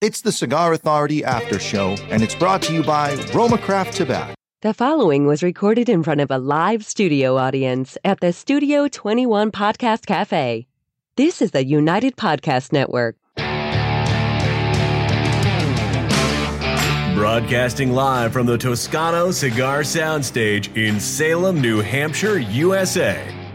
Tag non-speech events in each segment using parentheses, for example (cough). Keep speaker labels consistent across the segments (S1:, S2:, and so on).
S1: It's the Cigar Authority After Show, and it's brought to you by Roma Craft Tobacco.
S2: The following was recorded in front of a live studio audience at the Studio 21 Podcast Cafe. This is the United Podcast Network.
S3: Broadcasting live from the Toscano Cigar Soundstage in Salem, New Hampshire, USA.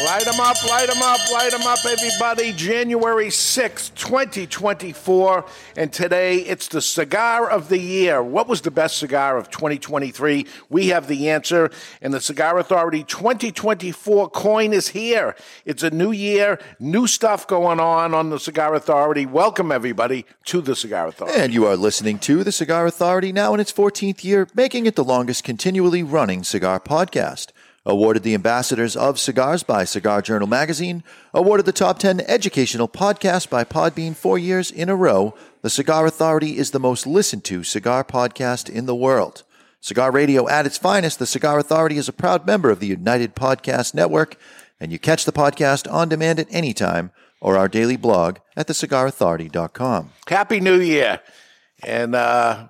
S4: Light them up, light them up, light them up, everybody. January sixth, 2024. And today it's the cigar of the year. What was the best cigar of 2023? We have the answer. And the Cigar Authority 2024 coin is here. It's a new year, new stuff going on on the Cigar Authority. Welcome, everybody, to the Cigar Authority.
S1: And you are listening to the Cigar Authority now in its 14th year, making it the longest continually running cigar podcast. Awarded the Ambassadors of Cigars by Cigar Journal Magazine, awarded the Top 10 Educational Podcast by Podbean four years in a row, the Cigar Authority is the most listened to cigar podcast in the world. Cigar radio at its finest, the Cigar Authority is a proud member of the United Podcast Network, and you catch the podcast on demand at any time or our daily blog at thecigarauthority.com.
S4: Happy New Year. And uh,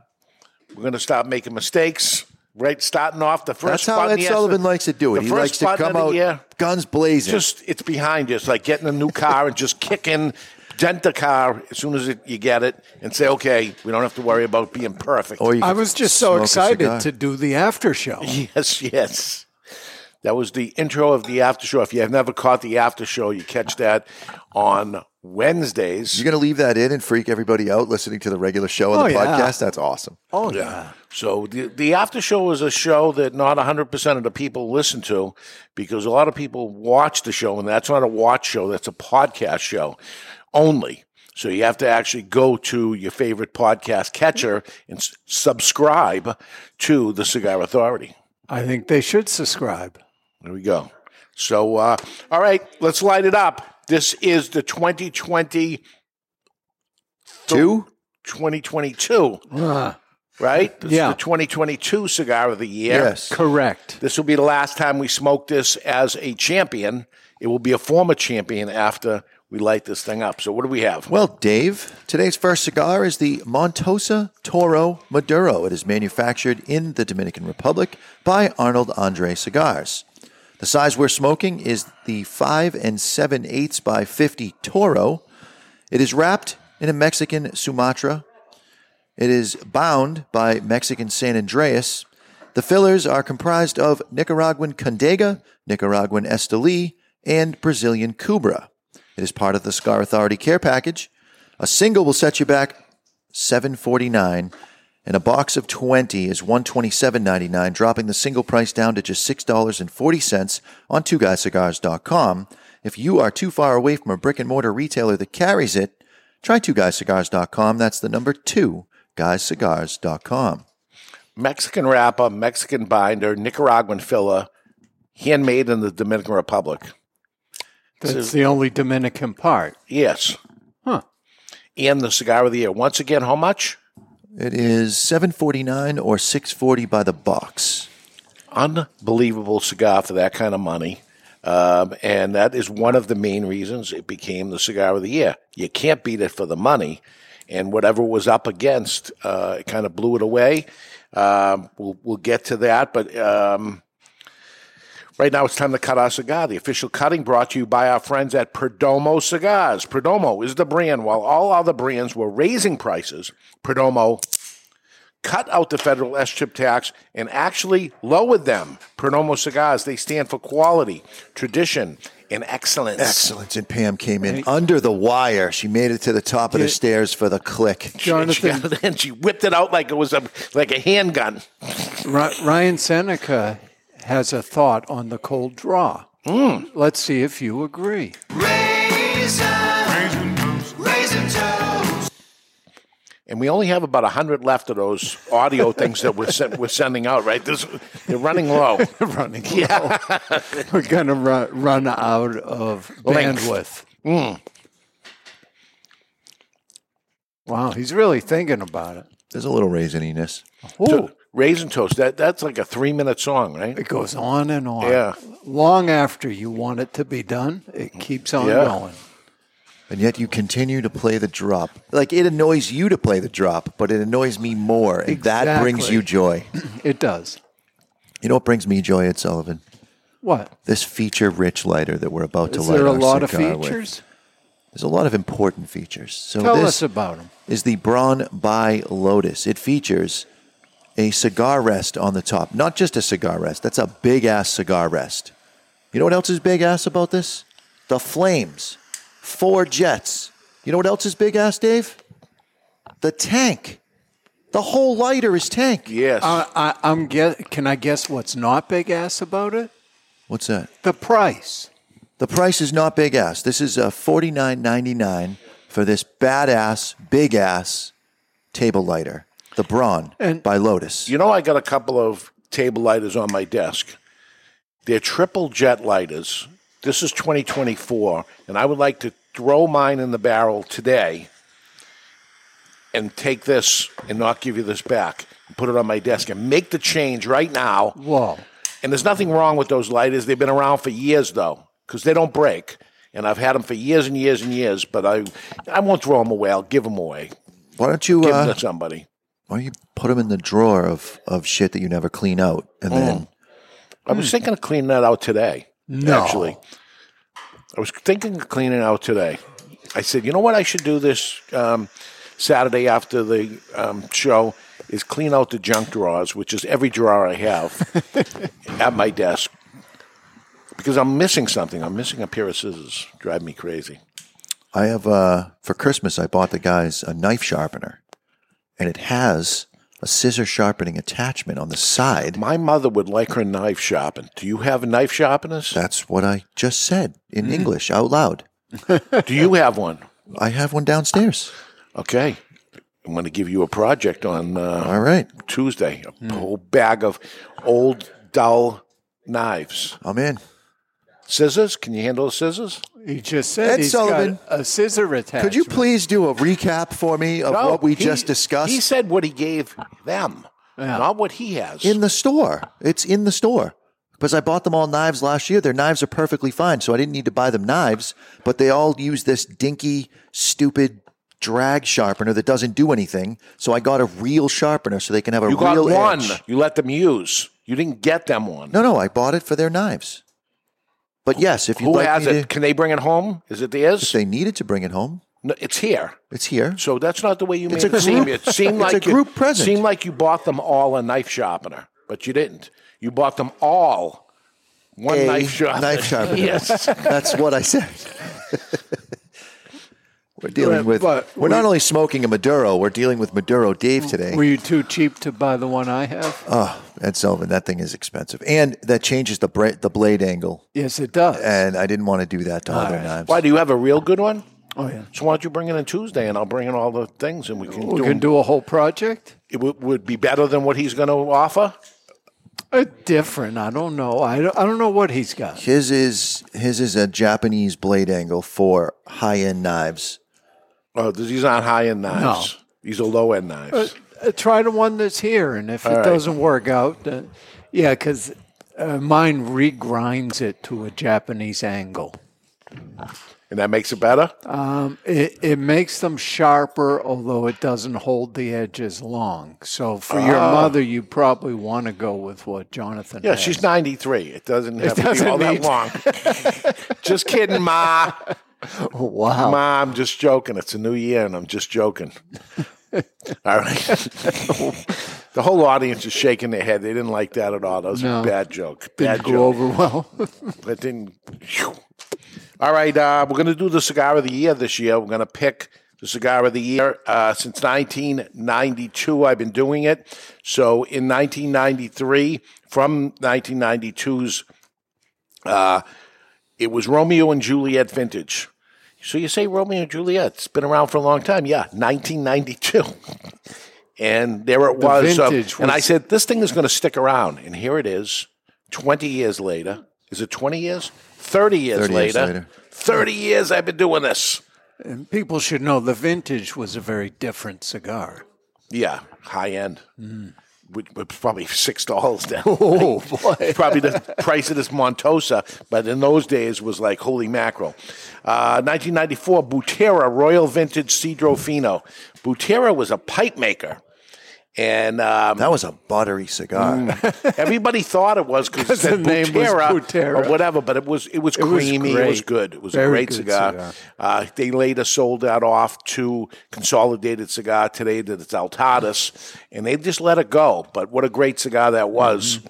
S4: we're going to stop making mistakes. Right, starting off the first.
S1: That's how
S4: button,
S1: Ed
S4: yes,
S1: Sullivan
S4: the-
S1: likes to do it.
S4: the
S1: He likes to come out
S4: year,
S1: guns blazing.
S4: just it's behind you. It's like getting a new car and just kicking, dent the car as soon as it, you get it, and say, "Okay, we don't have to worry about being perfect."
S1: or
S5: I was just so excited to do the after show. (laughs)
S4: yes, yes. That was the intro of the after show. If you have never caught the after show, you catch that on Wednesdays.
S1: You're going to leave that in and freak everybody out listening to the regular show on
S5: Oh,
S1: the
S5: yeah.
S1: podcast? That's awesome.
S5: Oh
S4: Yeah. So the the after show is a show that not 100% of the people listen to because a lot of people watch the show and that's not a watch show, that's a podcast show only. So you have to actually go to your favorite podcast catcher and s- subscribe to the Cigar Authority.
S5: I think they should subscribe.
S4: There we go. So uh, all right, let's light it up. This is the 2020
S1: Two?
S4: 2022,
S5: Ah,
S4: right? This
S5: Yeah.
S4: is the 2022 cigar of the year.
S1: Yes.
S5: correct.
S4: This will be the last time we smoke this as a champion. It will be a former champion after we light this thing up. So what do we have?
S1: Well, Dave, today's first cigar is the Montosa Toro Maduro. It is manufactured in the Dominican Republic by Arnold Andre Cigars. The size we're smoking is the 5 and 7 eighths by 50 Toro. It is wrapped in a Mexican Sumatra. It is bound by Mexican San Andrés. The fillers are comprised of Nicaraguan Condega, Nicaraguan Esteli, and Brazilian Cubra. It is part of the Scar Authority care package. A single will set you back 749 and a box of 20 is 127.99, dropping the single price down to just $6.40 on twoguyscigars.com. If you are too far away from a brick and mortar retailer that carries it, try twoguyscigars.com. That's the number 2 guyscigars.com.
S4: Mexican wrapper, Mexican binder, Nicaraguan filler, handmade in the Dominican Republic.
S5: That's the only Dominican part.
S4: Yes.
S5: Huh.
S4: And the cigar of the year. Once again, how much?
S1: It is 749 or 640 by the box.
S4: Unbelievable cigar for that kind of money. Um, and that is one of the main reasons it became the cigar of the year. You can't beat it for the money. And whatever was up against, uh, it kind of blew it away. Um, we'll, we'll get to that. But um, right now it's time to cut our cigar. The official cutting brought to you by our friends at Perdomo Cigars. Perdomo is the brand. While all other brands were raising prices, Perdomo cut out the federal SCHIP tax and actually lowered them. Perdomo Cigars, they stand for quality, tradition, and excellence.
S1: Excellence. And Pam came in under the wire. She made it to the top of the stairs for the click.
S4: And she, got
S5: Jonathan,
S4: it she whipped it out like it was a like a handgun.
S5: Ry- Ryan Seneca has a thought on the cold draw. Hmm. Let's see if you agree.
S4: And we only have about hundred left of those audio things that we're sen- we're sending out. Right, this, they're running low. (laughs)
S5: running low. (laughs) We're going to run, run out of
S4: Length.
S5: bandwidth. Hmm. Wow, he's really thinking about it.
S1: There's a little raisininess.
S5: Ooh,
S4: Raisin toast. That that's like a three minute song, right?
S5: it goes on and on.
S4: Yeah.
S5: Long after you want it to be done, it keeps on
S4: Yeah.
S5: going.
S1: And yet you continue to play the drop. Like it annoys you to play the drop, but it annoys me more. And that brings you joy. (clears throat)
S5: It does.
S1: You know what brings me joy, Ed Sullivan?
S5: What?
S1: This feature rich lighter that we're about to
S5: Is
S1: light
S5: there a
S1: our
S5: lot of
S1: cigar with.
S5: features?
S1: There's a lot of important features. So
S5: Tell
S1: this
S5: us about them.
S1: is the Braun by Lotus. It features a cigar rest on the top. Not just a cigar rest. That's a big ass cigar rest. You know what else is big ass about this? The flames. Four jets. You know what else is big ass, Dave? The tank. The whole lighter is tank.
S4: Yes.
S5: I, I, I'm guess, Can I guess what's not big ass about it?
S1: What's that?
S5: The price.
S1: The price is not big ass. This is uh, a forty nine ninety nine for this badass, big ass table lighter. The Braun
S5: And-
S1: by Lotus.
S4: You know, I got a couple of table lighters on my desk. They're triple jet lighters. This is 2024, and I would like to throw mine in the barrel today and take this and not give you this back and put it on my desk and make the change right now.
S5: Whoa.
S4: And there's nothing wrong with those lighters. They've been around for years, though, because they don't break. And I've had them for years and years and years, but I, I won't throw them away. I'll give them away.
S1: Why don't you
S4: Give
S1: uh,
S4: them to somebody.
S1: Why don't you put them in the drawer of, of shit that you never clean out? And then,
S4: I was thinking of cleaning that out today.
S5: No.
S4: Actually, I was thinking of cleaning it out today. I said, you know what I should do this um, Saturday after the um, show is clean out the junk drawers, which is every drawer I have (laughs) at my desk, because I'm missing something. I'm missing a pair of scissors. Drive me crazy.
S1: I have, uh, for Christmas, I bought the guys a knife sharpener. And it has a scissor sharpening attachment on the side.
S4: My mother would like her knife sharpened. Do you have a knife sharpeners?
S1: That's what I just said in English out loud. (laughs)
S4: Do you have one?
S1: I have one downstairs.
S4: Okay. I'm going to give you a project on uh,
S1: All right.
S4: Tuesday. A whole bag of old, dull knives.
S1: I'm in.
S4: Scissors? Can you handle the scissors?
S5: He just said
S1: Ed
S5: he's
S1: Sullivan,
S5: got a scissor attachment.
S1: Could you please do a recap for me of what we
S4: he-
S1: just discussed?
S4: He said what he gave them, not what he has.
S1: in the store. It's in the store. Because I bought them all knives last year. Their knives are perfectly fine, so I didn't need to buy them knives, but they all use this dinky, stupid drag sharpener that doesn't do anything. So I got a real sharpener so they can have a
S4: you got
S1: real
S4: one.
S1: edge.
S4: You let them use. You didn't get them one.
S1: No, no, I bought it for their knives. But yes, if you
S4: Who
S1: like
S4: has it?
S1: to,
S4: Can they bring it home? Is it
S1: if
S4: theirs?
S1: they needed to bring it home,
S4: No, it's here.
S1: it's here.
S4: So that's not the way you
S1: It's
S4: made
S1: a
S4: it seem.
S1: group-
S4: It seemed
S1: it's a
S4: like you,
S1: group present.
S4: Seemed like you bought them all a knife sharpener, but you didn't. You bought them all one
S1: A
S4: knife sharpener.
S1: knife sharpener. (laughs)
S4: yes.
S1: That's what I said. (laughs) we're dealing with.
S5: but
S1: we're not only smoking a Maduro. We're dealing with Maduro Dave today.
S5: Were you too cheap to buy the one I have?
S1: Oh, Ed Sullivan, that thing is expensive, and that changes the bra- the blade angle.
S5: yes, it does.
S1: And I didn't want to do that to all their knives.
S4: Why do you have a real good one?
S5: oh yeah.
S4: So why don't you bring it in Tuesday, and I'll bring in all the things, and we can
S5: We
S4: do.
S5: can
S4: 'em.
S5: do a whole project.
S4: It would, would be better than what he's going to offer.
S5: Uh, different. I don't know. I don't, I don't know what he's got.
S1: His is his is a Japanese blade angle for high end knives.
S4: Oh, these aren't high end knives. These are low end knives.
S5: Uh, try the one that's here, and if it
S4: right.
S5: doesn't work out, uh, yeah, because uh, mine regrinds it to a Japanese angle.
S4: and that makes it better.
S5: It, it makes them sharper, although it doesn't hold the edges long. So for your mother, you probably want to go with what Jonathan.
S4: Yeah,
S5: has.
S4: she's 93. It doesn't have to
S5: doesn't
S4: be all
S5: need-
S4: that long. (laughs) just kidding, Ma. (laughs)
S5: wow.
S4: Ma, I'm just joking. It's a new year, and I'm just joking. (laughs) all right. (laughs) the whole audience is shaking their head. They didn't like that at all. That was
S5: No.
S4: a bad joke. Bad Didn't
S5: go
S4: joke.
S5: over well.
S4: That didn't. Phew. All right, uh, we're going to do the cigar of the year this year. We're going to pick the cigar of the year uh, since 1992. I've been doing it. So in 1993, from 1992's, uh, it was Romeo and Juliet vintage. So you say Romeo and Juliet? It's been around for a long time. Yeah, 1992. (laughs) and there it
S5: The
S4: was. uh,
S5: vintage
S4: and I said, this thing is going to stick around. And here it is, 20 years later. Is it 20 years? 30 years
S1: 30 years
S4: later.
S1: later.
S4: 30 years I've been doing this.
S5: And people should know the vintage was a very different cigar.
S4: Yeah, high end. Which was probably six dollars (laughs) now.
S5: Oh, boy.
S4: probably the price of this Montosa, but in those days was like holy mackerel. Uh, 1994, Butera Royal Vintage Cedro Fino. Butera was a pipe maker, and um,
S1: That was a buttery cigar.
S4: Mm. (laughs) everybody thought it was because it
S5: 'Cause the
S4: said
S5: name was
S4: Butera,
S5: Butera.
S4: or whatever, but it was it was
S5: was
S4: creamy. It was good. It was a great cigar.
S5: cigar.
S4: Uh, they later sold that off to Consolidated Cigar today that it's Altadis, and they just let it go. But what a great cigar that was.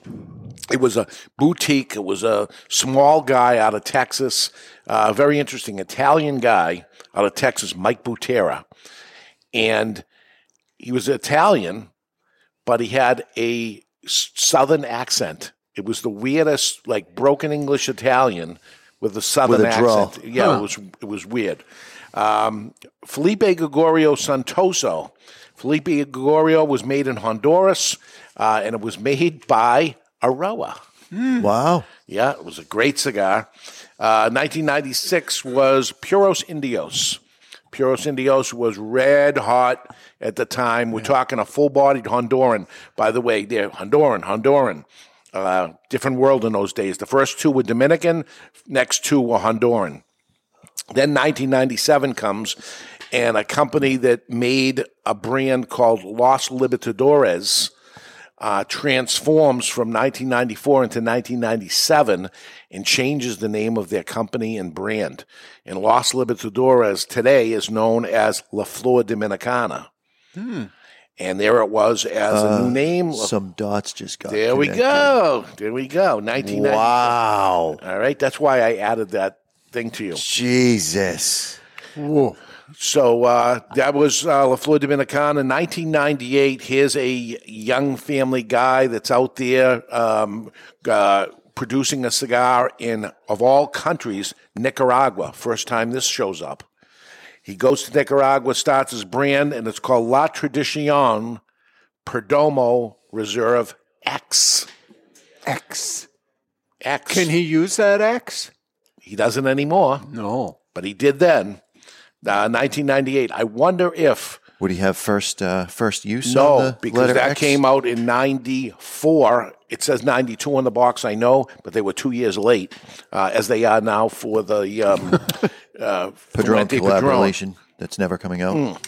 S4: It was a boutique. It was a small guy out of Texas, uh, very interesting Italian guy out of Texas, Mike Butera, and he was Italian, but he had a southern accent. It was the weirdest, like broken English Italian with a southern
S1: With a drawl.
S4: accent. Yeah, it was it was weird. Um, Felipe Gregorio Santoso. Felipe Gregorio was made in Honduras, uh, and it was made by Aroa.
S1: Wow.
S4: Yeah, it was a great cigar. Uh, 1996 was Puros Indios. Puros Indios was red hot at the time. We're talking a full bodied Honduran. By the way, they're Honduran, Honduran. Uh, different world in those days. The first two were Dominican, next two were Honduran. Then 1997 comes, and a company that made a brand called Los Libertadores uh, transforms from 1994 into 1997 and changes the name of their company and brand. And Los Libertadores today is known as La Flor Dominicana. And there it was as a new name.
S1: Some dots just got
S4: there we go. There we go. 1990.
S1: Wow.
S4: All right. That's why I added that thing to you.
S1: Jesus.
S5: Whoa.
S4: So uh, that was uh, La Flor Dominicana in 1998. Here's a young family guy that's out there um, uh, producing a cigar in, of all countries, Nicaragua. First time this shows up. He goes to Nicaragua, starts his brand, and it's called La Tradicion Perdomo Reserve X.
S5: X.
S4: X.
S5: Can he use that X?
S4: He doesn't anymore,
S5: No.
S4: but he did then. Uh, 1998. I wonder if
S1: Would he have first uh, first use
S4: No, because that
S1: X?
S4: came out in '94. It says '92 on the box. I know, but they were two years late, uh, as they are now for the um, (laughs) uh,
S1: Padron
S4: Fuente Padron.
S1: collaboration that's never coming out.
S4: Hmm.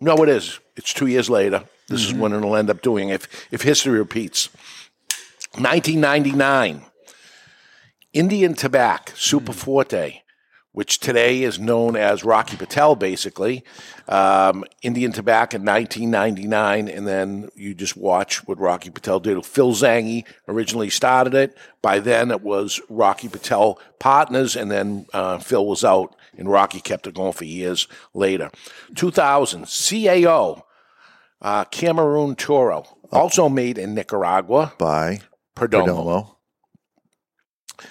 S4: No, it is. It's two years later. This is when it'll end up doing if if history repeats. 1999, Indian Tabac Super Forte, which today is known as Rocky Patel, basically. Um, Indian Tabac in 1999, and then you just watch what Rocky Patel did. Phil Zanghi originally started it. By then, it was Rocky Patel Partners, and then uh, Phil was out, and Rocky kept it going for years later. 2000, CAO, uh, Cameroon Toro, also made in Nicaragua.
S1: By
S4: Perdomo.
S1: Perdomo.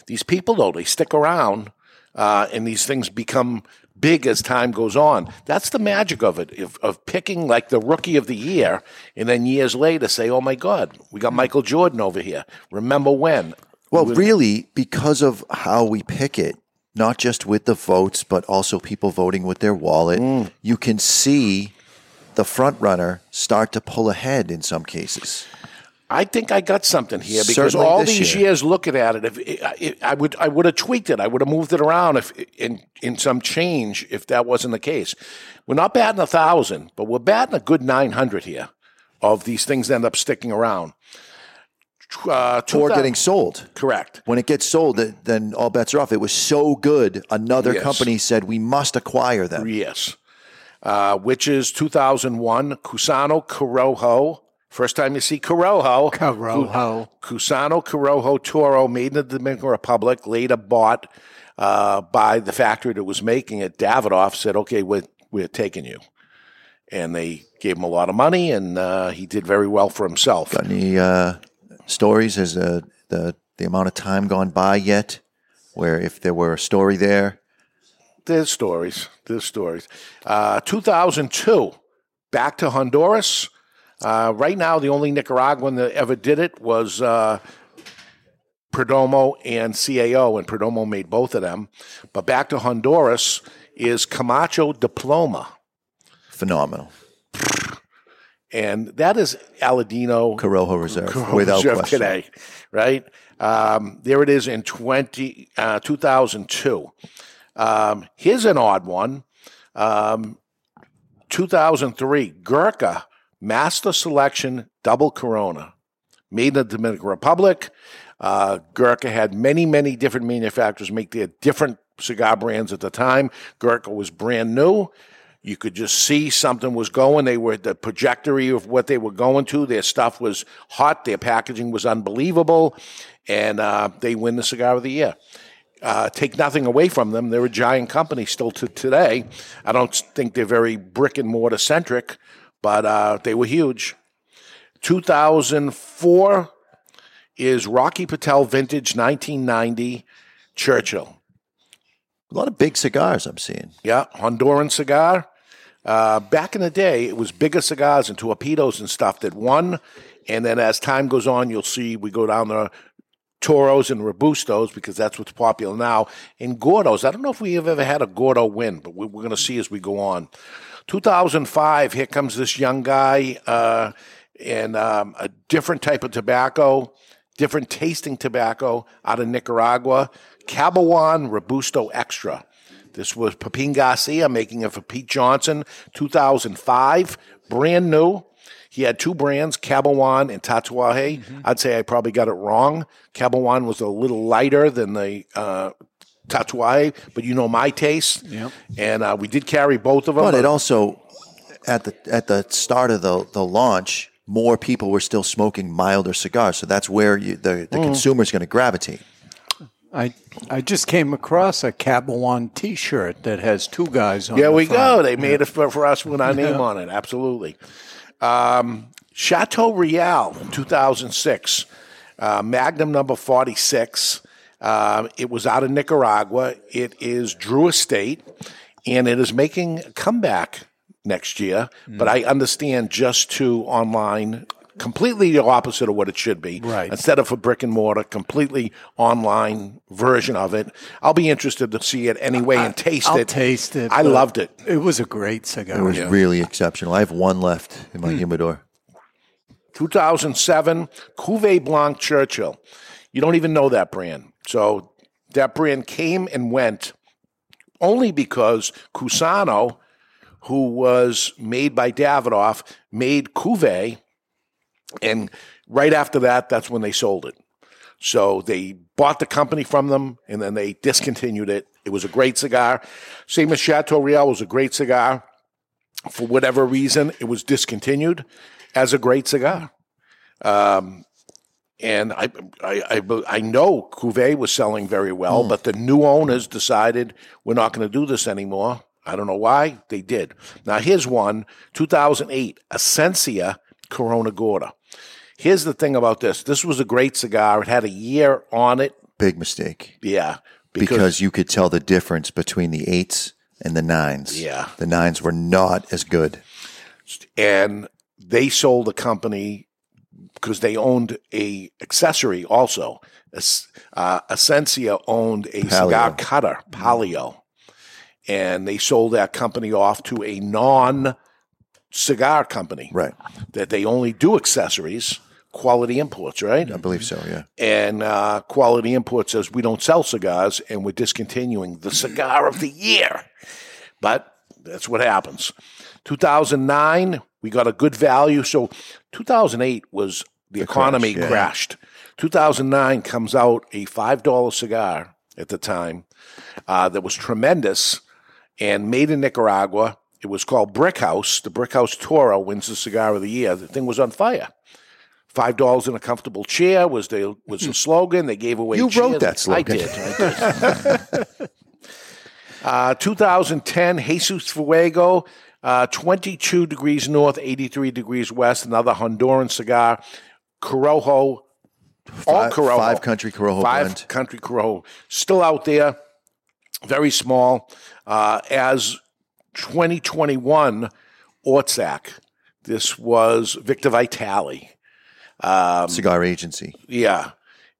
S4: These people, though, they stick around, uh, and these things become big as time goes on. That's the magic of it, of, of picking like the rookie of the year, and then years later say, "Oh my God, we got Michael Jordan over here." Remember when?
S1: Well, really, because of how we pick it, not just with the votes, but also people voting with their wallet,
S4: Mm.
S1: you can see the front runner start to pull ahead in some cases.
S4: I think I got something here because
S1: Certainly
S4: all these
S1: year.
S4: years looking at it, if it, I would, I would have tweaked it. I would have moved it around if in in some change if that wasn't the case. We're not batting a thousand, but we're batting a good nine hundred here. Of these things that end up sticking around. Uh,
S1: Or getting sold.
S4: correct.
S1: When it gets sold, then all bets are off. It was so good, another
S4: Yes.
S1: company said we must acquire them.
S4: Yes. Uh, which is 2001, Cusano Corojo. First time you see Corojo.
S5: Corojo.
S4: Cusano Corojo Toro, made in the Dominican Republic, later bought uh, by the factory that was making it. Davidoff said, okay, we're, we're taking you. And they gave him a lot of money, and uh, he did very well for himself.
S1: Got any uh, stories? Has uh, the the amount of time gone by yet? Where if there were a story there,
S4: There's stories. There's stories. Uh, 2002, back to Honduras. Uh, right now, the only Nicaraguan that ever did it was uh, Perdomo and CAO, and Perdomo made both of them. But back to Honduras is Camacho Diploma.
S1: Phenomenal.
S4: And that is Aladino
S1: Corojo Reserve,
S4: Corojo
S1: without
S4: Reserve
S1: question.
S4: today, right? Um, there it is in 20, uh, 2002. Um, here's an odd one. Um, 2003, Gurkha Master Selection Double Corona, made in the Dominican Republic. Uh, Gurkha had many, many different manufacturers make their different cigar brands at the time. Gurkha was brand new. You could just see something was going. They were the trajectory of what they were going to. Their stuff was hot. Their packaging was unbelievable. And uh, they win the cigar of the year. Uh, take nothing away from them. They're a giant company still to today. I don't think they're very brick and mortar centric, but uh, they were huge. 2004 is Rocky Patel Vintage 1990 Churchill.
S1: A lot of big cigars I'm seeing.
S4: Yeah, Honduran cigar. Uh, back in the day, it was bigger cigars and torpedoes and stuff that won. And then as time goes on, you'll see we go down the Toros and Robustos because that's what's popular now. And Gordos, I don't know if we have ever had a Gordo win, but we- we're going to see as we go on. 2005, here comes this young guy uh, and um, a different type of tobacco, different tasting tobacco out of Nicaragua. Cabaiguan Robusto Extra. This was Pepin Garcia making it for Pete Johnson, 2005, brand new. He had two brands, Cabaiguan and Tatuaje. I'd say I probably got it wrong. Cabaiguan was a little lighter than the uh, Tatuaje, but you know my taste.
S5: Yep.
S4: And uh, we did carry both of them.
S1: But it also at the at the start of the the launch, more people were still smoking milder cigars. So that's where you, the the consumer's going to gravitate.
S5: I I just came across a Cabaiguan T-shirt that has two guys on.
S4: There
S5: the
S4: we
S5: front.
S4: go. They made it for, for us with our name on it. Absolutely. Um, Chateau Real, 2006, uh, Magnum number 46. Uh, it was out of Nicaragua. It is Drew Estate, and it is making a comeback next year. But I understand just to online, completely the opposite of what it should be.
S5: Right.
S4: Instead of a brick and mortar, completely online version of it. I'll be interested to see it anyway and taste
S5: I'll
S4: it.
S5: taste it.
S4: I loved it.
S5: It was a great cigar.
S1: It was really exceptional. I have one left in my humidor.
S4: 2007 Cuvée Blanc Churchill. You don't even know that brand. So that brand came and went only because Cusano, who was made by Davidoff, made Cuvée, and right after that, that's when they sold it. So they bought the company from them and then they discontinued it. It was a great cigar. Same as Chateau Real was a great cigar. For whatever reason, it was discontinued as a great cigar. Um, and I, I, I, I know Cuvée was selling very well, hmm. but the new owners decided we're not going to do this anymore. I don't know why they did. Now here's one, 2008, Essencia Corona Gorda. Here's the thing about this. This was a great cigar. It had a year on it.
S1: Big mistake
S4: Yeah.
S1: because, you could tell the difference between the eights and the nines.
S4: Yeah.
S1: the nines were not as good.
S4: and they sold the company because they owned a accessory also. Uh, owned a cigar cutter, Palio, and they sold that company off to a non cigar company
S1: Right,
S4: that they only do accessories, quality imports, right?
S1: I believe so. Yeah,
S4: and uh, Quality imports says we don't sell cigars and we're discontinuing the cigar of the year. But that's what happens. 2009, we got a good value. So 2008 was the, economy
S1: crash, yeah.
S4: crashed. 2009 comes out a $5 cigar at the time uh, that was tremendous and made in Nicaragua. It was called Brick House. The Brick House Toro wins the cigar of the year. The thing was on fire. Five dollars in a comfortable chair was the was the slogan. They gave away.
S1: You wrote that slogan.
S4: I did. I did. (laughs) uh, 2010, Jesus Fuego, uh, 22 degrees north, 83 degrees west. Another Honduran cigar, Corojo, all
S1: Five-
S4: Corojo,
S1: five country Corojo
S4: five
S1: blend.
S4: country Corojo, still out there. very small. Uh, as 2021 Ortsac, this was Victor Vitale.
S1: Cigar agency.
S4: Yeah.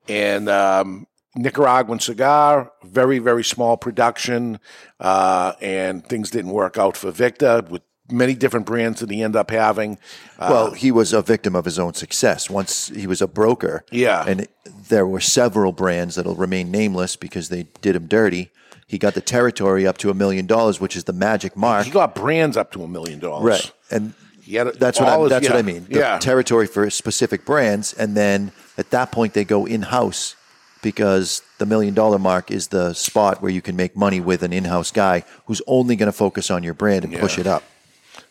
S4: And um, Nicaraguan cigar, very, very small production, uh, and things didn't work out for Victor with many different brands that he ended up having. Uh,
S1: Well, he was a victim of his own success. Once he was a broker,
S4: Yeah.
S1: and there were several brands that'll remain nameless because they did him dirty. He got the territory up to a million dollars, which is the magic mark,
S4: he got brands up to a million dollars.
S1: right? And
S4: it-
S1: that's what I, that's what I mean. The
S4: yeah.
S1: territory for specific brands, and then at that point they go in house because the million dollar mark is the spot where you can make money with an in house guy who's only going to focus on your brand and push it up.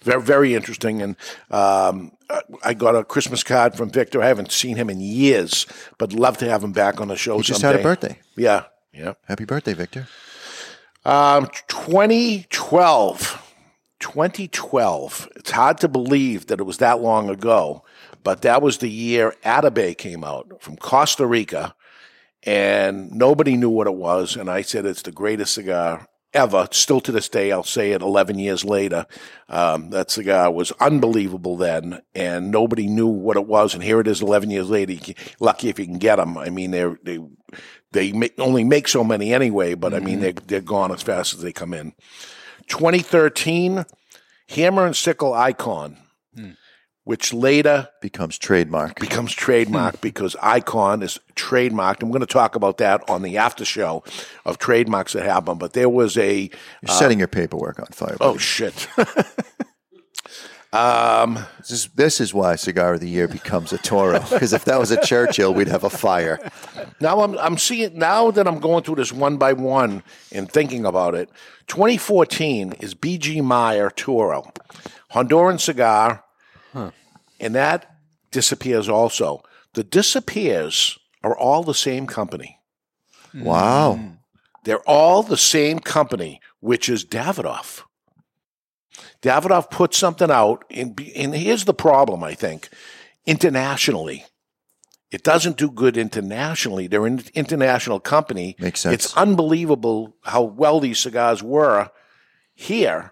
S4: Very, very interesting. And um, I got a Christmas card from Victor. I haven't seen him in years, but love to have him back on the show
S1: He just
S4: someday.
S1: had a birthday.
S4: Yeah, yeah.
S1: Happy birthday, Victor!
S4: Um, 2012. 2012. It's hard to believe that it was that long ago, but that was the year Atabey came out from Costa Rica, and nobody knew what it was. And I said it's the greatest cigar ever. Still to this day, I'll say it 11 years later. Um, that cigar was unbelievable then, and nobody knew what it was. And here it is 11 years later. Can- Lucky if you can get them. I mean, they're, they they make, only make so many anyway, but I mean, they're, they're gone as fast as they come in. 2013, Hammer and Sickle Icon, which later
S1: Becomes trademark.
S4: becomes trademark hmm. because Icon is trademarked. I'm going to talk about that on the after show of trademarks that happen. But there was a
S1: You're setting uh, your paperwork on fire.
S4: oh
S1: buddy.
S4: shit, (laughs) um,
S1: This is, this is why Cigar of the Year becomes a Toro. Because if that was a Churchill, we'd have a fire.
S4: now I'm I'm seeing now that I'm going through this one by one and thinking about it. 2014 is BG Meyer Toro, Honduran cigar, and that disappears also. The disappears are all the same company. Hmm.
S1: Wow.
S4: They're all the same company, which is Davidoff. Davidoff put something out, and, and here's the problem, I think. Internationally, it doesn't do good internationally. They're an international company.
S1: Makes sense.
S4: It's unbelievable how well these cigars were here,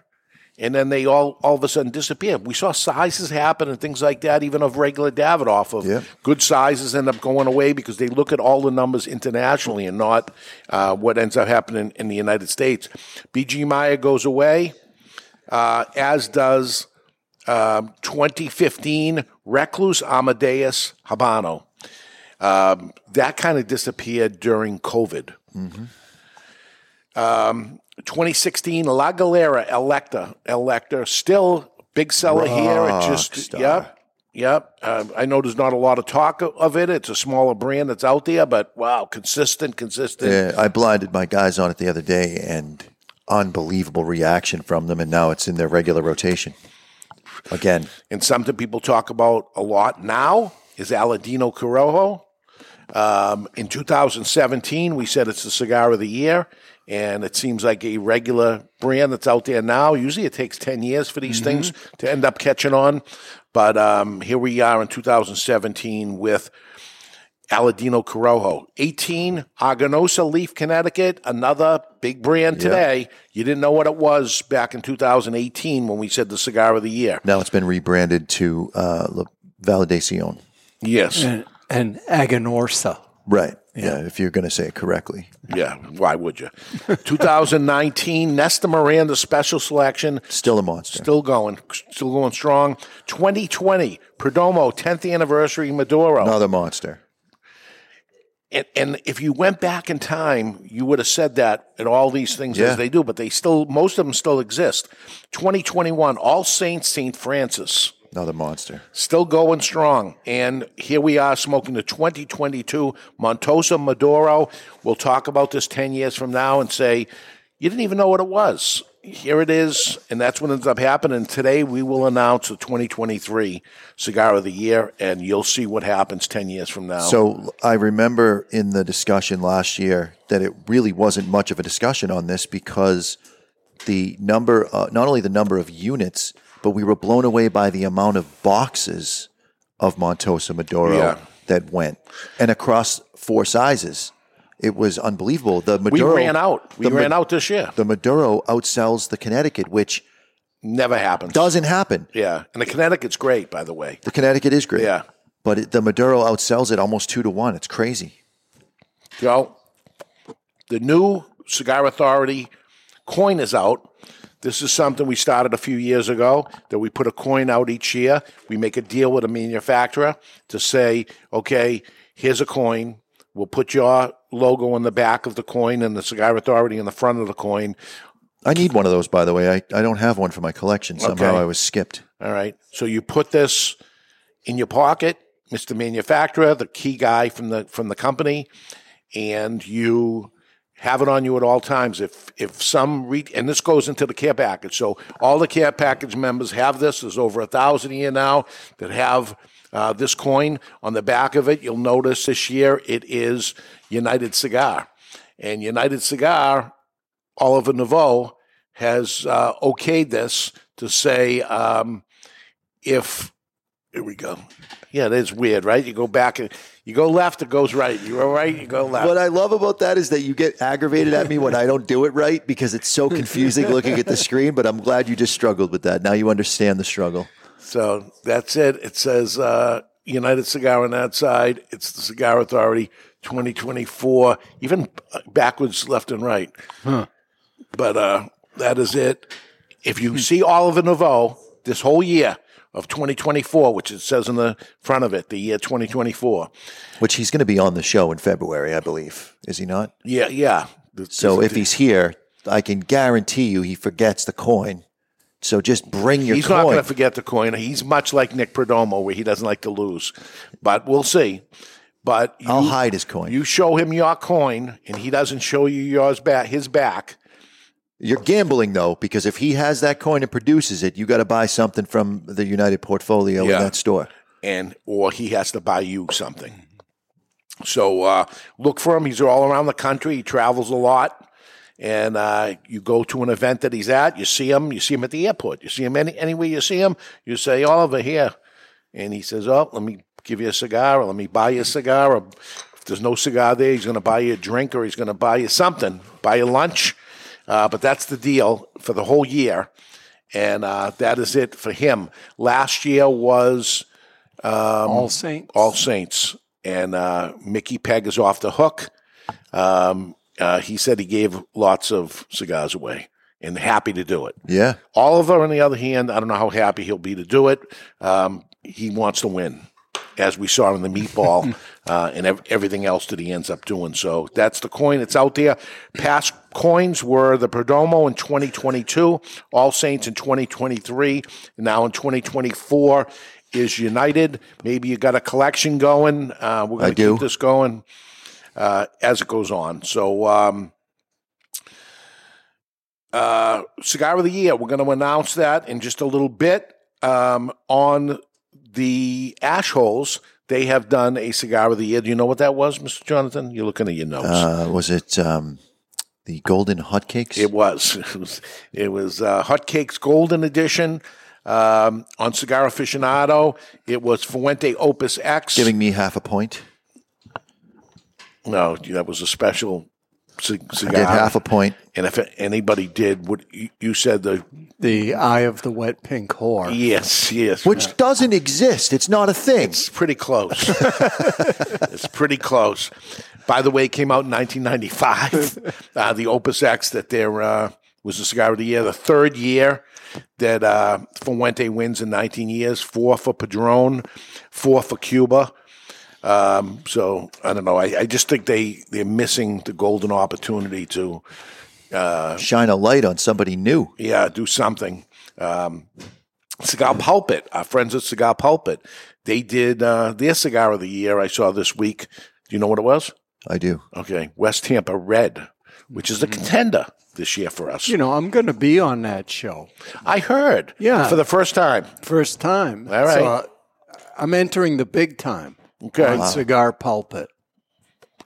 S4: and then they all all of a sudden disappear. We saw sizes happen and things like that, even of regular Davidoff of
S1: Yep.
S4: good sizes end up going away because they look at all the numbers internationally and not uh, what ends up happening in the United States. BG Meyer goes away, uh, as does um, 2015 Recluse Amadeus Habano. Um, that kind of disappeared during COVID. Um, 2016 La Galera Electa Electa still big seller here. It just
S1: Rockstar.
S4: yep. Yep. Um, I know there's not a lot of talk of- of it. It's a smaller brand that's out there, but wow, consistent, consistent.
S1: Yeah, I blinded my guys on it the other day and unbelievable reaction from them. And now it's in their regular rotation. Again,
S4: And something people talk about a lot now is Aladino Corojo. Um, in 2017, we said it's the cigar of the year, and it seems like a regular brand that's out there now. Usually it takes 10 years for these things to end up catching on. But um, here we are in 2017 with Aladino Corojo. 18, Aganorsa Leaf, Connecticut, another big brand today. You didn't know what it was back in 2018 when we said the cigar of the year.
S1: now it's been rebranded to uh, La Validacion.
S4: Yes.
S5: and, and Aganorsa.
S1: Right. Yeah. if you're going to say it correctly.
S4: Yeah, why would you? 2019 Nestor Miranda Special Selection,
S1: Still a monster.
S4: still going, still going strong. 2020 Perdomo 10th Anniversary Maduro.
S1: Another monster.
S4: And, and if you went back in time, you would have said that and all these things
S1: Yeah.
S4: as they do, but they still, most of them still exist. 2021 All Saints St. Francis.
S1: Another monster.
S4: still going strong. And here we are smoking the 2022 Montosa Maduro. We'll talk about this 10 years from now and say, you didn't even know what it was. Here it is, and that's what ends up happening. Today, we will announce the 2023 Cigar of the Year, and you'll see what happens 10 years from now.
S1: So I remember in the discussion last year that it really wasn't much of a discussion on this because the number, uh, not only the number of units, but we were blown away by the amount of boxes of Montosa Maduro
S4: Yeah.
S1: that went and across four sizes. It was unbelievable. The Maduro We
S4: ran out. We ran
S1: Ma-
S4: out this year.
S1: The Maduro outsells the Connecticut, which
S4: Never happens.
S1: doesn't happen.
S4: Yeah, and the Connecticut's great, by the way.
S1: The Connecticut is great.
S4: Yeah.
S1: But it, the Maduro outsells it almost two to one. It's crazy.
S4: Joe, the new Cigar Authority coin is out. This is something we started a few years ago that we put a coin out each year. We make a deal with a manufacturer to say, okay, here's a coin. We'll put your logo on the back of the coin and the Cigar Authority in the front of the coin.
S1: I need one of those, by the way. I, I don't have one for my collection. Somehow
S4: Okay.
S1: I was skipped.
S4: All right. So you put this in your pocket, Mr. Manufacturer, the key guy from the from the company, and you have it on you at all times. If if some re- and this goes into the care package. So all the care package members have this. There's over a thousand here now that have uh, this coin on the back of it. You'll notice this year it is United Cigar, and United Cigar Oliver Naveau has uh, okayed this to say um, if here we go. Yeah, that's weird, right? You go back and you go left, it goes right. You go right, you go left.
S1: What I love about that is that you get aggravated at me when I don't do it right because it's so confusing looking at the screen. But I'm glad you just struggled with that. Now you understand the struggle.
S4: So that's it. It says uh, United Cigar on that side. It's the Cigar Authority 2024, even backwards, left and right. But uh, that is it. If you see Oliver Naveau this whole year of 2024, which it says in the front of it, the year 2024.
S1: Which he's going to be on the show in February, I believe. Is he not?
S4: Yeah, yeah.
S1: So if he's here, I can guarantee you he forgets the coin. So just bring your
S4: He's not going to forget the coin. He's much like Nick Perdomo, where he doesn't like to lose. But we'll see. But you,
S1: I'll hide his coin.
S4: You show him your coin, and he doesn't show you yours back. His back.
S1: You're gambling though, because if he has that coin and produces it, you got to buy something from the United portfolio
S4: Yeah.
S1: in that store.
S4: and or he has to buy you something. So uh, look for him. He's all around the country. He travels a lot, and uh, you go to an event that he's at. You see him. You see him at the airport. You see him any anywhere you see him. You say Oliver here, and he says, "Oh, let me give you a cigar, or let me buy you a cigar." Or if there's no cigar there, he's going to buy you a drink, or he's going to buy you something, buy you lunch. Uh, but that's the deal for the whole year, and uh, that is it for him. Last year was.
S5: All Saints.
S4: All Saints, and uh, Mickey Peg is off the hook. Um, uh, he said he gave lots of cigars away and happy to do it.
S1: Yeah.
S4: Oliver, on the other hand, I don't know how happy he'll be to do it. Um, he wants to win, as we saw in the meatball (laughs) uh, and ev- everything else that he ends up doing. So that's the coin that's out there. Past coins were the Perdomo in 2022, All Saints in 2023, and now in 2024 is United. Maybe you got a collection going. Uh, we're going to keep this going uh, as it goes on. So. Um, uh, cigar of the year. We're going to announce that in just a little bit. Um, on the ash holes, they have done a cigar of the year. Do you know what that was, Mr. Jonathan? You're looking at your notes.
S1: Uh, was it um, the golden hotcakes?
S4: it was. It was. (laughs) It was uh, Hotcakes Golden Edition um, on Cigar Aficionado. It was Fuente Opus X.
S1: giving me half a point.
S4: no, that was a special ci-
S1: I did half a point.
S4: and if anybody did, what you, you said the
S5: The Eye of the Wet Pink Whore.
S4: yes, yes,
S1: Which doesn't exist. It's not a thing.
S4: It's pretty close. (laughs) it's pretty close. By the way, it came out in 1995. (laughs) Uh, the Opus X that there uh, was the cigar of the year, the third year that uh, Fuente wins in 19 years. Four for Padron, four for Cuba. Um, so I don't know. I, I just think they they're missing the golden opportunity to
S1: Shine a light on somebody new.
S4: yeah, do something. Um, cigar Pulpit, our friends at Cigar Pulpit, they did uh, their cigar of the year. I saw this week. Do you know what it was?
S1: I do.
S4: Okay, West Tampa Red, which is a contender this year for us.
S5: You know, I'm going to be on that show.
S4: I heard,
S5: Yeah.
S4: for the first time.
S5: First time.
S4: All right.
S5: So, uh, I'm entering the big time
S4: Okay,
S5: on Cigar Pulpit.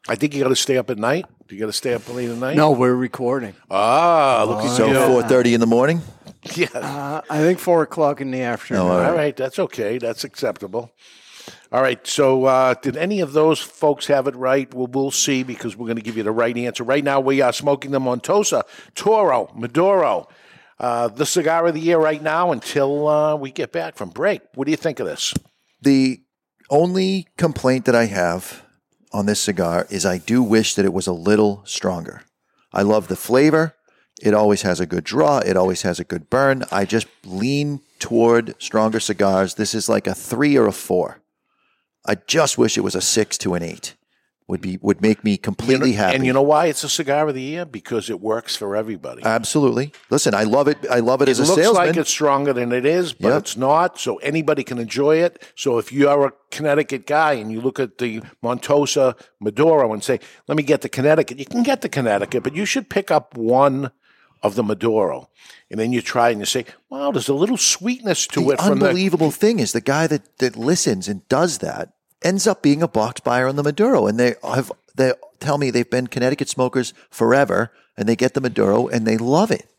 S4: I think you got to stay up at night. Do you got to stay up late at night?
S5: No, we're recording.
S4: Ah, look at
S1: So
S4: you.
S1: four thirty in the morning.
S4: Yeah.
S5: Uh, I think 4 o'clock in the afternoon.
S1: Oh, all
S4: All right, that's okay. That's acceptable. All right. So, uh, did any of those folks have it right? Well, we'll see because we're going to give you the right answer. Right now, we are smoking the Montosa Toro Maduro, uh, the cigar of the year right now until uh, we get back from break. What do you think of this?
S1: The only complaint that I have on this cigar is I do wish that it was a little stronger. I love the flavor. It always has a good draw. It always has a good burn. I just lean toward stronger cigars. This is like a three or a four. I just wish it was a six to an eight. Would be would make me completely
S4: You know-
S1: happy.
S4: And you know why it's a cigar of the year? Because it works for everybody.
S1: absolutely. Listen, I love it. I love it,
S4: it
S1: as a salesman.
S4: It looks like it's stronger than it is, but
S1: Yep.
S4: it's not. So anybody can enjoy it. So if you are a Connecticut guy and you look at the Montosa Maduro and say, "Let me get the Connecticut," you can get the Connecticut, but you should pick up one of the Maduro, and then you try and you say, "Wow, there's a little sweetness to
S1: the
S4: it." From the
S1: unbelievable thing is the guy that that listens and does that ends up being a box buyer on the Maduro, and they have they tell me they've been Connecticut smokers forever, and they get the Maduro and they love it.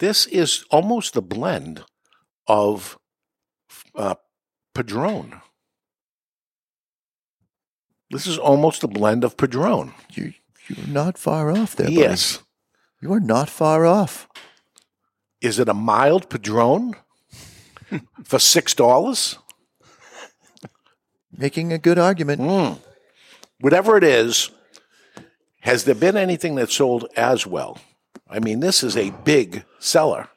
S4: this is almost the blend of uh, Padron. This is almost a blend of Padron.
S1: You you're not far off there. buddy.
S4: Yes.
S1: you are not far off.
S4: Is it a mild Padron (laughs) for six dollars?
S1: Making a good argument. Hmm.
S4: Whatever it is, has there been anything that sold as well? I mean, this is a big seller.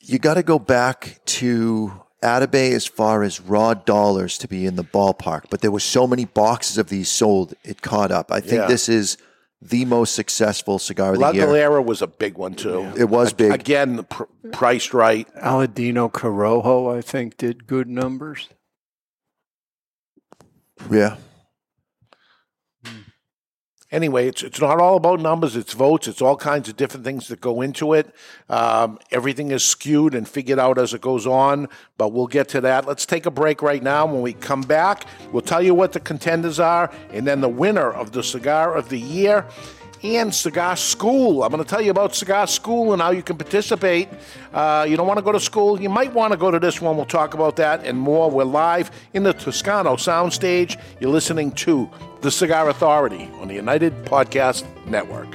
S1: You got to go back to Atabey as far as raw dollars to be in the ballpark, but there were so many boxes of these sold, it caught up. I think
S4: Yeah.
S1: this is the most successful cigar of
S4: La
S1: the year.
S4: La Galera was a big one too.
S1: It was big.
S4: Again, pr- priced right.
S5: Aladino Corojo, I think, did good numbers.
S1: Yeah.
S4: Anyway, it's it's not all about numbers. It's votes. It's all kinds of different things that go into it. Um, everything is skewed and figured out as it goes on. But we'll get to that. Let's take a break right now. When we come back, we'll tell you what the contenders are, and then the winner of the cigar of the year. And Cigar School. I'm going to tell you about Cigar School and how you can participate. Uh, you don't want to go to school? You might want to go to this one. We'll talk about that and more. We're live in the Toscano soundstage. You're listening to The Cigar Authority on the United Podcast Network.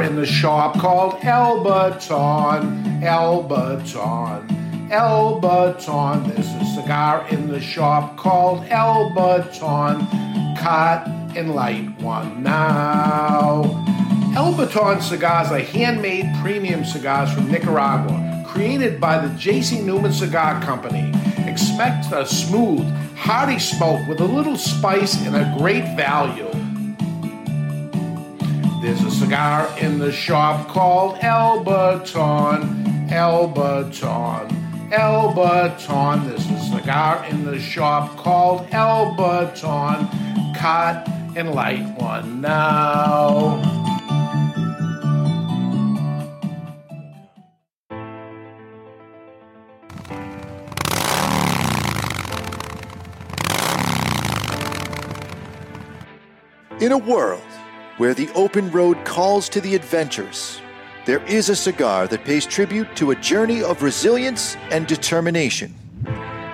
S4: In the shop called El Baton, Elbaton, El Baton. There's a cigar in the shop called El Baton. Cut and light one now. El Baton cigars are handmade premium cigars from Nicaragua, created by the J.C. Newman Cigar Company. Expect a smooth, hearty smoke with a little spice and a great value. There's a cigar in the shop called El Baton, Elbaton, El Baton. There's a cigar in the shop called El Baton. Cut and light one now.
S1: In a world where the open road calls to the adventurous, there is a cigar that pays tribute to a journey of resilience and determination.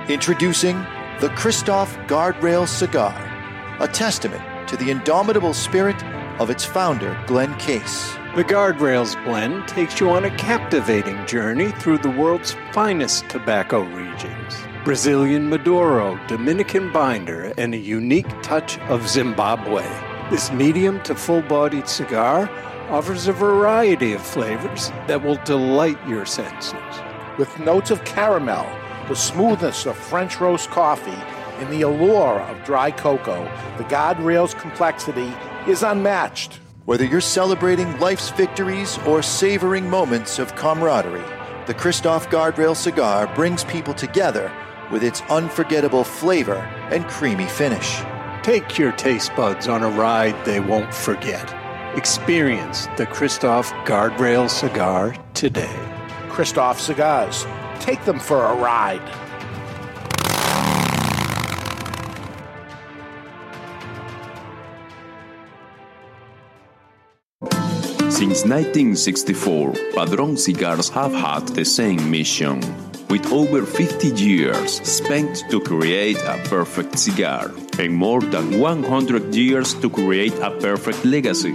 S1: Introducing the Kristoff Guardrail Cigar, a testament to the indomitable spirit of its founder, Glenn Case.
S5: The Guardrails blend takes you on a captivating journey through the world's finest tobacco regions. Brazilian Maduro, Dominican binder, and a unique touch of Zimbabwe. This medium to full bodied cigar offers a variety of flavors that will delight your senses.
S4: With notes of caramel, the smoothness of French roast coffee, and the allure of dry cocoa, the Guardrail's complexity is unmatched.
S1: Whether you're celebrating life's victories or savoring moments of camaraderie, the Kristoff Guardrail cigar brings people together with its unforgettable flavor and creamy finish.
S5: Take your taste buds on a ride they won't forget. Experience the Kristoff Guardrail cigar today.
S4: Kristoff Cigars. Take them for a ride.
S6: Since 1964, Padron Cigars have had the same mission. With over 50 years spent to create a perfect cigar and more than 100 years to create a perfect legacy,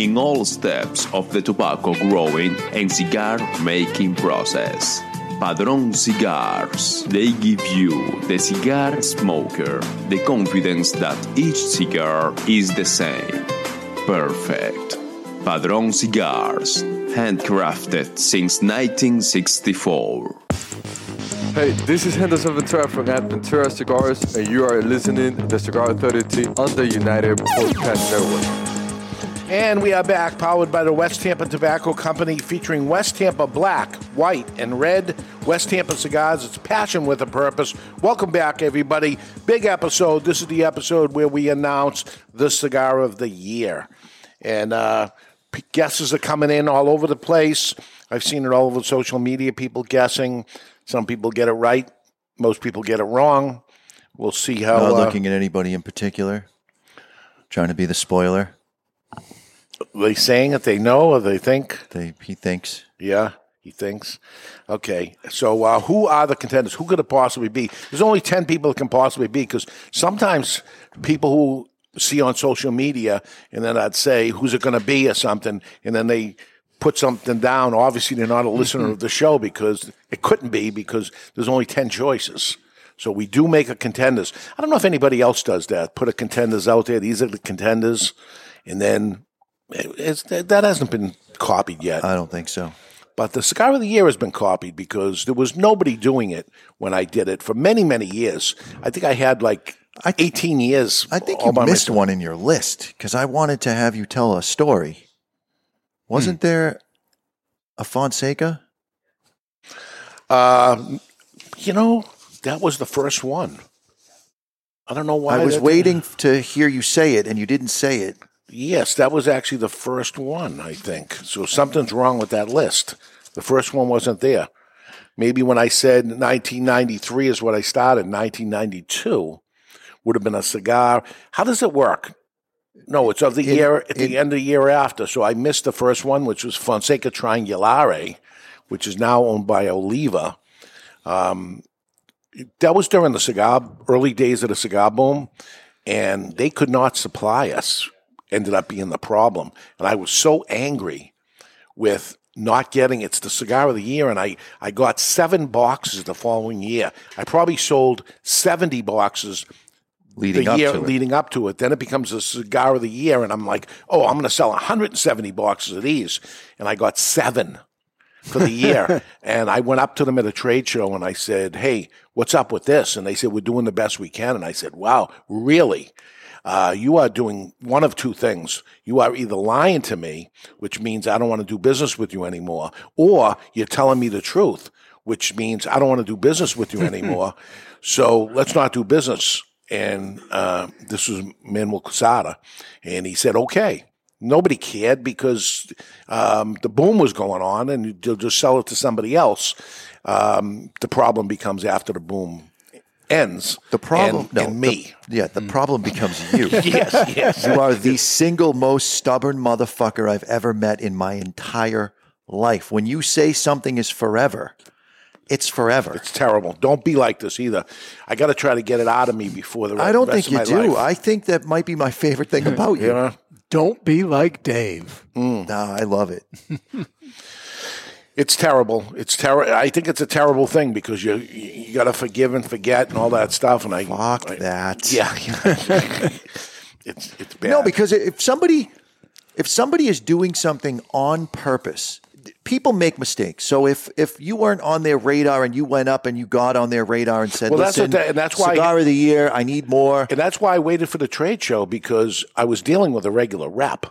S6: in all steps of the tobacco growing and cigar making process. Padron Cigars. They give you, the cigar smoker, the confidence that each cigar is the same. Perfect. Padron Cigars. Handcrafted since 1964.
S7: Hey, this is Henderson Ventura from Ventura Cigars, and you are listening to the Cigar Authority on the United Podcast Network.
S4: And we are back, powered by the West Tampa Tobacco Company, featuring West Tampa Black, White, and Red. West Tampa Cigars, it's passion with a purpose. Welcome back, everybody. Big episode. This is the episode where we announce the cigar of the year. And uh, guesses are coming in all over the place. I've seen it all over social media, people guessing. Some people get it right, most people get it wrong. We'll see how.
S1: Not
S4: uh,
S1: looking at anybody in particular, trying to be the spoiler.
S4: They saying that they know, or they think.
S1: They, he thinks.
S4: Yeah, he thinks. Okay, so uh, who are the contenders? Who could it possibly be? There's only 10 people it can possibly be because sometimes people who see on social media and then I'd say, who's it going to be or something, and then they put something down. Obviously, they're not a listener of the show because it couldn't be because there's only 10 choices. So we do make a contenders. I don't know if anybody else does that. Put a contenders out there. These are the contenders. And then it's, that hasn't been copied yet.
S1: I don't think so.
S4: But the cigar of the year has been copied because there was nobody doing it when I did it for many, many years. I think I had like 18 years.
S1: I think you missed
S4: myself.
S1: one in your list because I wanted to have you tell a story. Wasn't
S4: Hmm.
S1: there a Fonseca?
S4: Uh, you know, that was the first one. I don't know why.
S1: I was waiting to hear you say it, and you didn't say it.
S4: Yes, that was actually the first one, I think. So something's wrong with that list. The first one wasn't there. Maybe when I said 1993 is what I started, 1992 would have been a cigar. How does it work? No, it's of the
S1: It-
S4: year at the end of the year after. So I missed the first one, which was Fonseca Triangulare, which is now owned by Oliva. Um, that was during the cigar early days of the cigar boom, and they could not supply us. Ended up being the problem, and I was so angry with not getting it's the cigar of the year, and I I got seven boxes the following year. I probably sold seventy boxes
S1: Leading
S4: the
S1: up
S4: year
S1: to it.
S4: leading up to it. Then it becomes the cigar of the year, and I'm like, oh, I'm going to sell 170 boxes of these, and I got seven for the year. (laughs) and I went up to them at a trade show and I said, hey, what's up with this? And they said, we're doing the best we can. And I said, wow, really? Uh, you are doing one of two things. You are either lying to me, which means I don't want to do business with you anymore, or you're telling me the truth, which means I don't want to do business with you (laughs) anymore. so let's not do business. And uh, this was Manuel Quesada. And he said, okay. Nobody cared because um, the boom was going on and you'll just sell it to somebody else. Um, the problem becomes after the boom ends.
S1: The problem,
S4: and,
S1: no,
S4: and
S1: the-
S4: me.
S1: yeah, the mm. problem becomes (laughs) you.
S4: yes, yes.
S1: You are the single most stubborn motherfucker I've ever met in my entire life. When you say something is forever, it's forever.
S4: It's terrible. Don't be like this either. I got to try to get it out of me before the
S1: I don't
S4: rest
S1: think you do.
S4: life.
S1: I think that might be my favorite thing about you.
S4: you know?
S5: Don't be like Dave. Mm.
S1: No, I love it. (laughs)
S4: It's terrible. It's terrible. I think it's a terrible thing because you you got to forgive and forget and all that stuff. And I
S1: Fuck
S4: I-
S1: that.
S4: Yeah, (laughs) (laughs) it's it's bad.
S1: No, because if somebody if somebody is doing something on purpose, people make mistakes. So if if you weren't on their radar and you went up and you got on their radar and said,
S4: Well, that's
S1: "Listen,
S4: and that's why-
S1: cigar of the year, I need more."
S4: And that's why I waited for the trade show because I was dealing with a regular rep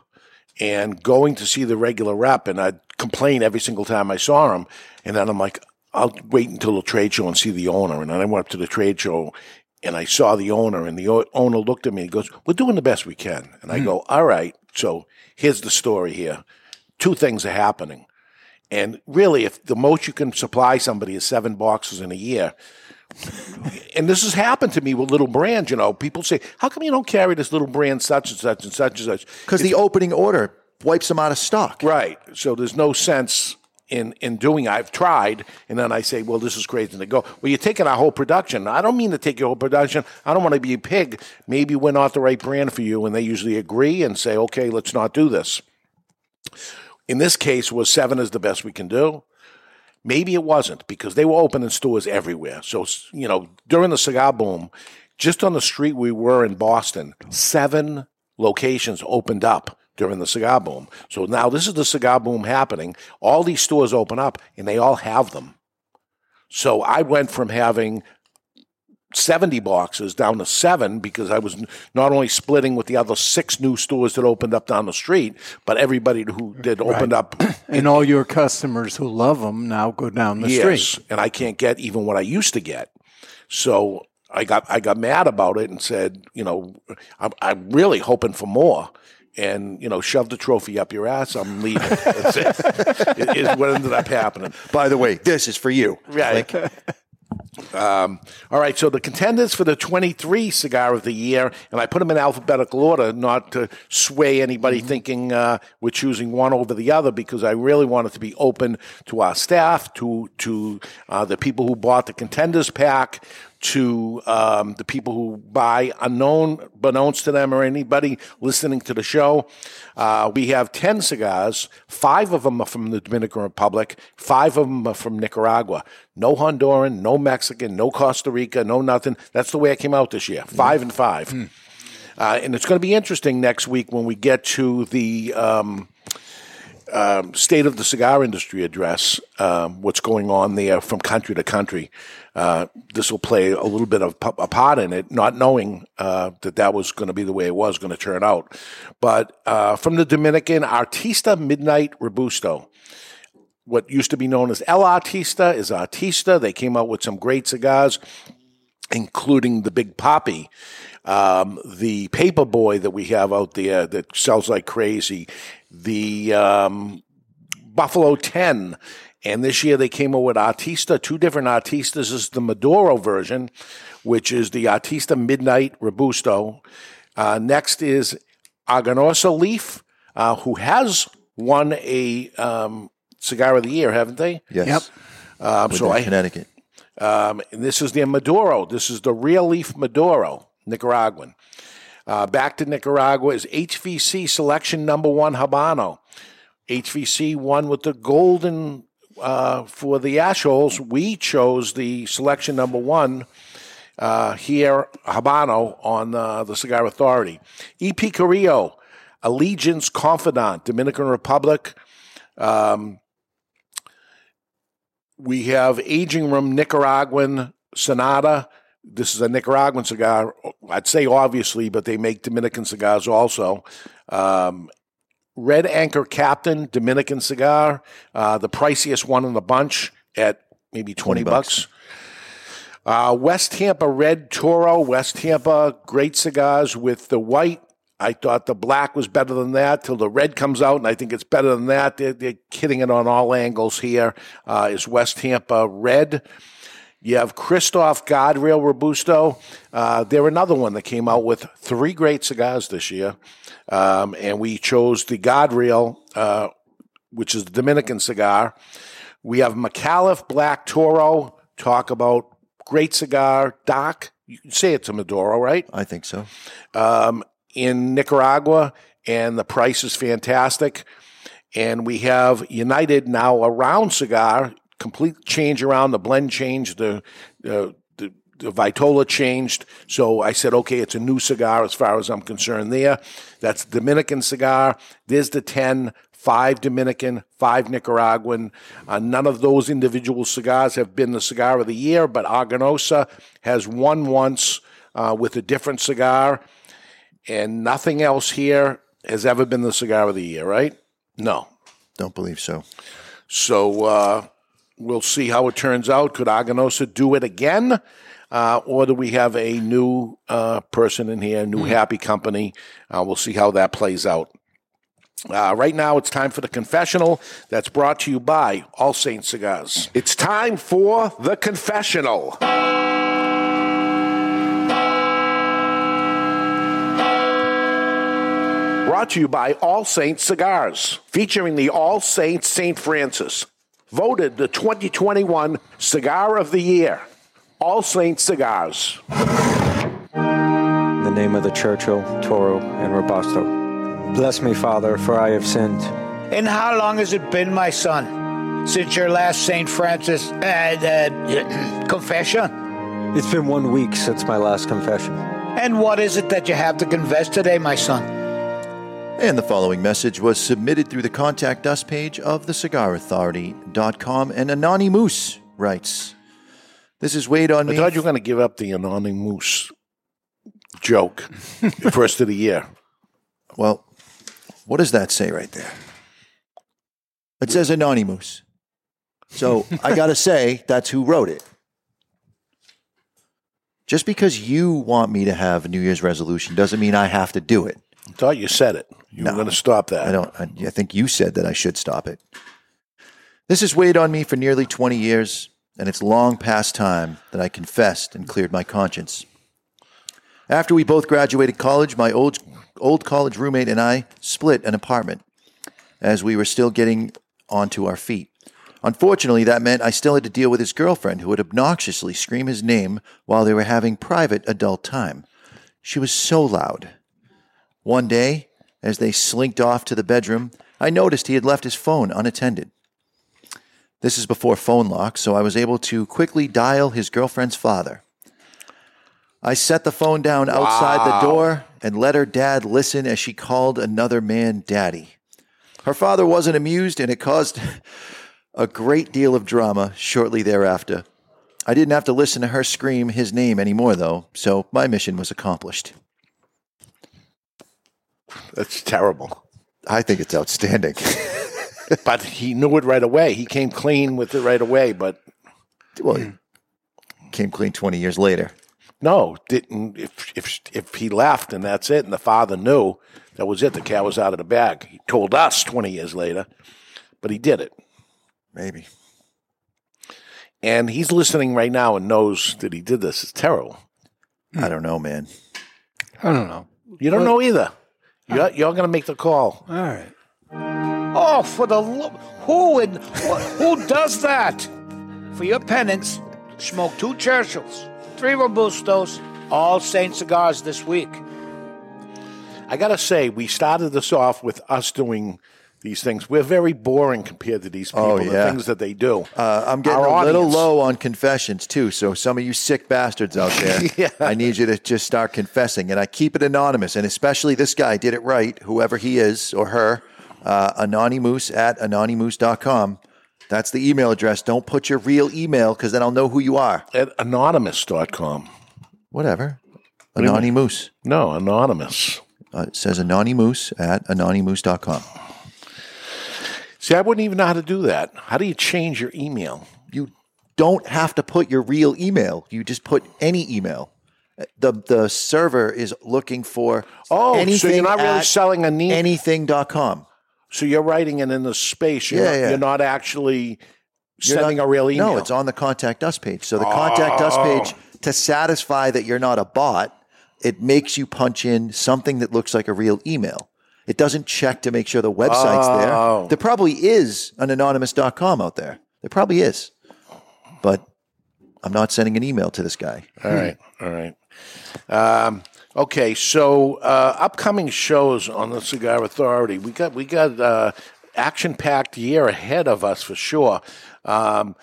S4: and going to see the regular rep, and I'd complain every single time I saw him. And then I'm like, I'll wait until the trade show and see the owner. And then I went up to the trade show and I saw the owner, and the owner looked at me and goes, We're doing the best we can. And I hmm. go, All right. So here's the story here. Two things are happening. And really, if the most you can supply somebody is seven boxes in a year, and this has happened to me with little brands. You know, people say, "How come you don't carry this little brand such and such and such and such?"
S1: Because the opening order wipes them out of stock.
S4: Right. So there's no sense in in doing. I've tried, and then I say, "Well, this is crazy." And they go, "Well, you're taking our whole production." I don't mean to take your whole production. I don't want to be a pig. Maybe we're not the right brand for you, and they usually agree and say, "Okay, let's not do this." In this case, was seven is the best we can do. Maybe it wasn't because they were opening stores everywhere. So, you know, during the cigar boom, just on the street we were in Boston, seven locations opened up during the cigar boom. So now this is the cigar boom happening. All these stores open up and they all have them. So I went from having 70 boxes down to seven because I was not only splitting with the other six new stores that opened up down the street, but everybody who did opened up (clears throat)
S5: And all your customers who love them now go down the street.
S4: and I can't get even what I used to get. So I got I got mad about it and said, you know, I'm, I'm really hoping for more. And you know, shove the trophy up your ass. I'm leaving. (laughs) That's it. it is what ended up happening.
S1: By the way, this is for you.
S4: Right. Um, all right, so the contenders for the 23 cigar of the year, and I put them in alphabetical order, not to sway anybody thinking uh, we're choosing one over the other, because I really want it to be open to our staff, to to uh, the people who bought the contenders pack, to um, the people who buy unknown, beknownst to them, or anybody listening to the show. Uh, we have 10 cigars. Five of them are from the Dominican Republic. Five of them are from Nicaragua. No Honduran, no Mexican, no Costa Rica, no nothing. That's the way I came out this year. Five and five. Uh, and it's going to be interesting next week when we get to the um, um, state of the cigar industry address, um, what's going on there from country to country. Uh, this will play a little bit of a part in it, not knowing uh, that that was going to be the way it was going to turn out. But uh, from the Dominican, Artista Midnight Robusto what used to be known as El Artista is Artista. They came out with some great cigars, including the Big Poppy, um, the Paper Boy that we have out there that sells like crazy, the um, Buffalo 10. And this year they came out with Artista, two different Artistas. This is the Maduro version, which is the Artista Midnight Robusto. Uh, next is Aganorsa Leaf, uh, who has won a um, cigar of the year, haven't they?
S1: Yes.
S5: Yep.
S4: Um, so I,
S1: Connecticut.
S4: um, and this is the Maduro. This is the real leaf Maduro, Nicaraguan. Uh, back to Nicaragua is HVC selection number one Habano. HVC won with the golden uh, for the Ashholes. We chose the selection number one uh, here, Habano, on uh, the Cigar Authority. EP Carrillo, Allegiance Confidant, Dominican Republic. Um, we have Aging Room Nicaraguan Sonata. This is a Nicaraguan cigar. I'd say obviously, but they make Dominican cigars also. Um, Red Anchor Captain Dominican cigar, uh, the priciest one in the bunch at maybe 20,
S1: 20 bucks.
S4: Uh, West Tampa Red Toro, West Tampa, great cigars with the white. I thought the black was better than that till the red comes out, and I think it's better than that. They're, they're hitting it on all angles here. Uh, is West Tampa Red. You have Kristoff Guardrail Robusto. Uh, they're another one that came out with three great cigars this year. Um, and we chose the Guardrail, uh, which is the Dominican cigar. We have Micallef Black Toro. Talk about great cigar, Doc. You can say it's a Maduro, right?
S1: I think so.
S4: um, in Nicaragua, and the price is fantastic. And we have United now a round cigar, complete change around the blend changed, the uh, the, the Vitola changed. So I said, okay, it's a new cigar as far as I'm concerned. There, that's Dominican cigar. There's the ten. Five Dominican, five Nicaraguan. Uh, none of those individual cigars have been the cigar of the year, but Aganorsa has won once uh, with a different cigar and nothing else here has ever been the cigar of the year, right? No.
S1: Don't believe so.
S4: So uh, we'll see how it turns out. Could Aganorsa do it again? Uh, or do we have a new uh, person in here, a new happy company? Uh, we'll see how that plays out. Uh, right now, it's time for the confessional that's brought to you by All Saints Cigars. It's time for the confessional. Brought to you by All Saints Cigars, featuring the All Saints St. Francis. Voted the 2021 Cigar of the Year. All Saints Cigars.
S8: In the name of the Churchill, Toro, and Robusto. Bless me, Father, for I have sinned.
S9: And how long has it been, my son, since your last St. Francis uh, uh, (clears throat) confession?
S8: It's been one week since my last confession.
S9: And what is it that you have to confess today, my son?
S1: And the following message was submitted through the Contact Us page of thecigarauthority.com. And Anani Moose writes, This is weighed on
S4: I
S1: me.
S4: I thought you were going to give up the anonymous joke first of the year.
S1: Well, what does that say right there? It says Anonymous. So I got to (laughs) say, that's who wrote it. Just because you want me to have a New Year's resolution doesn't mean I have to do it.
S4: I thought you said it. You
S1: No.
S4: were going to stop that.
S1: I don't. I, I think you said that I should stop it. This has weighed on me for nearly 20 years, and it's long past time that I confessed and cleared my conscience. After we both graduated college, my old old college roommate and I split an apartment as we were still getting onto our feet. Unfortunately, that meant I still had to deal with his girlfriend who would obnoxiously scream his name while they were having private adult time. She was so loud. One day, as they slinked off to the bedroom, I noticed he had left his phone unattended. This is before phone lock, so I was able to quickly dial his girlfriend's father. I set the phone down outside the door and let her dad listen as she called another man daddy. Her father wasn't amused, and it caused (laughs) a great deal of drama shortly thereafter. I didn't have to listen to her scream his name anymore, though, so my mission was accomplished.
S4: That's terrible.
S1: I think it's outstanding. (laughs)
S4: But he knew it right away. He came clean with it right away. But
S1: well, he came clean 20 years later.
S4: no, didn't. If if if he left and that's it, and the father knew that was it, the cat was out of the bag. He told us twenty years later, but he did it.
S1: Maybe.
S4: And he's listening right now and knows that he did this. It's terrible.
S1: I don't know, man.
S5: I don't know.
S4: You don't know either. You're, you're going to make the call.
S5: All right.
S9: Oh, for the lo- who wh- who does that? For your penance, smoke two Churchills, three Robustos, all Saint cigars this week.
S4: I got to say, we started this off with us doing these things. We're very boring compared to these people,
S1: Oh,
S4: the things that they do.
S1: Uh, I'm getting
S4: Our
S1: a little low on confessions, too. So, some of you sick bastards out there, (laughs) I need you to just start confessing. And I keep it anonymous. And especially this guy did it right, whoever he is or her, uh, anonymous at anonymous.com. That's the email address. Don't put your real email because then I'll know who you are.
S4: At anonymous.com.
S1: Whatever.
S4: do you mean?
S1: Anonymous.
S4: No, anonymous.
S1: Uh, it says anonymous at anonymous.com.
S4: See, I wouldn't even know how to do that. How do you change your email?
S1: You don't have to put your real email. You just put any email. The the server is looking for
S4: Oh, so you're not really selling a need.
S1: anything.com.
S4: so you're writing it in the space. You're,
S1: Yeah,
S4: not,
S1: yeah.
S4: you're not actually
S1: You're
S4: sending
S1: not-
S4: a real email.
S1: No, it's on the contact us page. So the contact us oh. page to satisfy that you're not a bot, it makes you punch in something that looks like a real email. It doesn't check to make sure the website's
S4: Oh.
S1: there. There probably is an anonymous.com out there. There probably is. But I'm not sending an email to this guy.
S4: All right, all right. Um, okay, so uh, upcoming shows on the Cigar Authority. We got we got uh, action packed year ahead of us for sure. Um,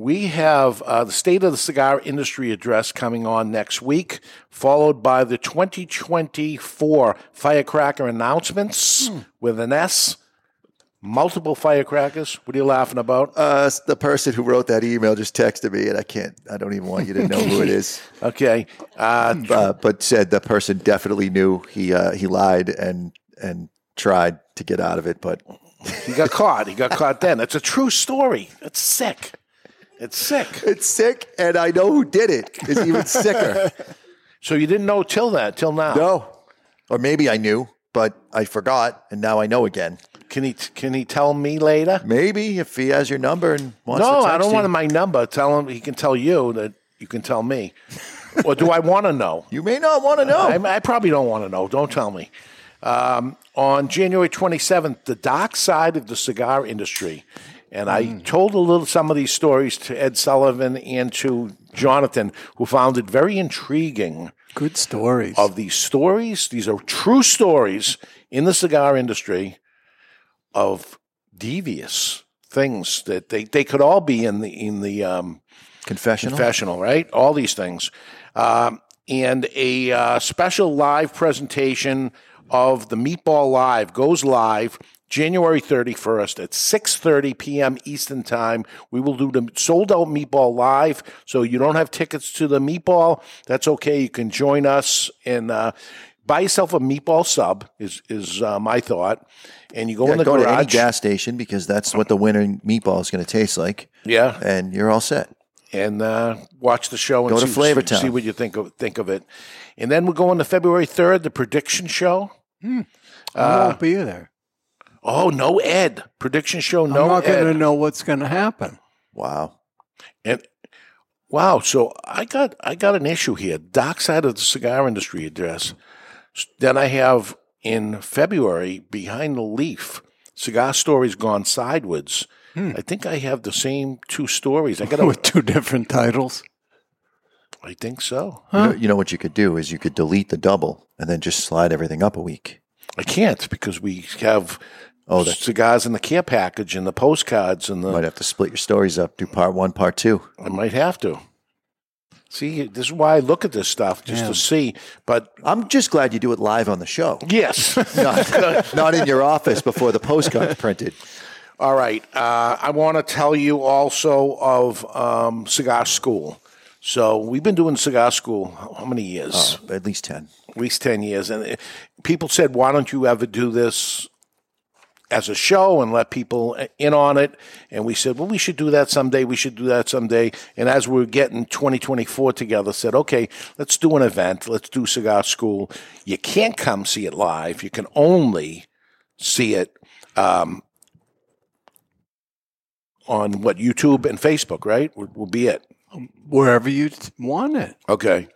S4: we have uh, the State of the Cigar Industry address coming on next week, followed by the 2024 Firecracker announcements with an S. Multiple firecrackers. What are you laughing about?
S1: Uh, the person who wrote that email just texted me, and I can't. I don't even want you to know who it is. (laughs)
S4: Okay. Uh,
S1: uh, but said the person definitely knew he uh, he lied and and tried to get out of it, but
S4: He got caught. He got caught then. It's a true story. It's sick. It's sick.
S1: it's sick, and I know who did it. It's even (laughs) sicker.
S4: So you didn't know till that, till now.
S1: no, or maybe I knew, but I forgot, and now I know again.
S4: Can he can he tell me later?
S1: Maybe if he has your number and wants to no,
S4: I
S1: text
S4: don't
S1: you.
S4: want my number. Tell him he can tell you that you can tell me. or do I want to know? (laughs)
S1: You may not want to know.
S4: I, I probably don't want to know. Don't tell me. Um, on January 27th, the dark side of the cigar industry. And I told a little some of these stories to Ed Sullivan and to Jonathan, who found it very intriguing.
S5: Good stories.
S4: Of these stories, these are true stories in the cigar industry of devious things that they, they could all be in the in the um,
S1: confessional.
S4: confessional, right? All these things, um, and a uh, special live presentation of the Meatball Live goes live January 31st at 6:30 p.m. Eastern Time. We will do the sold out Meatball Live, so you don't have tickets to the Meatball. That's okay. You can join us and uh, buy yourself a Meatball sub. Is is uh, my thought, and you go
S1: Yeah,
S4: in the
S1: go to any
S4: garage.
S1: gas station because that's what the winter meatball is going to taste like.
S4: Yeah.
S1: and you're all set.
S4: and uh, watch the show and
S1: Go to
S4: see,
S1: Flavor
S4: see,
S1: Town.
S4: see what you think of think of it. And then we're going to February third, the prediction show.
S5: I
S4: Uh,
S5: won't be there.
S4: Oh, no Ed prediction show. No Ed.
S5: I'm not going to know what's going to happen.
S1: Wow.
S4: And wow, so I got I got an issue here. Dark side of the cigar industry address. Then I have in February behind the leaf. Cigar stories gone sideways. Hmm. I think I have the same two stories. I got (laughs)
S5: With two different titles.
S4: I think so.
S1: You, know, you know what you could do is you could delete the double and then just slide everything up a week.
S4: I can't because we have
S1: Oh, that's-
S4: cigars in the care package and the postcards and the.
S1: Might have to split your stories up, do part one, part two.
S4: I might have to. See, this is why I look at this stuff just to see. But
S1: I'm just glad you do it live on the show,
S4: yes, (laughs)
S1: not, not in your office before the postcard's printed.
S4: all right. Uh, I want to tell you also of um, cigar school. So we've been doing cigar school how many years?
S1: Oh, at least 10.
S4: At least ten years. And uh, people said, "Why don't you ever do this as a show and let people in on it. And we said, well, we should do that someday. We should do that someday. And as we were getting 2024 together, said, okay, let's do an event. Let's do Cigar School. You can't come see it live. You can only see it um, on what YouTube and Facebook, right? Will, will be it.
S5: Wherever you want it.
S4: Okay.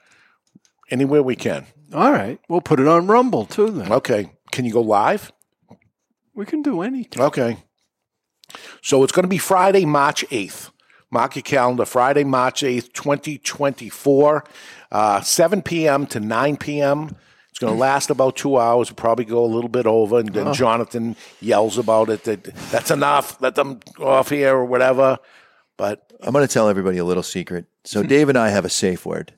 S4: Anywhere we can.
S5: All right. We'll put it on Rumble too then.
S4: Okay. Can you go live?
S5: We can do anything.
S4: Okay. So it's going to be Friday, March 8th. Mark your calendar, Friday, March 8th, 2024, uh, 7 p.m. to 9 p.m. It's going to last about two hours, probably go a little bit over. And then
S1: Oh.
S4: Jonathan yells about it that that's enough, let them go off here or whatever. But
S1: I'm going to tell everybody a little secret. So Dave and I have a safe word.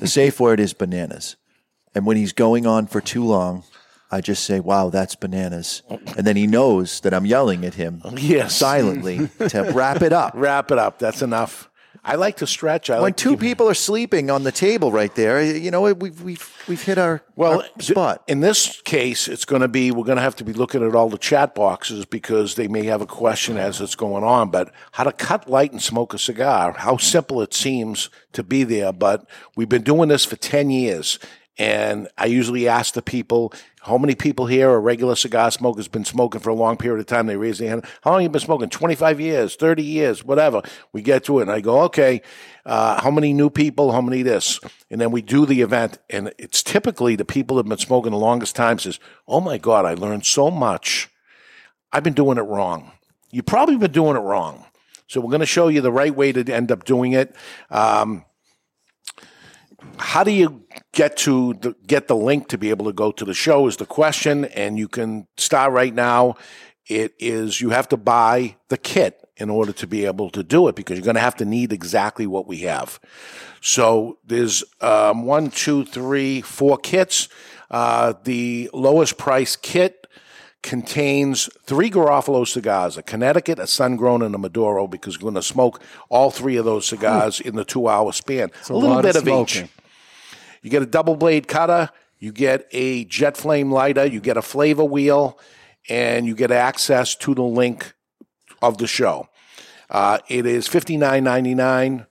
S1: The safe word is bananas. And when he's going on for too long, I just say, "Wow, that's bananas," and then he knows that I'm yelling at him
S4: Yes.
S1: silently (laughs) to wrap it up.
S4: wrap it up. That's enough. I like to stretch. I
S1: When
S4: like
S1: two
S4: give-
S1: people are sleeping on the table right there, you know, we've we've we've hit our
S4: Well,
S1: our spot.
S4: In this case, it's going to be we're going to have to be looking at all the chat boxes because they may have a question as it's going on. But how to cut light and smoke a cigar? How simple it seems to be there, but we've been doing this for ten years, And I usually ask the people, how many people here are regular cigar smokers, been smoking for a long period of time? They raise their hand. How long you been smoking? 25 years, 30 years, whatever. We get to it and I go, okay, uh, how many new people? How many this? And then we do the event. And it's typically the people that have been smoking the longest time says, oh my God, I learned so much. I've been doing it wrong. You've probably been doing it wrong. So we're going to show you the right way to end up doing it. Um, how do you get to the, get the link to be able to go to the show is the question and you can start right now. It is you have to buy the kit in order to be able to do it because you're going to have to need exactly what we have. So there's um, one two three four kits. Uh, the lowest price kit contains three Garofalo cigars, a Connecticut, a Sun Grown, and a Maduro, because we're going to smoke all three of those cigars in the two hour span.
S5: a
S4: a little bit
S5: of
S4: of, each. You get a double blade cutter, you get a jet flame lighter, you get a flavor wheel, and you get access to the link of the show. Uh, it is fifty nine ninety nine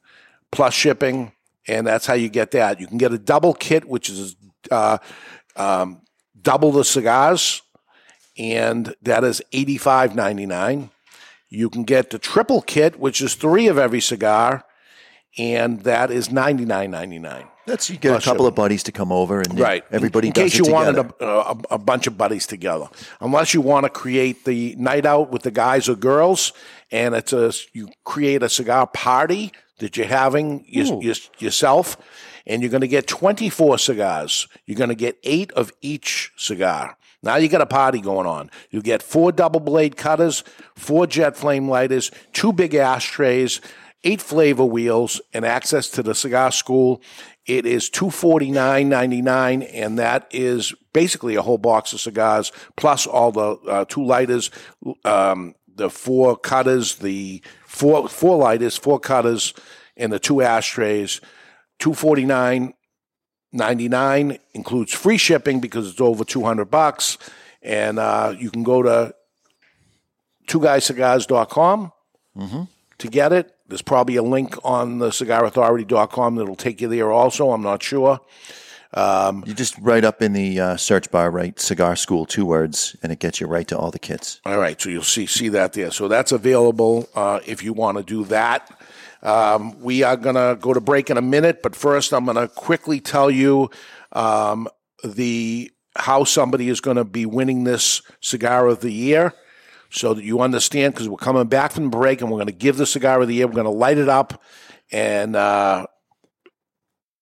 S4: plus shipping, and that's how you get that. You can get a double kit, which is uh, um, double the cigars, and that is eighty five ninety nine. You can get the triple kit, which is three of every cigar, and that is ninety nine ninety nine.
S1: That's you get a couple of buddies to come over and
S4: Right.
S1: everybody
S4: in
S1: does
S4: case you wanted a, a, a bunch of buddies together. Unless you want to create the night out with the guys or girls, and it's a you create a cigar party that you're having your, your, yourself, and you're going to get 24 cigars. You're going to get eight of each cigar. Now you got a party going on. You get four double blade cutters, four jet flame lighters, two big ashtrays, eight flavor wheels, and access to the cigar school. It is two forty nine ninety nine, and that is basically a whole box of cigars plus all the uh, two lighters, um, the four cutters, the four four lighters, four cutters, and the two ashtrays. Two forty nine 99 includes free shipping because it's over 200 bucks and uh, you can go to twoguyscigars.com to get it there's probably a link on the cigarauthority.com that'll take you there also i'm not sure um,
S1: You just write up in the uh, search bar, right? Cigar School, two words, and it gets you right to all the kits.
S4: all right so you'll see see that there so that's available uh, if you want to do that um, we are going to go to break in a minute but first i'm going to quickly tell you um, the how somebody is going to be winning this cigar of the year so that you understand because we're coming back from the break and we're going to give the cigar of the year we're going to light it up and uh,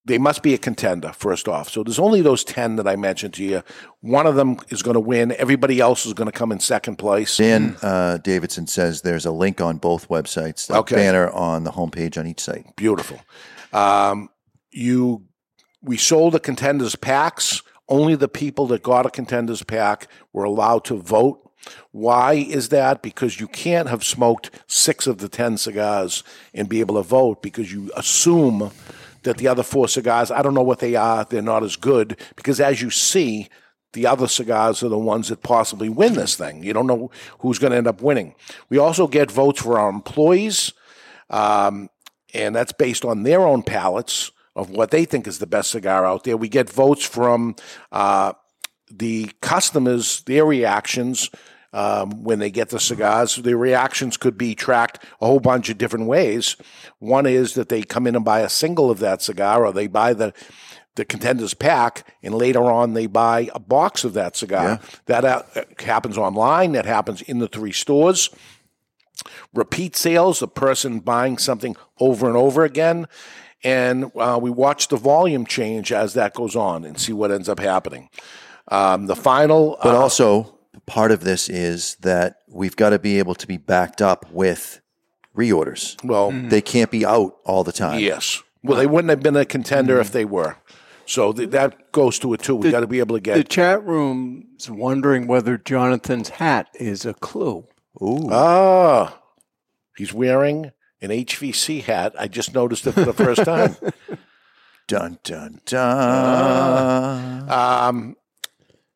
S4: they must be a contender first off so there's only those 10 that i mentioned to you one of them is going to win everybody else is going to come in second place
S1: Dan uh, Davidson says there's a link on both websites, a
S4: Okay.
S1: banner on the homepage on each site.
S4: Beautiful. Um, you, we sold the contenders packs. Only the people that got a contenders pack were allowed to vote. Why is that? Because you can't have smoked six of the ten cigars and be able to vote because you assume that the other four cigars, I don't know what they are, they're not as good. Because as you see, the other cigars are the ones that possibly win this thing. You don't know who's going to end up winning. We also get votes for our employees, um, and that's based on their own palates of what they think is the best cigar out there. We get votes from uh, the customers, their reactions um, when they get the cigars. The reactions could be tracked a whole bunch of different ways. One is that they come in and buy a single of that cigar, or they buy the the contenders pack, and later on they buy a box of that cigar. That uh, happens online. That happens in the three stores. Repeat sales, a person buying something over and over again. And uh, we watch the volume change as that goes on and see what ends up happening. Um, the final,
S1: But
S4: uh,
S1: also, part of this is that we've got to be able to be backed up with reorders.
S4: Well,
S1: they can't be out all the time.
S4: yes. Well, they wouldn't have been a contender if they were. So th- that goes to it too. We got to be able to get
S5: The chat room's wondering whether Jonathan's hat is a clue.
S1: Ooh.
S4: Ah, he's wearing an HVC hat. I just noticed it for the first time. (laughs)
S1: Dun dun dun.
S4: Um,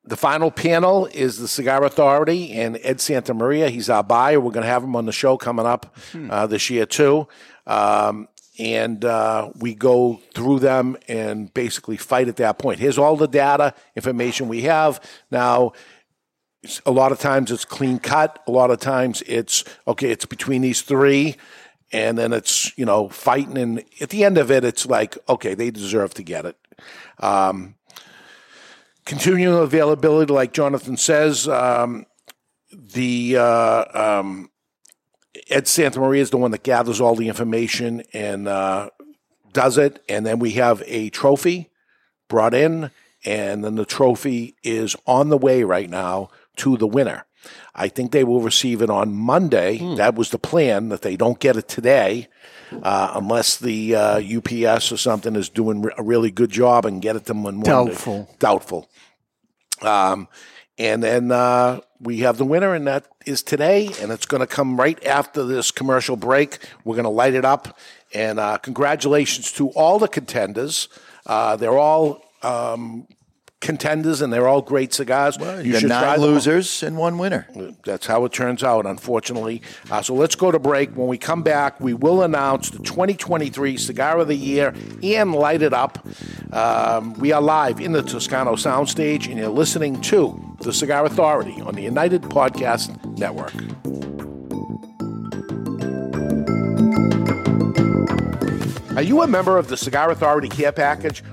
S4: the final panel is the Cigar Authority and Ed Santa Maria. He's our buyer. We're going to have him on the show coming up uh, this year too. Um, and uh, we go through them and basically fight at that point. Here's all the data information we have now. A lot of times it's clean cut. A lot of times it's okay. It's between these three, and then it's you know fighting. And at the end of it, it's like okay, they deserve to get it. Um, continuing availability, like Jonathan says, um, the uh, um, Ed Santa Maria is the one that gathers all the information and uh, does it, and then we have a trophy brought in, and then the trophy is on the way right now to the winner. I think they will receive it on Monday.
S5: Hmm.
S4: That was the plan. That they don't get it today, uh, unless the uh, UPS or something is doing a really good job and get it to them on Monday.
S5: Doubtful.
S4: Doubtful. Um, and then uh, we have the winner, and that is today, and it's going to come right after this commercial break. We're going to light it up, and uh, congratulations to all the contenders. Uh, they're all um, contenders, and they're all great cigars.
S1: You got nine losers and one winner.
S4: That's how it turns out, unfortunately. Uh, so let's go to break. When we come back, we will announce the 2023 Cigar of the Year and light it up. Um, we are live in the Toscano Soundstage, and you're listening to the Cigar Authority on the United Podcast Network. Are you a member of the Cigar Authority Care Package?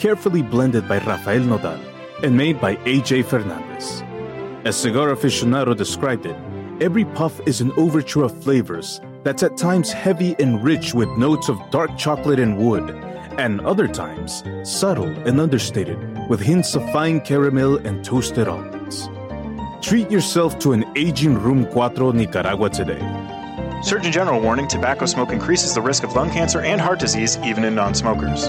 S10: carefully blended by Rafael Nodal and made by AJ Fernandez. As Cigar Aficionado described it, every puff is an overture of flavors that's at times heavy and rich with notes of dark chocolate and wood, and other times subtle and understated with hints of fine caramel and toasted almonds. Treat yourself to an aging Room 4 Nicaragua today.
S11: Surgeon General warning tobacco smoke increases the risk of lung cancer and heart disease even in non smokers.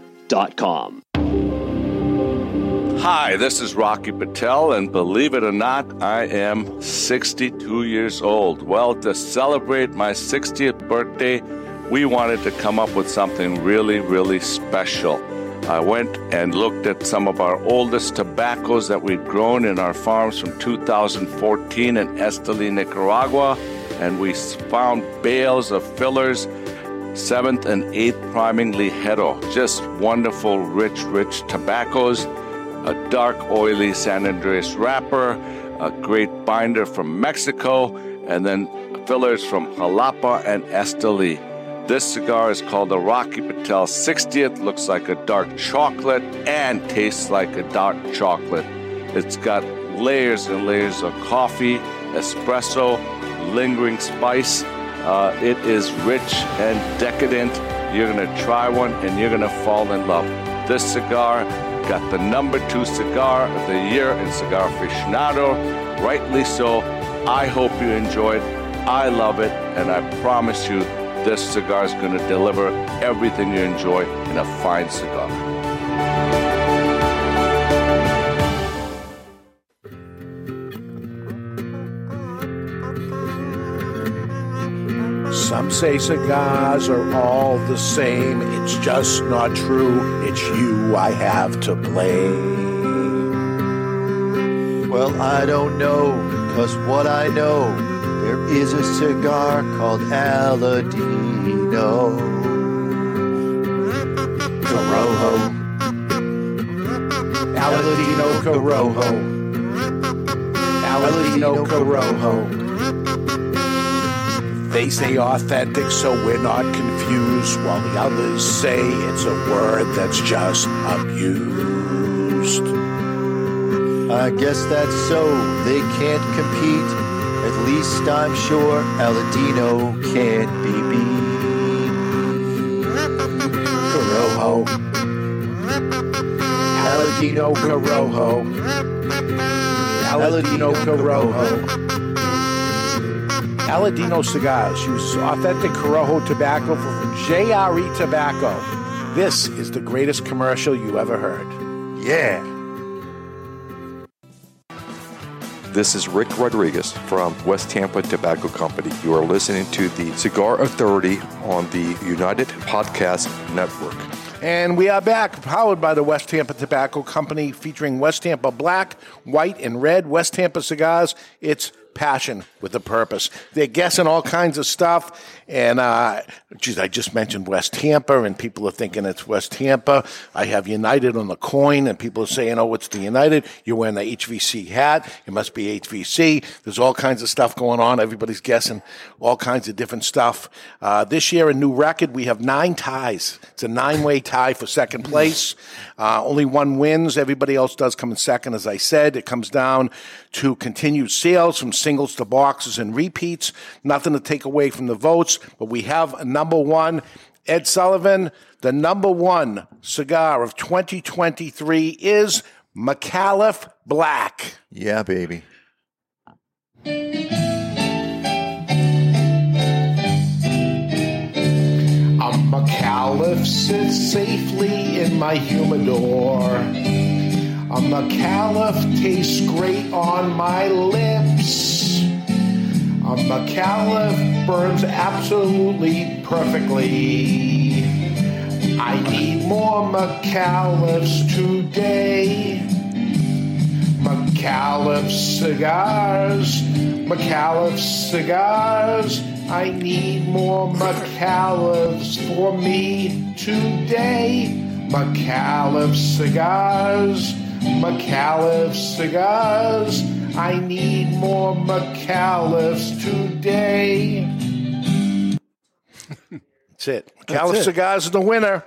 S12: Hi, this is Rocky Patel, and believe it or not, I am 62 years old. Well, to celebrate my 60th birthday, we wanted to come up with something really, really special. I went and looked at some of our oldest tobaccos that we'd grown in our farms from 2014 in Esteli, Nicaragua, and we found bales of fillers, seventh and eighth priming Ligero. Just wonderful, rich, rich tobaccos, a dark, oily San Andrés wrapper, a great binder from Mexico, and then fillers from Jalapa and Esteli. This cigar is called the Rocky Patel 60th. Looks like a dark chocolate and tastes like a dark chocolate. It's got layers and layers of coffee espresso, lingering spice. Uh, it is rich and decadent. You're going to try one and you're going to fall in love. This cigar got the number two cigar of the year in Cigar Aficionado. Rightly so. I hope you enjoy it. I love it. And I promise you, this cigar is going to deliver everything you enjoy in a fine cigar.
S4: Say cigars are all the same. It's just not true. It's you I have to blame.
S1: Well, I don't know, cause what I know, there is a cigar called Aladino. Corojo.
S4: Aladino Corojo. Aladino Corojo. They say authentic, so we're not confused, while the others say it's a word that's just abused.
S1: I guess that's so. They can't compete. At least I'm sure Aladino can't be beat.
S4: Corojo. Aladino Corojo. Aladino Corojo. Aladino Cigars uses authentic Corojo tobacco from JRE Tobacco. This is the greatest commercial you ever heard.
S1: Yeah.
S13: This is Rick Rodriguez from West Tampa Tobacco Company. You are listening to the Cigar Authority on the United Podcast Network.
S4: And we are back, powered by the West Tampa Tobacco Company, featuring West Tampa Black, White, and Red. West Tampa cigars. It's passion with a purpose. They're guessing all kinds of stuff. And, uh, geez, I just mentioned West Tampa, and people are thinking it's West Tampa. I have United on the coin, and people are saying, oh, it's the United. You're wearing the HVC hat. It must be HVC. There's all kinds of stuff going on. Everybody's guessing all kinds of different stuff. Uh, this year, a new record. We have nine ties. It's a nine way tie for second place. Uh, only one wins. Everybody else does come in second, as I said. It comes down to continued sales from singles to boxes and repeats. Nothing to take away from the votes, but we have number one. Ed Sullivan, the number one cigar of 2023 is Micallef Black.
S1: Yeah, baby.
S4: Micallef sits safely in my humidor. A Micallef tastes great on my lips. A Micallef burns absolutely perfectly. I need more Micallefs today. Micallef cigars, Micallef cigars. I need more Micallefs for me today. Micallef cigars, Micallef cigars. I need more Micallefs today. That's it. Micallef
S1: it.
S4: cigars is the winner.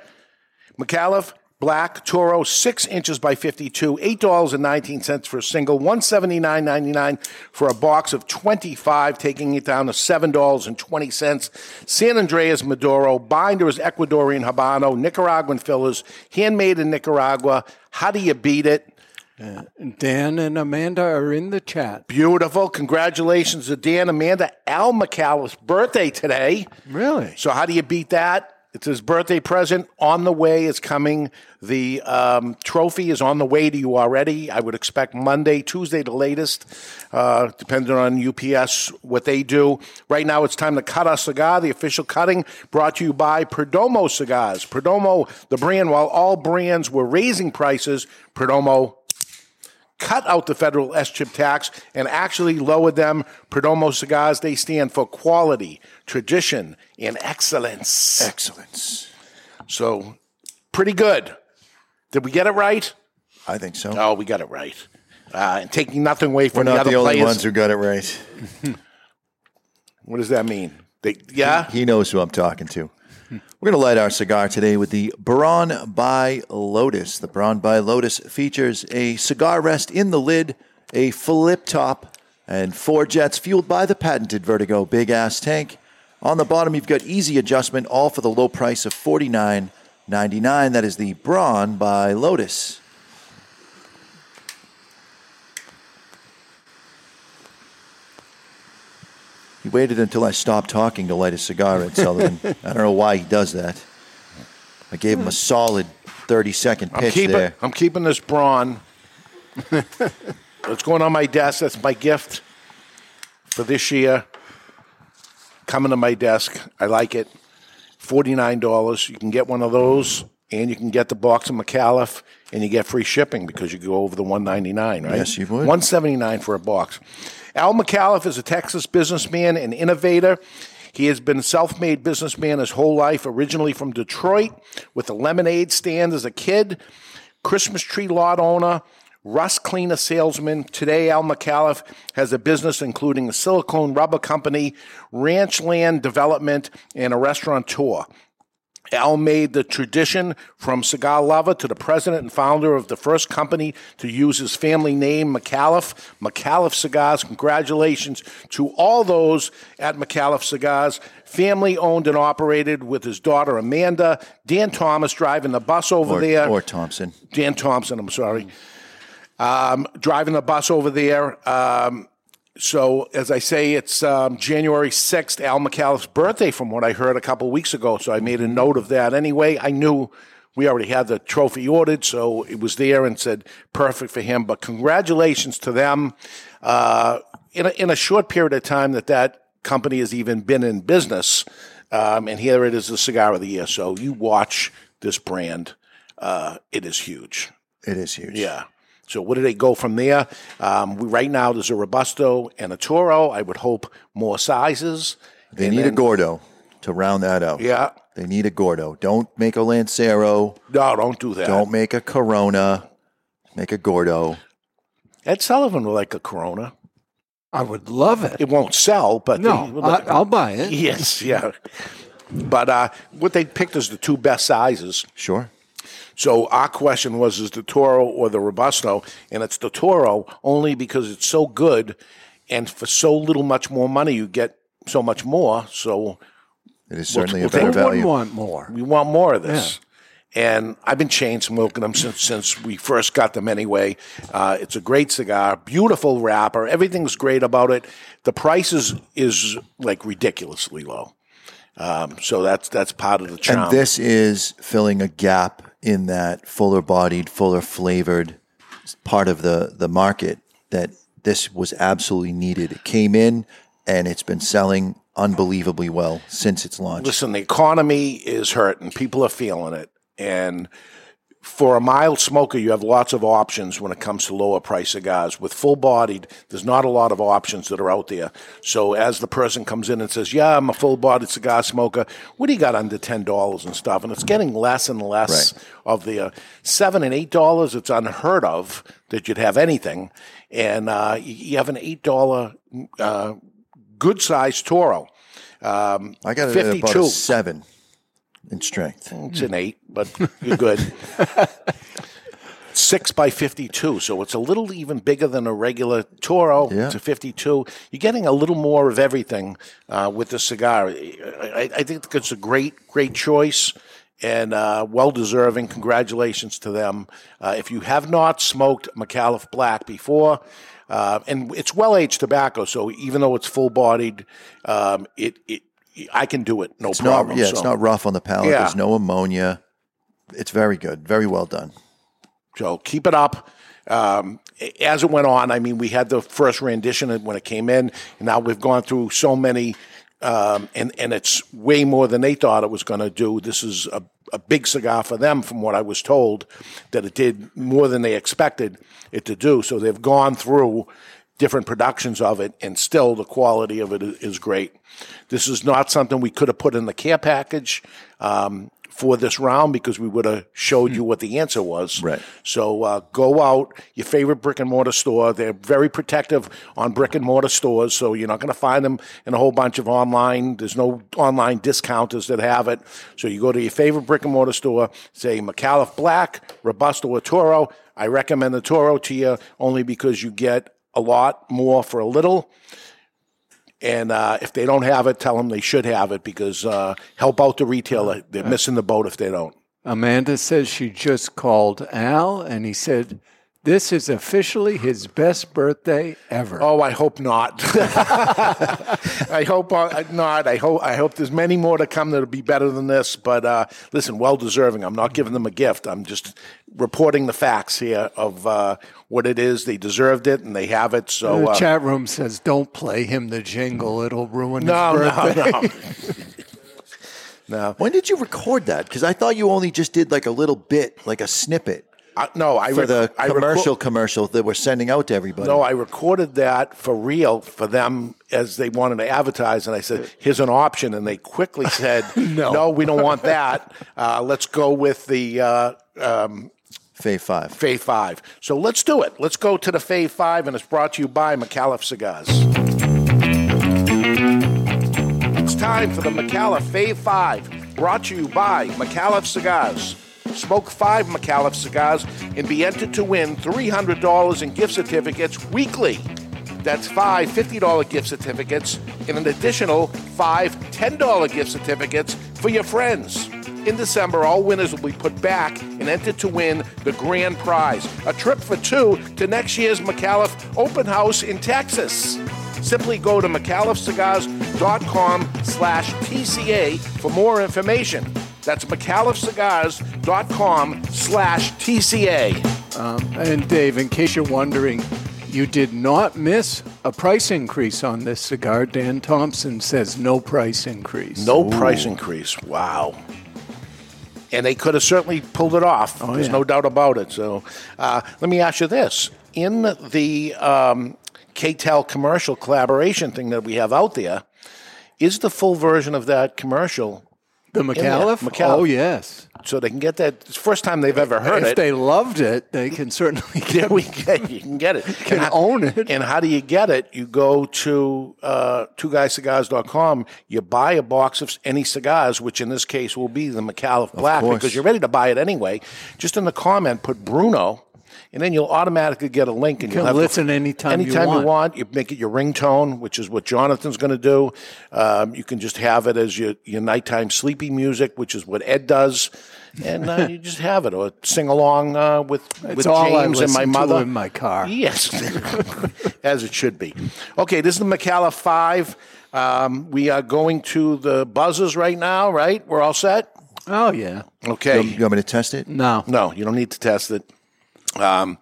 S4: Micallef Black Toro, six inches by 52, $8.19 for a single, $179.99 for a box of 25, taking it down to $7.20. San Andrés Maduro, binder is Ecuadorian Habano, Nicaraguan fillers, handmade in Nicaragua. How do you beat it?
S5: Uh, Dan and Amanda are in the chat.
S4: Beautiful. Congratulations to Dan, Amanda, Al Micallef's birthday today.
S5: Really?
S4: So how do you beat that? It's his birthday present. On the way It's coming. The um, trophy is on the way to you already. I would expect Monday, Tuesday, the latest, uh, depending on UPS what they do. Right now, it's time to cut our cigar. The official cutting brought to you by Perdomo Cigars. Perdomo, the brand, while all brands were raising prices, Perdomo cut out the federal SCHIP tax and actually lowered them. Perdomo cigars, they stand for quality, tradition, and excellence.
S1: Excellence.
S4: So, pretty good. Did we get it right?
S1: I think so.
S4: Oh, we got it right. Uh, and taking nothing away from We're the
S1: not
S4: other
S1: the only
S4: players.
S1: ones who got it right. (laughs)
S4: what does that mean? They, yeah?
S1: He knows who I'm talking to. We're going to light our cigar today with the Braun by Lotus. The Braun by Lotus features a cigar rest in the lid, a flip top and four jets fueled by the patented Vertigo big ass tank. On the bottom, you've got easy adjustment, all for the low price of forty nine ninety nine. That is the Braun by Lotus. He waited until I stopped talking to light a cigar at Sullivan. I don't know why he does that. I gave him a solid 30 second
S4: I'm
S1: pitch
S4: keeping,
S1: there.
S4: I'm keeping this brawn. it's going on my desk. That's my gift for this year. Coming to my desk. I like it. $49. You can get one of those, and you can get the box of Micallef, and you get free shipping because you go over the 199 right?
S1: Yes, you would.
S4: 179 for a box. Al Micallef is a Texas businessman and innovator. He has been a self made businessman his whole life, originally from Detroit, with a lemonade stand as a kid, Christmas tree lot owner, rust cleaner salesman. Today, Al Micallef has a business including a silicone rubber company, ranch land development, and a restaurateur. Al made the tradition from cigar lover to the president and founder of the first company to use his family name, Micallef. Micallef Cigars. Congratulations to all those at Micallef Cigars. Family owned and operated with his daughter Amanda. Dan Thomas driving the bus over
S1: or,
S4: there.
S1: Or Thompson.
S4: Dan Thompson, I'm sorry. Um, driving the bus over there. Um, so, as I say, it's um, January 6th, Al Micallef's birthday, from what I heard a couple weeks ago. So, I made a note of that anyway. I knew we already had the trophy ordered, so it was there and said perfect for him. But congratulations to them. Uh, in, a, in a short period of time that that company has even been in business, um, and here it is, the cigar of the year. So, you watch this brand, uh, it is huge.
S1: It is huge.
S4: Yeah. So what do they go from there? Um, we, right now, there's a Robusto and a Toro. I would hope more sizes.
S1: They
S4: And
S1: need
S4: then-
S1: a Gordo to round that out.
S4: Yeah.
S1: They need a Gordo. Don't make a Lancero.
S4: No, don't do that.
S1: Don't make a Corona. Make a Gordo.
S4: Ed Sullivan would like a Corona.
S5: I would love it.
S4: It won't sell, but
S5: No,
S4: they
S5: I,
S4: like-
S5: I'll buy it. (laughs)
S4: Yes, yeah. But uh, what they picked is the two best sizes.
S1: Sure.
S4: So our question was, is the Toro or the Robusto? And it's the Toro only because it's so good, and for so little much more money, you get so much more. So
S1: it is
S5: certainly a better Who wouldn't value. want more?
S4: We want more of this. And I've been chain smoking them since since we first got them. Anyway, uh, it's a great cigar, beautiful wrapper. Everything's great about it. The price is is like ridiculously low. Um, so that's that's part of the charm.
S1: And this is filling a gap in that fuller bodied, fuller flavored part of the, the market that this was absolutely needed. It came in and it's been selling unbelievably well since its launch.
S4: Listen, the economy is hurting. People are feeling it. And for a mild smoker, you have lots of options when it comes to lower price cigars. With full bodied, there's not a lot of options that are out there. So as the person comes in and says, Yeah, I'm a full bodied cigar smoker, what do you got under $10 and stuff? And it's getting less and less of the uh, 7 and $8. It's unheard of that you'd have anything. And uh, you, have an $8 uh, good sized Toro. Um,
S1: I got it
S4: 52.
S1: at about a seven in strength.
S4: It's an eight, but you're good. (laughs) Six by 52, so it's a little even bigger than a regular Toro.
S1: Yeah.
S4: It's a 52. You're getting a little more of everything uh, with the cigar. I, I think it's a great, great choice and uh, well deserving. Congratulations to them. Uh, if you have not smoked Micallef Black before, uh, and it's well aged tobacco, so even though it's full bodied, um, it, it I can do it, no
S1: it's
S4: problem.
S1: Not, yeah, it's not rough on the palate.
S4: Yeah.
S1: There's no ammonia. It's very good. Very well done.
S4: So keep it up. Um, as it went on, I mean, we had the first rendition when it came in, and now we've gone through so many, um, and and it's way more than they thought it was going to do. This is a, a big cigar for them, from what I was told, that it did more than they expected it to do. So they've gone through different productions of it, and still the quality of it is, great. This is not something we could have put in the care package. Um, for this round because we would have showed you what the answer was.
S1: Right.
S4: So uh, go out, your favorite brick and mortar store. They're very protective on brick and mortar stores, so you're not going to find them in a whole bunch of online. There's no online discounters that have it. So you go to your favorite brick and mortar store, say Micallef Black, Robusto or Toro. I recommend the Toro to you only because you get a lot more for a little. And uh, if they don't have it, tell them they should have it because uh, help out the retailer. They're missing the boat if they don't.
S5: Amanda says she just called Al and he said, This is officially his best birthday ever.
S4: Oh, I hope not. (laughs) I hope uh, not. I hope I hope there's many more to come that'll be better than this. But uh, listen, well deserving. I'm not giving them a gift. I'm just reporting the facts here of uh, what it is. They deserved it, and they have it. So
S5: the
S4: uh,
S5: chat room says, Don't play him the jingle, it'll ruin
S4: No,
S5: his
S4: no, no. (laughs) no.
S1: When did you record that? Because I thought you only just did like a little bit, like a snippet.
S4: No, I
S1: for
S4: rec-
S1: the
S4: I reco-
S1: commercial commercial that we're sending out to everybody.
S4: No, I recorded that for real for them as they wanted to advertise, and I said, "Here's an option," and they quickly (laughs) said, "No, we don't want that. Uh, let's go with the." Uh, um,
S1: Fave Five.
S4: Fave Five. So let's do it. Let's go to the Fave Five, and it's brought to you by Micallef Cigars. It's time for the Micallef Fave Five, brought to you by Micallef Cigars. Smoke five Micallef cigars and be entered to win $300 in gift certificates weekly. That's five $50 gift certificates and an additional five $10 gift certificates for your friends. In December, all winners will be put back and entered to win the grand prize a trip for two to next year's Micallef Open House in Texas. Simply go to MicallefCigars.com slash TCA for more information. That's MicallefCigars.com slash TCA.
S5: Um, and Dave, in case you're wondering, you did not miss a price increase on this cigar. Dan Thompson says no price increase.
S4: No price increase. Wow. And they could have certainly pulled it off. There's
S5: yeah.
S4: no doubt about it. So uh, let me ask you this. In the um, KTEL commercial collaboration thing that we have out there, is the full version of that commercial
S5: The? Micallef?
S4: Micallef.
S5: Oh, yes.
S4: So they can get that. It's the first time they've ever heard
S5: if
S4: it.
S5: If they loved it, they can certainly (laughs) get
S4: we get you can get it.
S5: Can
S4: how-
S5: own it.
S4: And how do you get it? You go to uh, twoguyscigars.com. You buy a box of any cigars, which in this case will be the Micallef Black, because you're ready to buy it anyway. Just in the comment, put Bruno. And then you'll automatically get a link, and
S5: You
S4: you'll
S5: can
S4: have
S5: listen anytime you
S4: anytime
S5: want.
S4: you want. You make it your ringtone, which is what Jonathan's going to do. Um, you can just have it as your your nighttime sleepy music, which is what Ed does, and uh, you just have it or sing along uh, with
S5: It's
S4: with James and my
S5: listen to
S4: mother
S5: in my car.
S4: Yes, (laughs) as it should be. Okay, this is the Micallef Five. Um, we are going to the buzzers right now. Right, we're all set.
S5: Oh, yeah.
S4: Okay.
S1: You want me to test it?
S5: No.
S4: No, you don't need to test it. Um,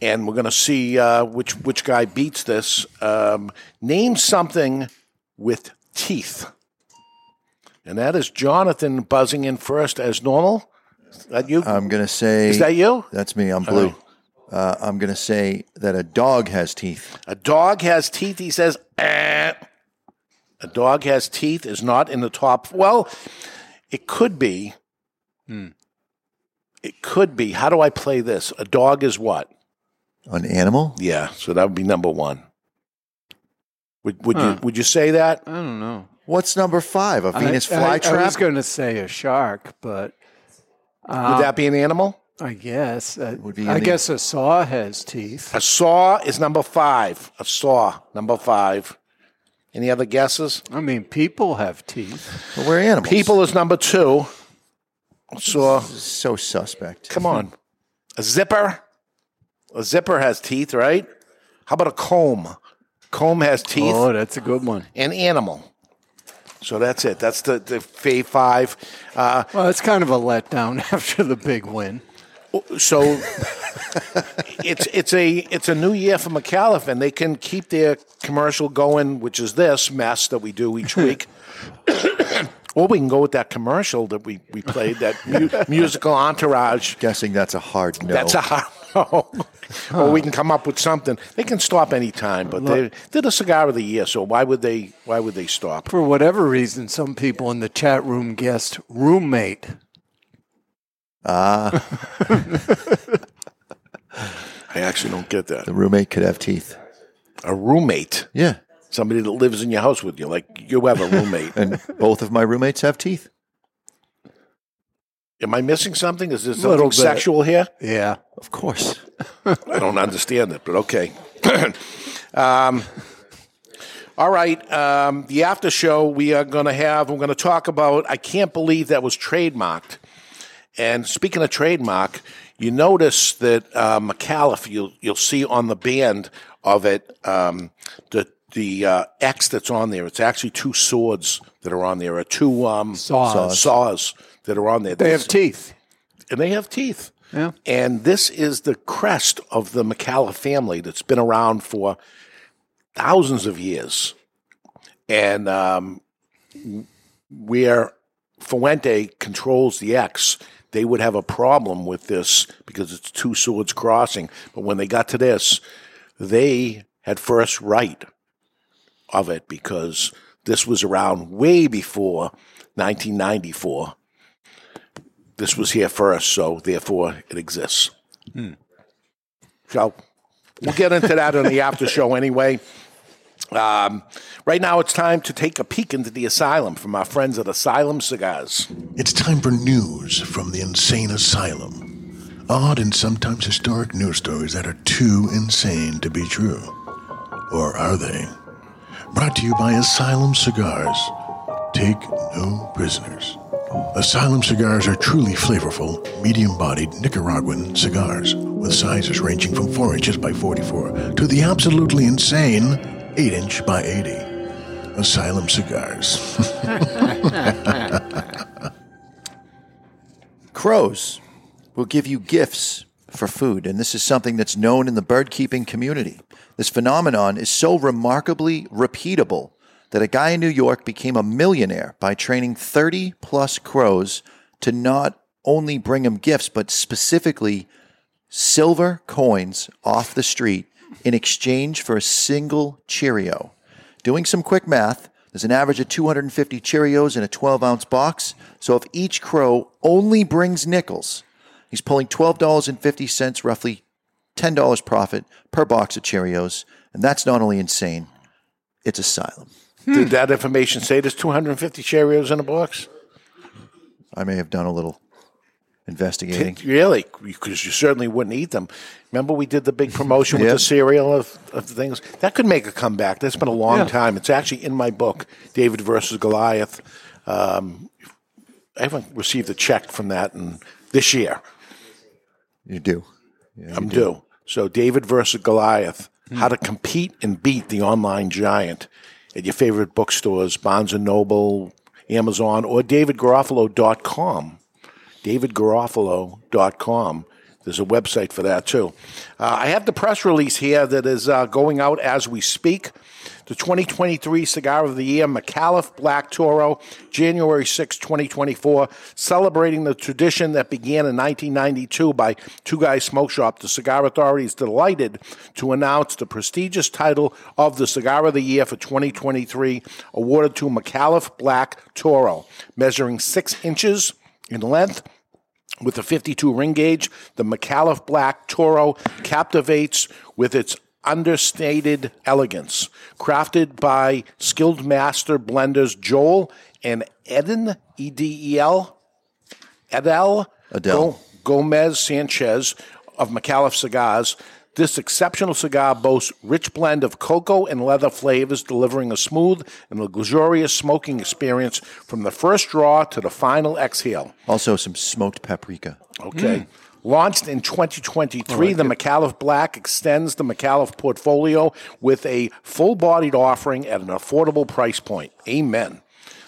S4: and we're going to see uh, which which guy beats this. Um, name something with teeth. And that is Jonathan buzzing in first as normal. Is that you?
S1: I'm going to say.
S4: Is that you?
S1: That's me. I'm blue. Uh, I'm going to say that a dog has teeth.
S4: A dog has teeth. He says, eh. a dog has teeth is not in the top. Well, it could be.
S5: Hmm.
S4: It could be. How do I play this? A dog is what?
S1: An animal?
S4: Yeah, so that would be number one. Would would
S5: Huh.
S4: you would you say that?
S5: I don't know.
S1: What's number five? A Venus
S5: flytrap? I- I was going to say a shark, but.
S4: Would that be an animal?
S5: I guess. Uh,
S1: Would be
S5: I
S1: the-
S5: guess a saw has teeth.
S4: A saw is number five. A saw, number five. Any other guesses?
S5: I mean, people have teeth.
S1: Well, we're animals.
S4: People is number two. A saw.
S1: So suspect.
S4: Come on. (laughs) A zipper. A zipper has teeth, right? How about a comb? Comb has teeth.
S5: Oh, that's a good one.
S4: An animal. So that's it. That's the, the Fave Five. Uh,
S5: Well, it's kind of a letdown (laughs) after the big win.
S4: so (laughs) it's it's a it's a new year for Micallef, and they can keep their commercial going, which is this mess that we do each week. Or we can go with that commercial that we, we played, that mu- (laughs) musical entourage.
S1: Guessing that's a hard no.
S4: That's a hard no. (laughs) or we can come up with something. They can stop any time, but they they're the cigar of the year, so why would they why would they stop?
S5: For whatever reason, some people in the chat room guessed roommate.
S1: Ah, (laughs)
S4: I actually don't get that.
S1: the roommate could have teeth.
S4: A roommate.
S1: Yeah.
S4: Somebody that lives in your house with you, like you have a roommate. (laughs)
S1: And both of my roommates have teeth.
S4: Am I missing something? Is there
S5: Little
S4: something sexual here?
S5: Yeah.
S1: Of course. (laughs)
S4: I don't understand it, but okay. (clears throat) um, all right. Um, the after show we are going to have, we're going to talk about, I can't believe that was trademarked. And speaking of trademark, you notice that uh, Micallef, you'll, you'll see on the band of it, um, the, the uh, X that's on there, it's actually two swords that are on there, or two um,
S5: Saws.
S4: saws that are on there.
S5: They have teeth.
S4: And they have teeth.
S5: Yeah.
S4: And this is the crest of the Micallef family that's been around for thousands of years. And um, where Fuente controls the X, they would have a problem with this because it's two swords crossing. But when they got to this, they had first right of it because this was around way before 1994. This was here first, so therefore it exists.
S5: Hmm.
S4: So we'll get into that in the after show anyway. Um, right now, it's time to take a peek into the asylum from our friends at Asylum Cigars.
S14: It's time for news from the insane asylum. Odd and sometimes historic news stories that are too insane to be true. Or are they? Brought to you by Asylum Cigars. Take no prisoners. Asylum cigars are truly flavorful, medium bodied Nicaraguan cigars with sizes ranging from 4 inches by 44 to the absolutely insane 8 inch by 80. Asylum cigars. (laughs)
S1: Crows will give you gifts for food, and this is something that's known in the bird keeping community. This phenomenon is so remarkably repeatable that a guy in New York became a millionaire by training 30 plus crows to not only bring him gifts, but specifically silver coins off the street in exchange for a single Cheerio. Doing some quick math, there's an average of 250 Cheerios in a 12 ounce box. So if each crow only brings nickels, he's pulling $12.50, roughly $10 profit per box of Cheerios. And that's not only insane, it's asylum.
S4: Did that information say there's 250 Cheerios in a box?
S1: I may have done a little investigating.
S4: Really? Because you certainly wouldn't eat them. Remember, we did the big promotion with the (laughs) cereal of, of things. That could make a comeback. That's been a long
S5: Yeah.
S4: time. It's actually in my book, David versus Goliath. Um, I haven't received a check from that in this year.
S1: You do.
S4: I'm due. So, David versus Goliath: How to compete and beat the online giant at your favorite bookstores, Barnes and Noble, Amazon, or DavidGarofalo.com. DavidGarofalo.com. There's a website for that too. Uh, I have the press release here that is uh, going out as we speak. The 2023 Cigar of the Year, Micallef Black Toro, January 6, 2024, celebrating the tradition that began in 1992 by Two Guys Smoke Shop. The Cigar Authority is delighted to announce the prestigious title of the Cigar of the Year for 2023, awarded to Micallef Black Toro, measuring six inches in length with a 52 ring gauge, the Micallef Black Toro captivates with its understated elegance. Crafted by skilled master blenders Joel and Eden, E D E L, Edel,
S1: Adele.
S4: Go- Gomez Sanchez of Micallef Cigars. This exceptional cigar boasts rich blend of cocoa and leather flavors, delivering a smooth and luxurious smoking experience from the first draw to the final exhale.
S1: Also, some smoked paprika.
S4: Okay. Mm. Launched in 2023, the Micallef Black extends the Micallef portfolio with a full bodied offering at an affordable price point. Amen.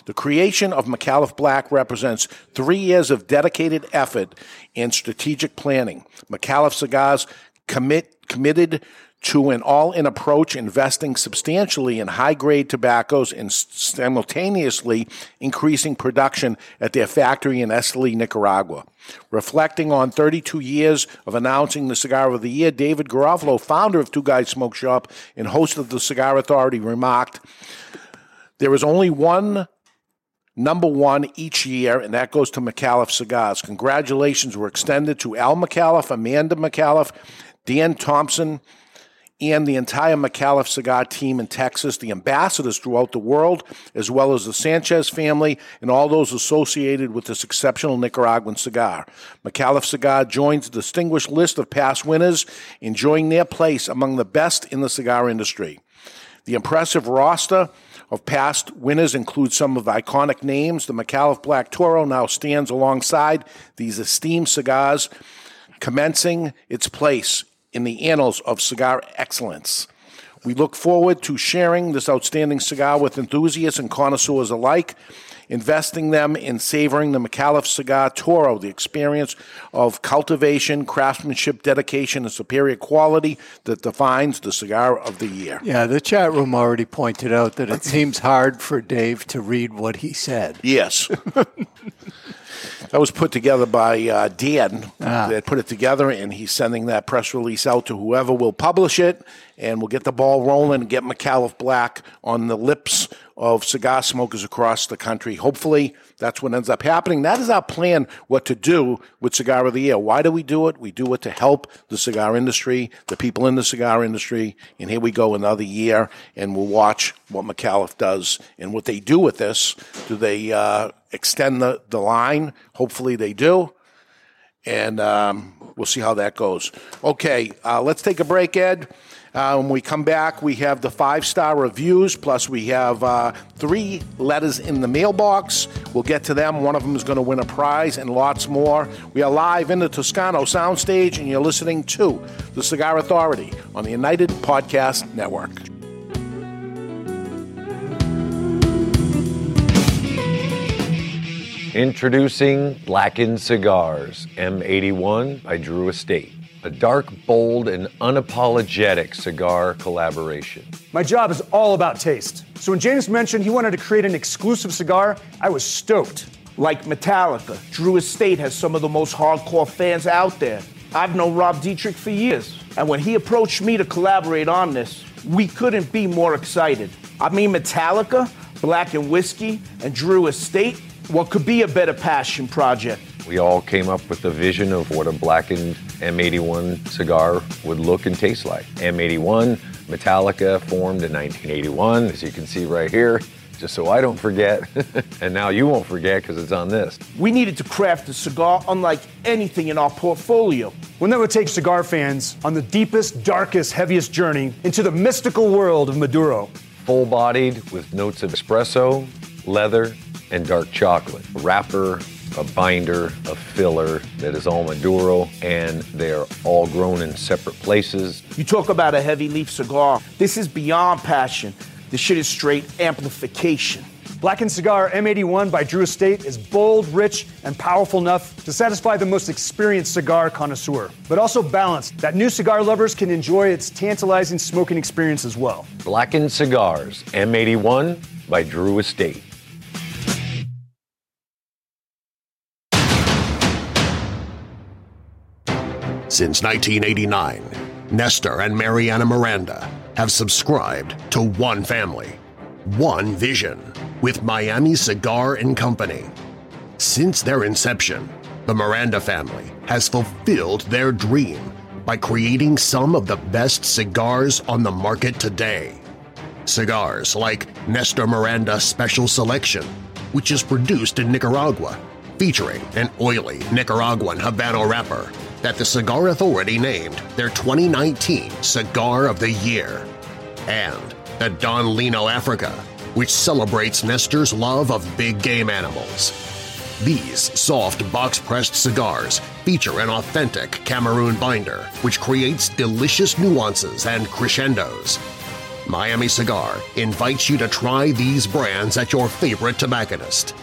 S4: The creation of Micallef Black represents three years of dedicated effort and strategic planning. Micallef Cigars commit, committed to an all in approach, investing substantially in high grade tobaccos and simultaneously increasing production at their factory in Esteli, Nicaragua. Reflecting on 32 years of announcing the Cigar of the Year, David Garofalo, founder of Two Guys Smoke Shop and host of the Cigar Authority, remarked there is only one number one each year, and that goes to Micallef Cigars. Congratulations were extended to Al Micallef, Amanda Micallef, Dan Thompson, and the entire Micallef cigar team in Texas, the ambassadors throughout the world, as well as the Sanchez family and all those associated with this exceptional Nicaraguan cigar. Micallef Cigar joins the distinguished list of past winners, enjoying their place among the best in the cigar industry. The impressive roster of past winners includes some of the iconic names. The Micallef Black Toro now stands alongside these esteemed cigars, commencing its place in the annals of cigar excellence. We look forward to sharing this outstanding cigar with enthusiasts and connoisseurs alike, investing them in savoring the Micallef Cigar Toro, the experience of cultivation, craftsmanship, dedication, and superior quality that defines the cigar of the year.
S5: Yeah, the chat room already pointed out that it (laughs) seems hard for Dave to read what he said.
S4: Yes. (laughs) that was put together by uh, Dan.
S5: Ah.
S4: That put it together, and he's sending that press release out to whoever will publish it, and we'll get the ball rolling and get Micallef Black on the lips of cigar smokers across the country. Hopefully, that's what ends up happening. That is our plan. What to do with Cigar of the Year? Why do we do it? We do it to help the cigar industry, the people in the cigar industry. And here we go, another year, and we'll watch what Micallef does and what they do with this. Do they uh, extend the, the line? Hopefully, they do and um, we'll see how that goes. Okay, uh, let's take a break, Ed. Uh, when we come back, we have the five star reviews, plus we have uh, three letters in the mailbox. We'll get to them. One of them is going to win a prize and lots more. We are live in the Toscano soundstage, and you're listening to The Cigar Authority on the United Podcast Network.
S15: Introducing Blackened Cigars M81 by Drew Estate, a dark, bold, and unapologetic cigar collaboration.
S16: My job is all about taste. So when James mentioned he wanted to create an exclusive cigar, I was stoked.
S9: Like Metallica, Drew Estate has some of the most hardcore fans out there. I've known Rob Dietrich for years, and when he approached me to collaborate on this, we couldn't be more excited. I mean, Metallica, Blackened Whiskey, and Drew Estate, what could be a better passion project?
S15: We all came up with the vision of what a blackened M81 cigar would look and taste like. M81, Metallica formed in 1981, as you can see right here, just so I don't forget. (laughs) and now you won't forget because it's on this.
S9: We needed to craft a cigar unlike anything in our portfolio.
S16: One that would take cigar fans on the deepest, darkest, heaviest journey into the mystical world of Maduro.
S15: Full bodied with notes of espresso, leather, and dark chocolate. A wrapper, a binder, a filler that is all Maduro, and they are all grown in separate places.
S9: You talk about a heavy leaf cigar. This is beyond passion. This shit is straight amplification.
S16: Blackened Cigar M81 by Drew Estate is bold, rich, and powerful enough to satisfy the most experienced cigar connoisseur, but also balanced that new cigar lovers can enjoy its tantalizing smoking experience as well.
S15: Blackened Cigars M81 by Drew Estate.
S17: Since 1989, Nestor and Mariana Miranda have subscribed to one family, one vision with Miami Cigar and Company. Since their inception, the Miranda family has fulfilled their dream by creating some of the best cigars on the market today. Cigars like Nestor Miranda Special Selection, which is produced in Nicaragua, featuring an oily Nicaraguan Habano wrapper that the Cigar Authority named their 2019 Cigar of the Year, and the Don Lino Africa, which celebrates Nestor's love of big game animals. These soft box-pressed cigars feature an authentic Cameroon binder which creates delicious nuances and crescendos. Miami Cigar invites you to try these brands at your favorite tobacconist.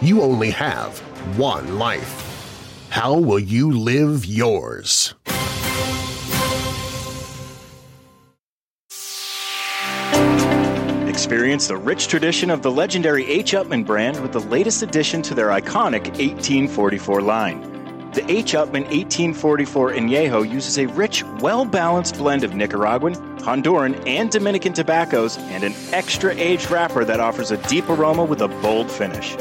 S17: You only have one life. How will you live yours?
S11: Experience the rich tradition of the legendary H. Upmann brand with the latest addition to their iconic 1844 line. The H. Upmann 1844 Añejo uses a rich, well-balanced blend of Nicaraguan, Honduran, and Dominican tobaccos and an extra-aged wrapper that offers a deep aroma with a bold finish.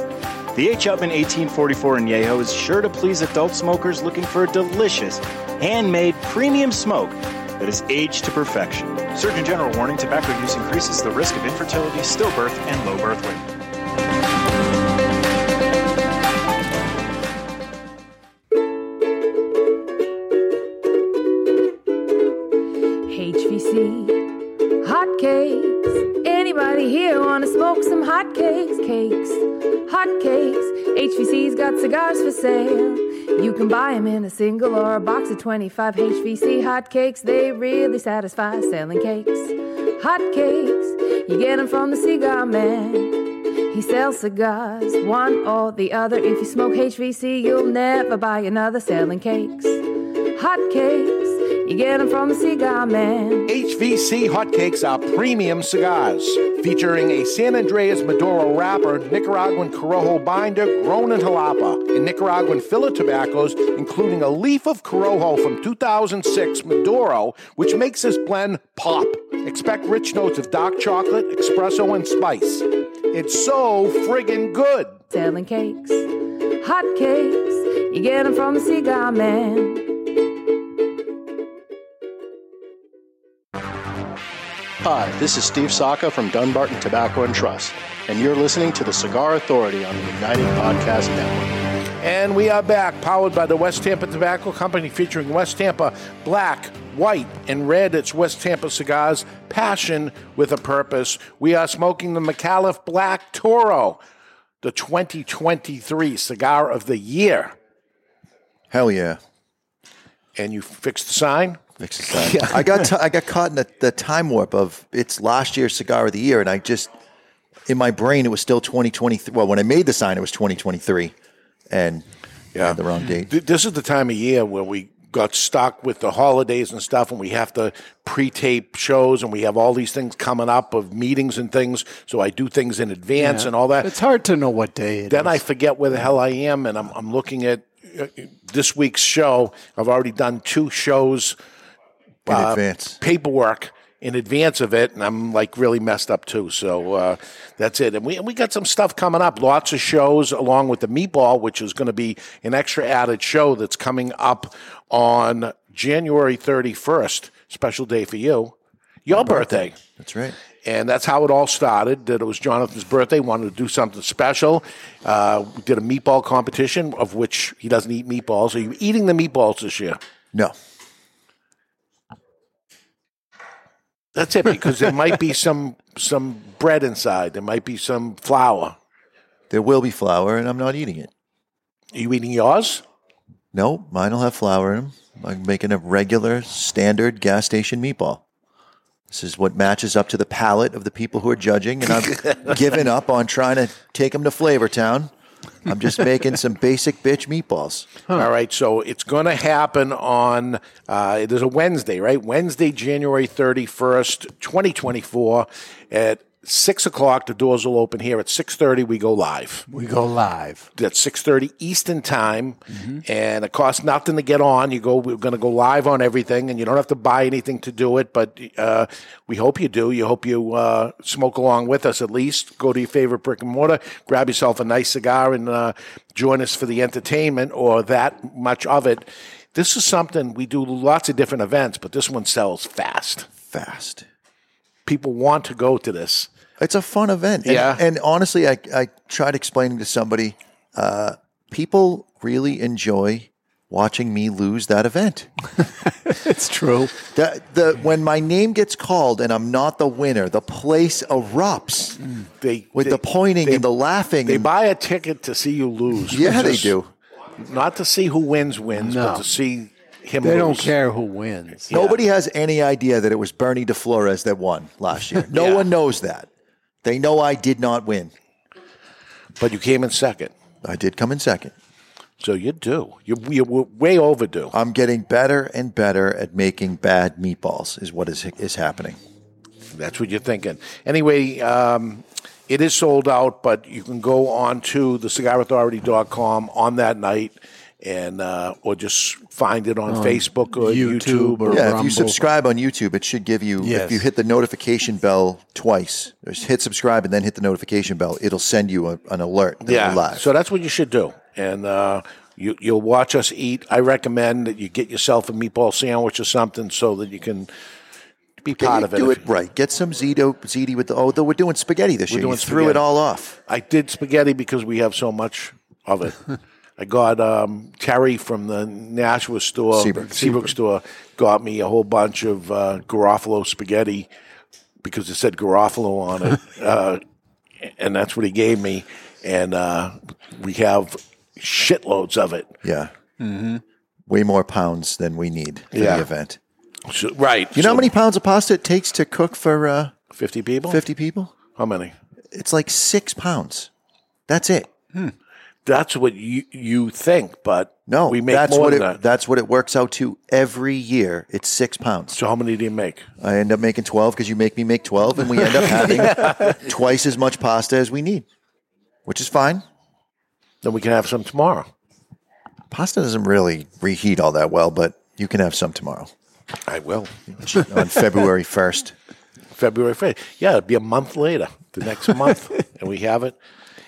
S11: The H. Upmann 1844 Añejo is sure to please adult smokers looking for a delicious, handmade premium smoke that is aged to perfection. Surgeon General warning tobacco use increases the risk of infertility, stillbirth, and low birth weight.
S18: Here want to smoke some hotcakes? Cakes, hotcakes. HVC's got cigars for sale. You can buy them in a single or a box of 25 HVC hotcakes. They really satisfy selling cakes. Hotcakes, you get them from the cigar man. He sells cigars, one or the other. If you smoke HVC, you'll never buy another selling cakes. Hotcakes, you get them from the cigar man.
S4: HVC Hotcakes are premium cigars featuring a San Andrés Maduro wrapper, Nicaraguan Corojo binder, grown in Jalapa, and Nicaraguan filler tobaccos, including a leaf of Corojo from 2006 Maduro, which makes this blend pop. Expect rich notes of dark chocolate, espresso, and spice. It's so friggin' good.
S18: Selling cakes, hot cakes, you get them from the cigar man.
S19: Hi, this is Steve Saka from Dunbarton Tobacco and Trust, and you're listening to the Cigar Authority on the United Podcast Network.
S4: And we are back, powered by the West Tampa Tobacco Company, featuring West Tampa black, white, and red. It's West Tampa cigars, passion with a purpose. We are smoking the Micallef Black Toro, the 2023 cigar of the year.
S1: Hell yeah.
S4: And you fixed the sign?
S1: Fixed the sign. I got t- I got caught in the, the time warp of it's last year's cigar of the year, and I just in my brain it was still 2023. Well, when I made the sign, it was 2023, and I had the wrong date.
S4: This is the time of year where we got stuck with the holidays and stuff, and we have to pre-tape shows, and we have all these things coming up of meetings and things. So I do things in advance
S5: Yeah.
S4: and all that.
S5: It's hard to know what day it
S4: then I forget where the hell I am, and I'm, I'm looking at uh, this week's show. I've already done two shows
S1: In advance.
S4: paperwork in advance of it, and I'm like really messed up too. So uh, that's it. And we and we got some stuff coming up. Lots of shows along with the meatball, which is going to be an extra added show that's coming up on January 31st. Special day for you, your birthday.
S1: That's right.
S4: And that's how it all started. That it was Jonathan's birthday. Wanted to do something special. Uh, we did a meatball competition, of which he doesn't eat meatballs. Are you eating the meatballs this year?
S1: No.
S4: That's it, because there might be some some bread inside. There might be some flour.
S1: There will be flour, and I'm not eating it.
S4: Are you eating yours?
S1: No, mine will have flour in them. I'm making a regular, standard gas station meatball. This is what matches up to the palate of the people who are judging, and I've (laughs) given up on trying to take them to Flavor Town. I'm just making some basic bitch meatballs.
S4: All right, so it's going to happen on. Uh, there's a Wednesday, right? Wednesday, January 31st, 2024, at six o'clock. The doors will open here at 6:30. We go live.
S5: We go live.
S4: That's 6:30 Eastern time, and it costs nothing to get on. You go. We're going to go live on everything, and you don't have to buy anything to do it. But uh, we hope you do. You hope you uh, smoke along with us at least. Go to your favorite brick and mortar, grab yourself a nice cigar, and uh, join us for the entertainment or that much of it. This is something we do lots of different events, but this one sells fast.
S1: Fast.
S4: People want to go to this.
S1: It's a fun event. And,
S4: Yeah.
S1: And honestly, I, I tried explaining to somebody, uh, people really enjoy watching me lose that event. (laughs)
S5: it's true.
S1: The, the, when my name gets called and I'm not the winner, the place erupts
S4: They
S1: with
S4: they-
S1: the pointing
S4: they-
S1: and the laughing.
S4: They
S1: and-
S4: buy a ticket to see you lose.
S1: Yeah, they
S4: Just-
S1: do.
S4: Not to see who wins wins, but to see him.
S5: They don't care who wins.
S1: Nobody has any idea that it was Bernie DeFlores that won last year. (laughs) No
S4: Yeah.
S1: one knows that. They know I did not win.
S4: But you came in second.
S1: I did come in second.
S4: So you do. You're, you're way overdue.
S1: I'm getting better and better at making bad meatballs. Is what is is happening.
S4: That's what you're thinking. Anyway, um, it is sold out, but you can go on to thecigarauthority.com on that night and uh, or just find it on
S1: On
S4: Facebook or YouTube. or
S1: yeah, if you subscribe on YouTube, it should give you.
S4: Yes.
S1: If you hit the notification bell twice, just hit subscribe and then hit the notification bell, it'll send you a, an alert. That
S4: Yeah,
S1: live.
S4: so that's what you should do. And uh, You, you'll watch us eat. I recommend that you get yourself a meatball sandwich or something so that you can be part of it.
S1: Do it right. Get some zito, ziti with the. Oh, though we're doing spaghetti this year.
S4: We're
S1: year.
S4: doing
S1: you threw it all off.
S4: I did spaghetti because we have so much of it. (laughs) I got um, Terry from the Nashua store,
S1: Seabrook.
S4: Seabrook store, got me a whole bunch of uh, Garofalo spaghetti because it said Garofalo on it, (laughs) uh, and that's what he gave me. And uh, we have shitloads of it.
S1: Yeah.
S5: Mm-hmm.
S1: Way more pounds than we need for
S4: Yeah.
S1: the event.
S4: So- right.
S1: You know how many pounds of pasta it takes to cook for uh,
S4: 50 people?
S1: 50 people?
S4: How many?
S1: It's like six pounds. That's it.
S4: That's what you you think, but
S1: No,
S4: we make
S1: that's
S4: more
S1: what
S4: than
S1: it,
S4: that.
S1: That's what it works out to every year. It's six pounds.
S4: So how many do you make?
S1: I end up making twelve because you make me make twelve, and we end up having (laughs) twice as much pasta as we need, which is fine.
S4: Then we can have some tomorrow.
S1: Pasta doesn't really reheat all that well, but you can have some tomorrow
S4: I will. (laughs)
S1: on February first.
S4: February 1st. Yeah, it'll be a month later, the next month, (laughs) and we have it.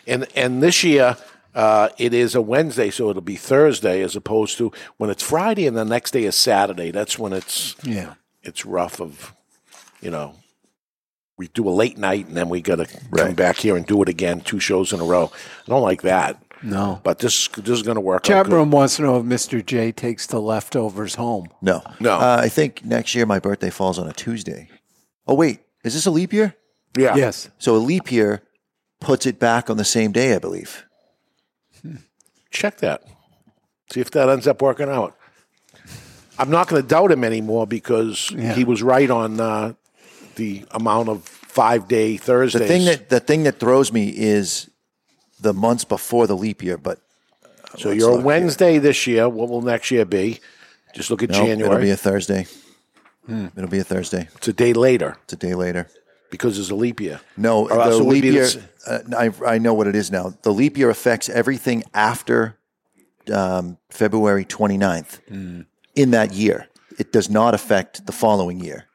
S4: And and this year, uh, it is a Wednesday, so it'll be Thursday as opposed to when it's Friday and the next day is Saturday. That's when it's
S5: Yeah.
S4: it's rough. Of you know, we do a late night and then we got to come back here and do it again, two shows in a row. I don't like that.
S5: No.
S4: But this this is going to work.
S5: Chat
S4: out
S5: room wants to know if Mr. J takes the leftovers home.
S1: No,
S4: No.
S1: Uh, I think next year my birthday falls on a Tuesday. Oh wait, is this a leap year?
S4: Yeah.
S5: Yes.
S1: So a leap year puts it back on the same day, I believe.
S4: Check that. See if that ends up working out. I'm not going to doubt him anymore because
S1: Yeah.
S4: he was right on uh, the amount of five day Thursdays.
S1: The thing that the thing that throws me is the months before the leap year. But
S4: so you're a Wednesday this year. What will next year be? Just look at
S1: January. it'll be a Thursday. It'll be a Thursday.
S4: it's a day later
S1: It's a day later.
S4: Because there's a leap year.
S1: No,
S4: Or
S1: the leap year. Uh, I I know what it is now. The leap year affects everything after um, February 29th in that year. It does not affect the following year.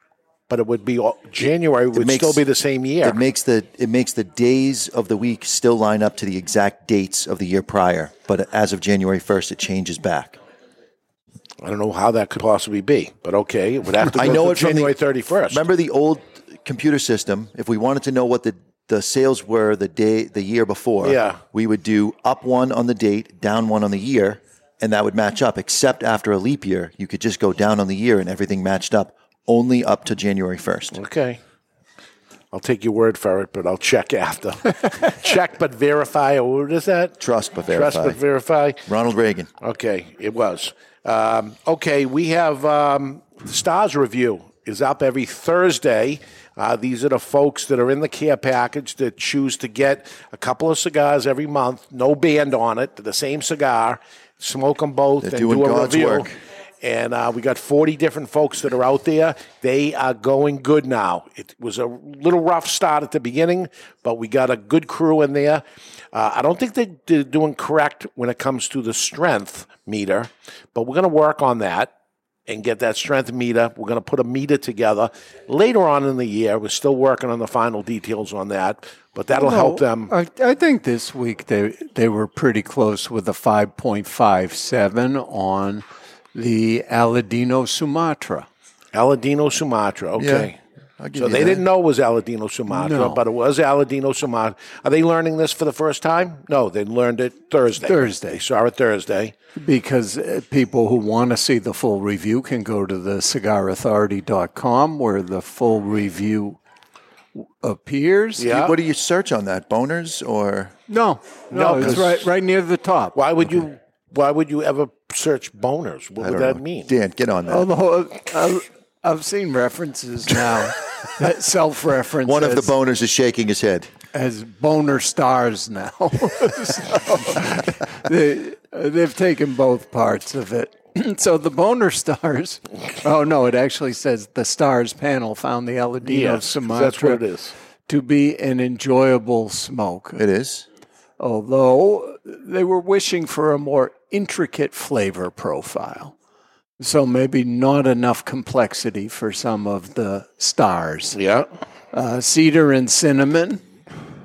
S4: But it would be all- January would
S1: makes-
S4: still be the same year.
S1: It makes the it makes the days of the week still line up to the exact dates of the year prior, but as of January 1st, it changes back.
S4: I don't know how that could possibly be, but okay, it would have to
S1: I know it
S4: January 31st.
S1: Remember the old computer system? If we wanted to know what the the sales were the day the year before,
S4: Yeah.
S1: we would do up one on the date, down one on the year, and that would match up. Except after a leap year, you could just go down on the year and everything matched up only up to January first.
S4: Okay. I'll take your word for it, but I'll check after. (laughs) check but verify, or what is that?
S1: Trust but verify.
S4: Trust but verify.
S1: Ronald Reagan.
S4: Okay, it was. Um, okay, we have um, the Stars Review is up every Thursday. Uh, these are the folks that are in the care package that choose to get a couple of cigars every month, no band on it, the same cigar, smoke them both,
S1: They're
S4: and do a
S1: God's
S4: review.
S1: work.
S4: And uh, we got 40 different folks that are out there. They are going good now. It was a little rough start at the beginning, but we got a good crew in there. Uh, I don't think they- they're doing correct when it comes to the strength meter, but we're going to work on that and get that strength meter. We're going to put a meter together later on in the year. We're still working on the final details on that, but that'll
S5: No,
S4: help them.
S5: I, I think this week they they were pretty close with a five point five seven on the Aladino Sumatra.
S4: Aladino Sumatra. Okay.
S1: Give
S4: So they
S1: that.
S4: didn't know it was Aladino Sumatra,
S5: No.
S4: but it was Aladino Sumatra. Are they learning this for the first time? No, they learned it Thursday.
S5: Thursday.
S4: They saw it Thursday.
S5: Because uh, people who want to see the full review can go to the cigarauthority.com where the full review appears. Yeah.
S1: What do you search on that? Boners or
S5: No, no, it's right right near the top.
S4: Why would you? Why would you ever search boners? What
S1: I
S4: would that
S1: know.
S4: mean?
S1: Dan, get on that.
S5: Oh, the whole, I've, I've seen references now, self reference.
S1: One of the boners is shaking his head.
S5: as boner stars now. (laughs) So, they, they've taken both parts of it. (clears throat) so the boner stars. Oh no, it actually says the stars panel found the Aladino
S4: Yes, 'cause
S5: Sumatra
S4: that's what it is.
S5: to be an enjoyable smoke.
S1: It is.
S5: Although they were wishing for a more intricate flavor profile. So maybe not enough complexity for some of the stars.
S4: Yeah.
S5: Uh, cedar and cinnamon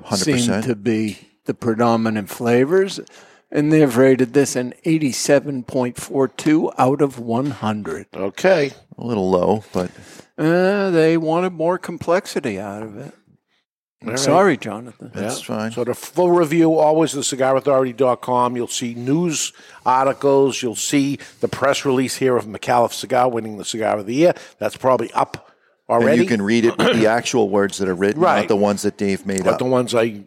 S1: 100%.
S5: seem to be the predominant flavors. And they've rated this an 87.42 out of 100.
S4: Okay.
S1: A little low, but.
S5: Uh, they wanted more complexity out of it.
S4: All right.
S5: Sorry, Jonathan.
S1: That's fine.
S4: So the full review, always the cigarauthority.com. You'll see news articles. You'll see the press release here of Micallef Cigar winning the Cigar of the Year. That's probably up already.
S1: And you can read it with the (clears throat) actual words that are written,
S4: Right.
S1: not the ones that Dave made
S4: But
S1: up.
S4: the ones I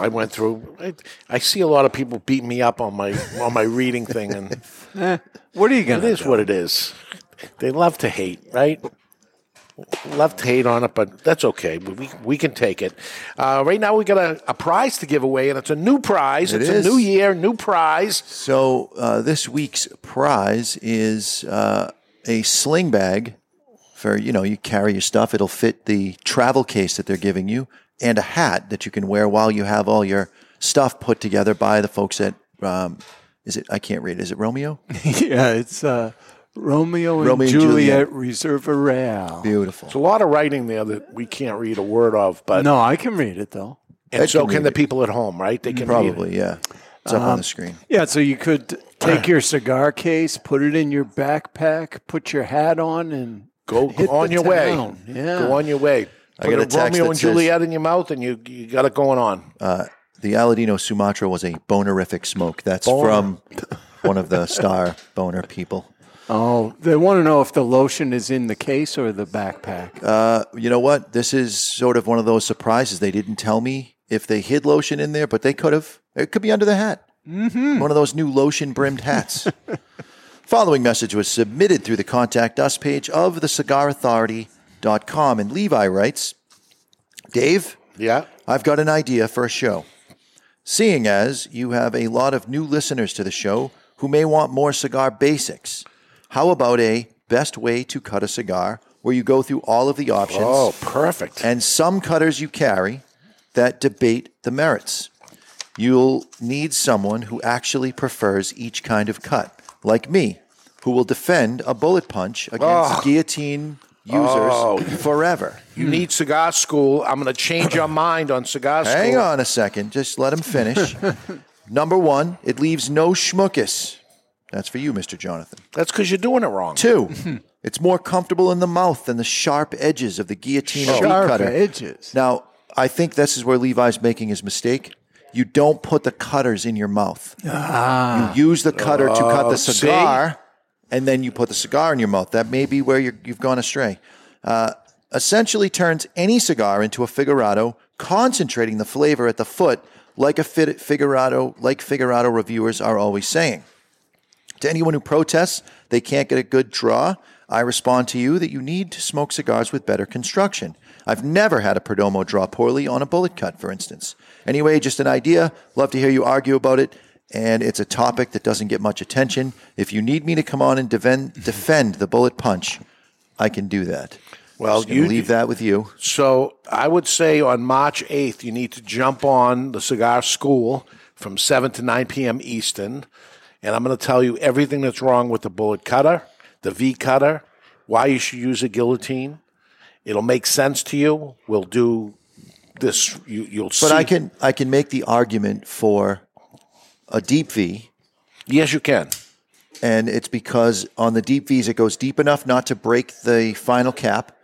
S4: I went through, I, I see a lot of people beat me up on my on my reading thing, and (laughs)
S5: Eh, what are you going
S4: it
S5: to
S4: is what it is. They love to hate, right? Love to hate on it, but that's okay. We we can take it. Uh, right now, we got a, a prize to give away, and it's a new prize.
S1: It
S4: it's
S1: is.
S4: a new year, new prize.
S1: So uh, this week's prize is uh, a sling bag for you know you carry your stuff. It'll fit the travel case that they're giving you, and a hat that you can wear while you have all your stuff put together by the folks at. Um, is it? I can't read. Is it Romeo? (laughs)
S5: yeah, it's uh, Romeo and
S1: Romeo and
S5: Juliet,
S1: Juliet.
S5: Reserva Real.
S1: Beautiful.
S4: It's a lot of writing there that we can't read a word of, but
S5: no, I can read it though.
S4: and
S1: Ed
S4: so
S1: can
S4: can
S1: read
S4: the
S1: it.
S4: people at home, right? They can read it.
S1: Probably, yeah. It's up on
S5: Um,
S1: the screen.
S5: Yeah, so you could take your cigar case, put it in your backpack, put your hat on, and
S4: Go
S5: hit
S4: on
S5: the
S4: your way.
S5: Yeah.
S4: Go on your way.
S1: I
S4: Put
S1: got a
S4: a
S1: text
S4: Romeo
S1: that
S4: and
S1: says-
S4: Juliet in your mouth, and you you got it going on.
S1: Uh, the Aladino Sumatra was a bonerific smoke. That's
S5: Boner.
S1: from one of the star boner people.
S5: Oh, they want to know if the lotion is in the case or the backpack.
S1: Uh, you know what? This is sort of one of those surprises. They didn't tell me if they hid lotion in there, but they could have. It could be under the hat.
S5: Mm-hmm.
S1: One of those new lotion brimmed hats. (laughs) Following message was submitted through the contact us page of thecigarauthority.com. And Levi writes Dave,
S4: Yeah.
S1: I've got an idea for a show. Seeing as you have a lot of new listeners to the show who may want more cigar basics, how about a best way to cut a cigar where you go through all of the options?
S4: Oh, perfect.
S1: And some cutters you carry that debate the merits. You'll need someone who actually prefers each kind of cut, like me, who will defend a bullet punch against
S4: Oh.
S1: guillotine users
S4: Oh.
S1: forever.
S4: You need cigar school. I'm going to change your mind on cigar school.
S1: Hang on a second. Just let him finish. (laughs) Number one, it leaves no schmuckus. That's for you, Mr. Jonathan.
S4: That's because you're doing it wrong.
S1: Two, (laughs) it's more comfortable in the mouth than the sharp edges of the guillotine or meat
S5: Sharp
S1: cutter.
S5: edges.
S1: Now, I think this is where Levi's making his mistake. You don't put the cutters in your mouth.
S5: Ah.
S1: You use the cutter to cut
S4: Oh,
S1: the
S4: see?
S1: cigar, and then you put the cigar in your mouth. That may be where you're, you've gone astray. Uh, essentially turns any cigar into a figurado, concentrating the flavor at the foot, like a fit- figurado, like figurado reviewers are always saying. To anyone who protests they can't get a good draw, I respond to you that you need to smoke cigars with better construction. I've never had a Perdomo draw poorly on a bullet cut, for instance. Anyway, just an idea. Love to hear you argue about it. And it's a topic that doesn't get much attention. If you need me to come on and defend, (laughs) defend the bullet punch, I can do that.
S4: Well, you
S1: leave that with you.
S4: So I would say on March 8th, you need to jump on the Cigar School from 7 to 9 p.m. Eastern. And I'm going to tell you everything that's wrong with the bullet cutter, the V cutter, why you should use a guillotine. It'll make sense to you. We'll do this. You, you'll see.
S1: But I can I can make the argument for a deep V.
S4: Yes, you can.
S1: And it's because on the deep Vs it goes deep enough not to break the final cap.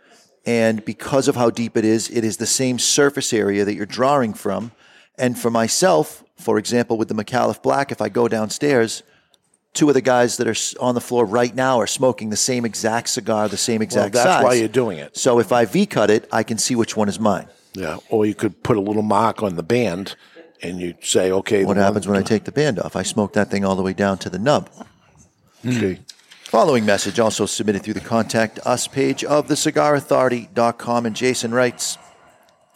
S1: And because of how deep it is, it is the same surface area that you're drawing from. And for myself, for example, with the Micallef Black, if I go downstairs, two of the guys that are on the floor right now are smoking the same exact cigar, the same exact
S4: that's
S1: size.
S4: why you're doing it.
S1: So if I V cut it, I can see which one is mine.
S4: Yeah. Or you could put a little mark on the band and you say, okay.
S1: What
S4: the one-
S1: happens when I take the band off? I smoke that thing all the way down to the nub. Hmm.
S4: Okay.
S1: Following message also submitted through the contact us page of thecigarauthority.com. And Jason writes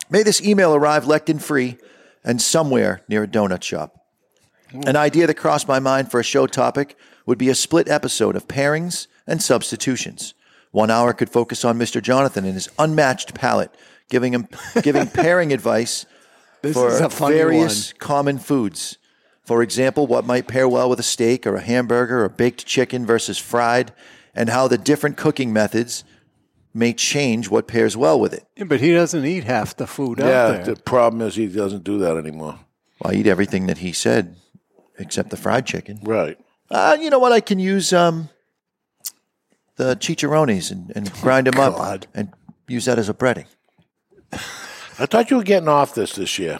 S1: May this email arrive lectin free and somewhere near a donut shop. An idea that crossed my mind for a show topic would be a split episode of pairings and substitutions. One hour could focus on Mr. Jonathan and his unmatched palate, giving him (laughs) giving pairing advice
S5: This
S1: for
S5: is a funny
S1: various common foods. For example, what might pair well with a steak or a hamburger or baked chicken versus fried, and how the different cooking methods may change what pairs well with it.
S5: Yeah, but he doesn't eat half the food out
S4: Yeah,
S5: there.
S4: the problem is he doesn't do that anymore.
S1: Well, I eat everything that he said except the fried chicken.
S4: Right.
S1: Uh, you know what? I can use um, the chicharrones and, and grind them up and use that as a breading.
S4: I thought you were getting off this this year.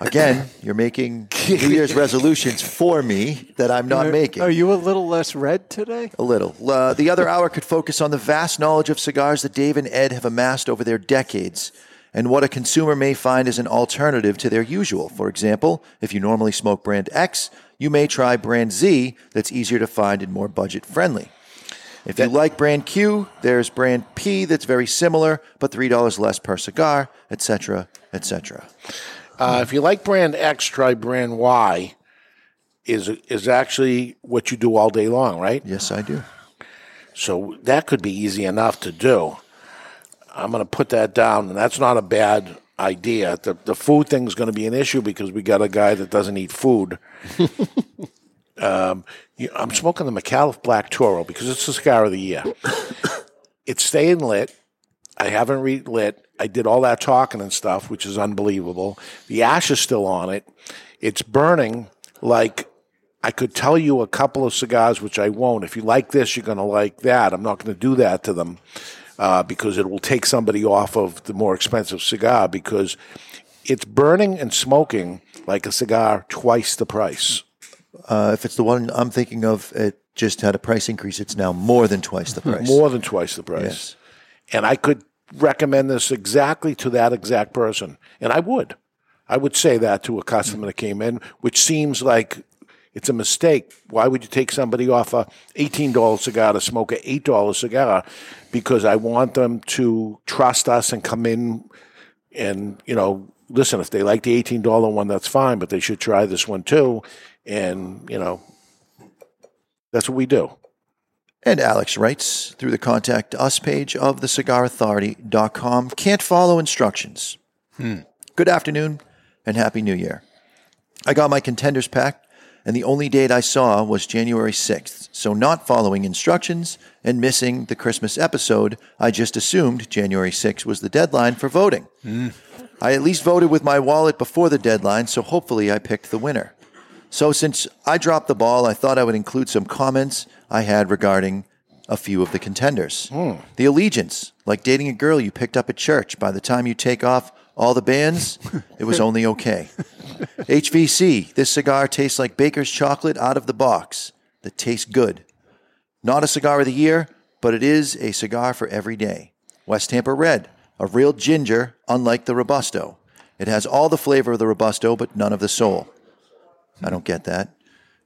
S1: Again, you're making New (laughs) Year's resolutions for me that I'm not making.
S5: Are you a little less red today?
S1: A little. Uh, the other hour could focus on the vast knowledge of cigars that Dave and Ed have amassed over their decades and what a consumer may find as an alternative to their usual. For example, if you normally smoke brand X, you may try brand Z that's easier to find and more budget friendly. If you like brand Q, there's brand P that's very similar, but $3 less per cigar, etc., etc.
S4: Uh, if you like brand X, try brand Y. Is is actually what you do all day long, right?
S1: Yes, I do.
S4: So that could be easy enough to do. I'm going to put that down, and that's not a bad idea. The the food thing is going to be an issue because we got a guy that doesn't eat food. (laughs) um, you- I'm smoking the Micallef Black Toro because it's the cigar of the year. (laughs) it's staying lit. I haven't relit. I did all that talking and stuff, which is unbelievable. The ash is still on it. It's burning like I could tell you a couple of cigars, which I won't. If you like this, you're going to like that. I'm not going to do that to them uh, because it will take somebody off of the more expensive cigar because it's burning and smoking like a cigar twice the price.
S1: Uh, if it's the one I'm thinking of, it just had a price increase. It's now more than twice the price.
S4: More than twice the price.
S1: Yes.
S4: And I could recommend this exactly to that exact person. And I would. I would say that to a customer that came in, which seems like it's a mistake. Why would you take somebody off a $18 cigar to smoke a $8 cigar? Because I want them to trust us and come in and, you know, listen, if they like the $18 one, that's fine, but they should try this one too. And, you know, that's what we do.
S1: And Alex writes through the contact us page of thecigarauthority.com. Can't follow instructions.
S5: Hmm.
S1: Good afternoon and Happy New Year. I got my contenders pack, and the only date I saw was January 6th. So, not following instructions and missing the Christmas episode, I just assumed January 6th was the deadline for voting. I at least voted with my wallet before the deadline, so hopefully I picked the winner. So, since I dropped the ball, I thought I would include some comments I had regarding a few of the contenders. Hmm. The allegiance, like dating a girl you picked up at church. By the time you take off all the bands, it was only okay. (laughs) HVC, this cigar tastes like baker's chocolate out of the box that tastes good. Not a cigar of the year, but it is a cigar for every day. West Tampa Red, a real ginger, unlike the Robusto. It has all the flavor of the Robusto, but none of the soul. I don't get that.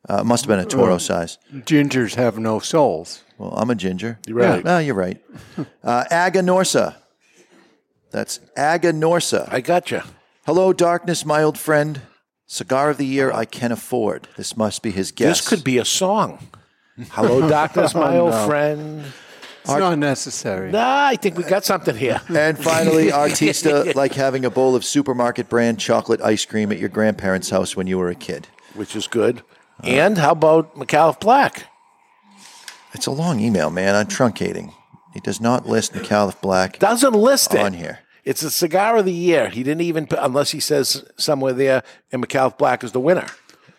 S1: Uh, it must have been a Toro size.
S5: Gingers have no souls.
S1: Well, I'm a ginger.
S5: You're right.
S1: Yeah, no, you're right. (laughs) Uh, Aganorsa. That's Aganorsa.
S4: I gotcha.
S1: Hello, darkness, my old friend. Cigar of the year I can afford. This must be his guess.
S4: This could be a song. Hello, (laughs) darkness, my
S5: Oh,
S4: old
S5: no.
S4: friend.
S5: It's not necessary.
S4: Nah, I think we got something here. (laughs)
S1: And finally, Artista, like having a bowl of supermarket brand chocolate ice cream at your grandparents' house when you were a kid.
S4: Which is good. and how about Micallef Black?
S1: It's a long email, man. I'm truncating. He does not list Micallef Black.
S4: Doesn't list it
S1: on here.
S4: It's a cigar of the year. He didn't even, put- unless he says somewhere there, and Micallef Black is the winner.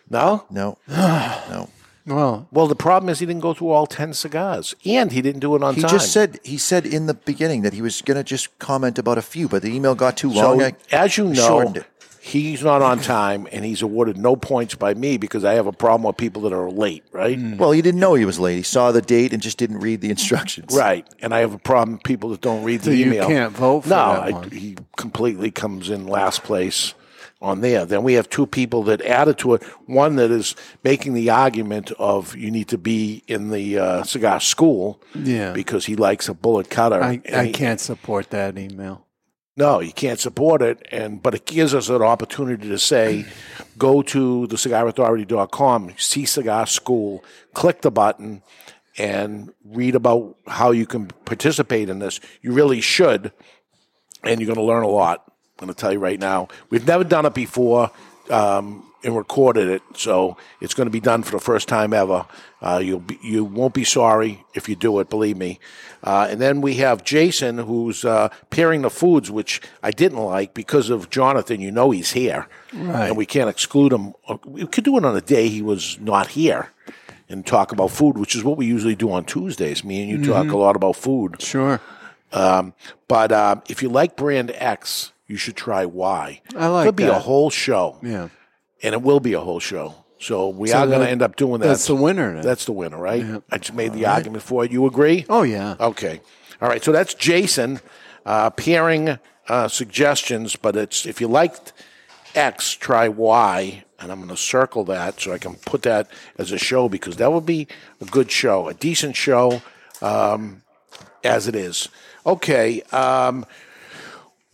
S4: No?
S1: No. (sighs) no.
S5: Well,
S4: well, the problem is he didn't go through all 10 cigars, and he didn't do it on
S1: He
S4: time.
S1: He just said he said in the beginning that he was going to just comment about a few, but the email got too long.
S4: So,
S1: I
S4: as you know,
S1: shortened it.
S4: He's not on (laughs) time, and he's awarded no points by me because I have a problem with people that are late, right?
S1: Well, he didn't know he was late. He saw the date and just didn't read the instructions.
S4: Right, and I have a problem with people that don't read
S5: So
S4: the
S5: you
S4: email.
S5: can't vote for
S4: no,
S5: that
S4: I-
S5: one.
S4: he completely comes in last place on there. Then we have two people that added to it. One that is making the argument of you need to be in the uh, cigar school,
S5: Yeah.
S4: because he likes a bullet cutter.
S5: I,
S4: And
S5: I
S4: he-
S5: can't support that email.
S4: No, you can't support it, and but it gives us an opportunity to say, go to the cigarauthority.com, see Cigar School, click the button, and read about how you can participate in this. You really should, and you're going to learn a lot. I'm going to tell you right now. We've never done it before. um, and recorded it. So it's going to be done for the first time ever. Uh, you'll be, you won't be sorry if you do it. Believe me. Uh, and then we have Jason, who's uh, pairing the foods, which I didn't like because of Jonathan. You know he's here,
S5: Right.
S4: and we can't exclude him. Uh, We could do it on a day he was not here. And talk about food, which is what we usually do on Tuesdays. Me and you talk
S5: Mhm.
S4: a lot about food.
S5: Sure.
S4: Um, but um, if you like brand X, you should try Y.
S5: I like
S4: Could be a whole show.
S5: Yeah.
S4: And it will be a whole show. So we
S5: So
S4: are going to end up doing that.
S5: that's the winner then.
S4: That's the winner, right?
S5: Yeah.
S4: I just made the argument for it. You agree?
S5: Oh yeah.
S4: Okay. All right. So that's Jason uh, pairing uh, suggestions. But it's if you liked X, try Y, and I'm going to circle that so I can put that as a show because that would be a good show, a decent show, um, as it is. Okay. Um,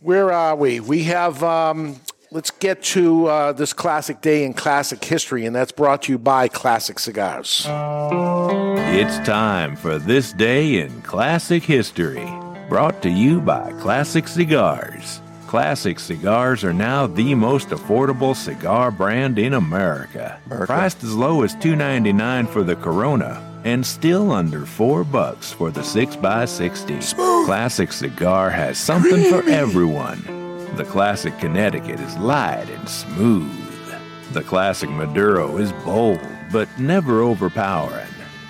S4: where are we? We have. Um, let's get to uh, this classic day in classic history, and that's brought to you by Classic Cigars.
S20: It's time for This Day in Classic History, brought to you by Classic Cigars. Classic cigars are now the most affordable cigar brand in America. Priced as low as $2.99 for the Corona and still under 4 bucks for the 6x60. Classic Cigar has something for everyone. The Classic Connecticut is light and smooth. The Classic Maduro is bold but never overpowering.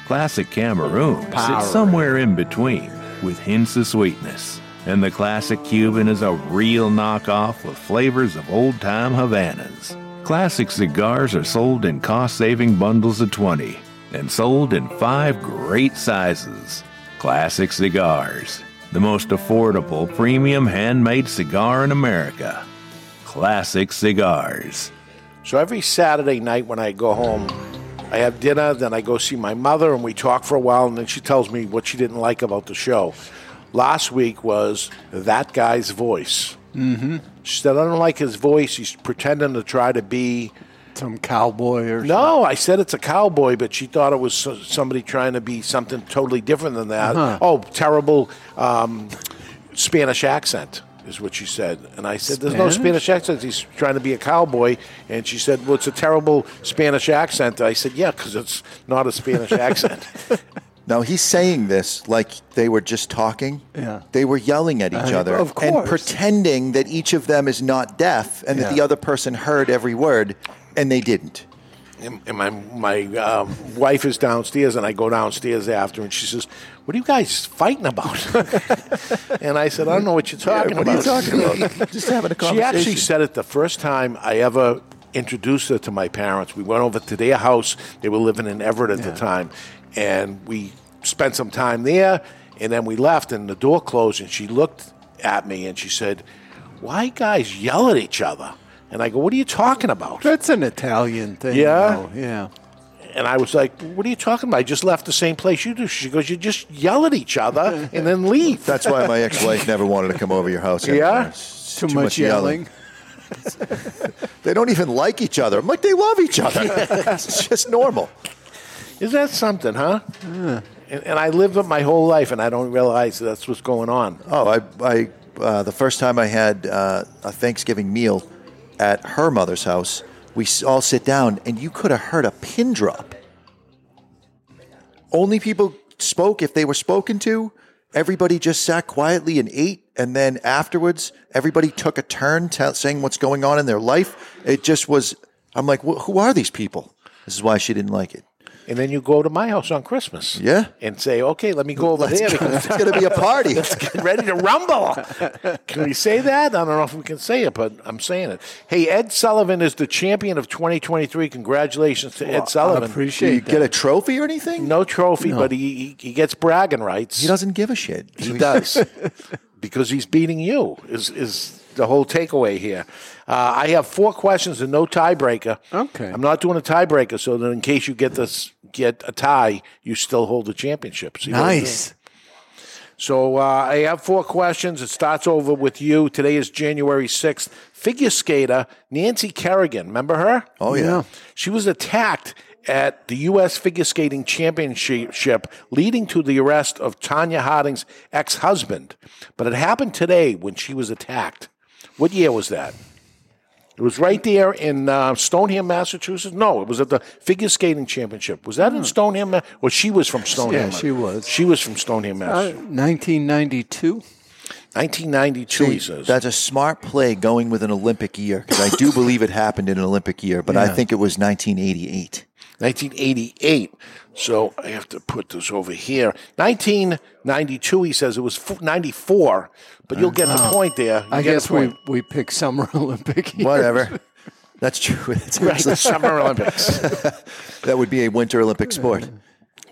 S20: Classic Cameroon sits somewhere in between with hints of sweetness. And the Classic Cuban is a real knockoff with flavors of old time Havanas. Classic cigars are sold in cost saving bundles of 20 and sold in five great sizes. Classic Cigars, the most affordable premium handmade cigar in America. Classic Cigars.
S4: So every Saturday night when I go home, I have dinner, then I go see my mother, and we talk for a while, and then she tells me what she didn't like about the show. Last week was that guy's voice.
S5: Mm-hmm.
S4: She said, I don't like his voice. He's pretending to try to be.
S5: Some cowboy or
S4: No, I said it's a cowboy, but she thought it was somebody trying to be something totally different than that.
S5: Uh-huh.
S4: Oh, terrible um, Spanish accent is what she said. And I said, There's no
S5: Spanish?
S4: Spanish accent. He's trying to be a cowboy. And she said, Well, it's a terrible Spanish accent. I said, Yeah, because it's not a Spanish (laughs) accent.
S1: Now he's saying this like they were just talking.
S5: Yeah.
S1: They were yelling at each
S5: Uh,
S1: other
S5: of
S1: and pretending that each of them is not deaf and that the other person heard every word, and they didn't.
S4: And my my um, wife is downstairs, and I go downstairs after, and she says, "What are you guys fighting about?" (laughs) and I said, "I don't know what you're talking
S1: what are you
S4: about."
S1: talking about? (laughs) Just having a
S4: She actually said it the first time I ever introduced her to my parents. We went over to their house. They were living in Everett at the time, and we spent some time there. And then we left, and the door closed, and she looked at me and she said, "Why guys yell at each other?" And I go, "What are you talking about?"
S5: That's an Italian thing.
S4: Yeah?
S5: though. Yeah.
S4: And I was like, "What are you talking about? I just left the same place you do." She goes, "You just yell at each other (laughs) and then leave."
S1: That's why my ex-wife never wanted to come over your house.
S4: Yeah?
S1: anymore. It's
S5: Too, much, yelling. (laughs)
S1: They don't even like each other. I'm like, they love each other. (laughs) it's just normal.
S4: Is that something, huh? And, and I lived it my whole life, and I don't realize that's what's going on.
S1: Oh, I, I uh, the first time I had uh, a Thanksgiving meal at her mother's house, we all sit down, and you could have heard a pin drop. Only people spoke if they were spoken to. Everybody just sat quietly and ate, and then afterwards, everybody took a turn tell saying what's going on in their life. It just was. I'm like, who are these people? This is why she didn't like it.
S4: And then you go to my house on Christmas.
S1: Yeah.
S4: And say, okay, let me go over
S1: Let's
S4: there.
S1: go.
S4: because (laughs)
S1: It's gonna be a party. (laughs)
S4: Let's get ready to rumble. Can we say that? I don't know if we can say it, but I'm saying it. Hey, Ed Sullivan is the champion of 2023. Congratulations to Ed Sullivan.
S1: Do you get a trophy or anything?
S4: No trophy,
S1: No.
S4: but he, he he gets bragging rights.
S1: He doesn't give a shit.
S4: He does (laughs) because he's beating you. Is is the whole takeaway here? Uh, I have four questions and no tiebreaker.
S5: Okay.
S4: I'm not doing a tiebreaker, so that in case you get this get a tie, you still hold the championship. See what I'm
S5: Nice.
S4: doing? So uh, I have four questions. It starts over with you. Today is January 6th. Figure skater Nancy Kerrigan. Remember her?
S1: Oh, yeah. Yeah.
S4: She was attacked at the U.S. Figure Skating Championship, leading to the arrest of Tonya Harding's ex husband. But it happened today when she was attacked. What year was that? It was right there in uh, Stoneham, Massachusetts. No, it was at the figure skating championship. Was that in Stoneham? Ma- Well, she was from Stoneham.
S5: Yeah, she was.
S4: She was from Stoneham,
S5: Uh,
S4: Massachusetts.
S5: 1992.
S4: 1992, he says.
S1: That's a smart play going with an Olympic year because I do believe it happened in an Olympic year, but I
S4: Yeah.
S1: think it was 1988.
S4: 1988. So I have to put this over here. 1992, he says it was 94, but you'll get the
S5: Oh.
S4: point there. You
S5: I
S4: get
S5: guess we,
S4: point.
S5: we picked Summer (laughs) Olympic. years.
S1: Whatever. That's true. (laughs) It's
S4: Right,
S1: actually-
S4: Summer Olympics. (laughs)
S1: that would be a Winter Olympic sport.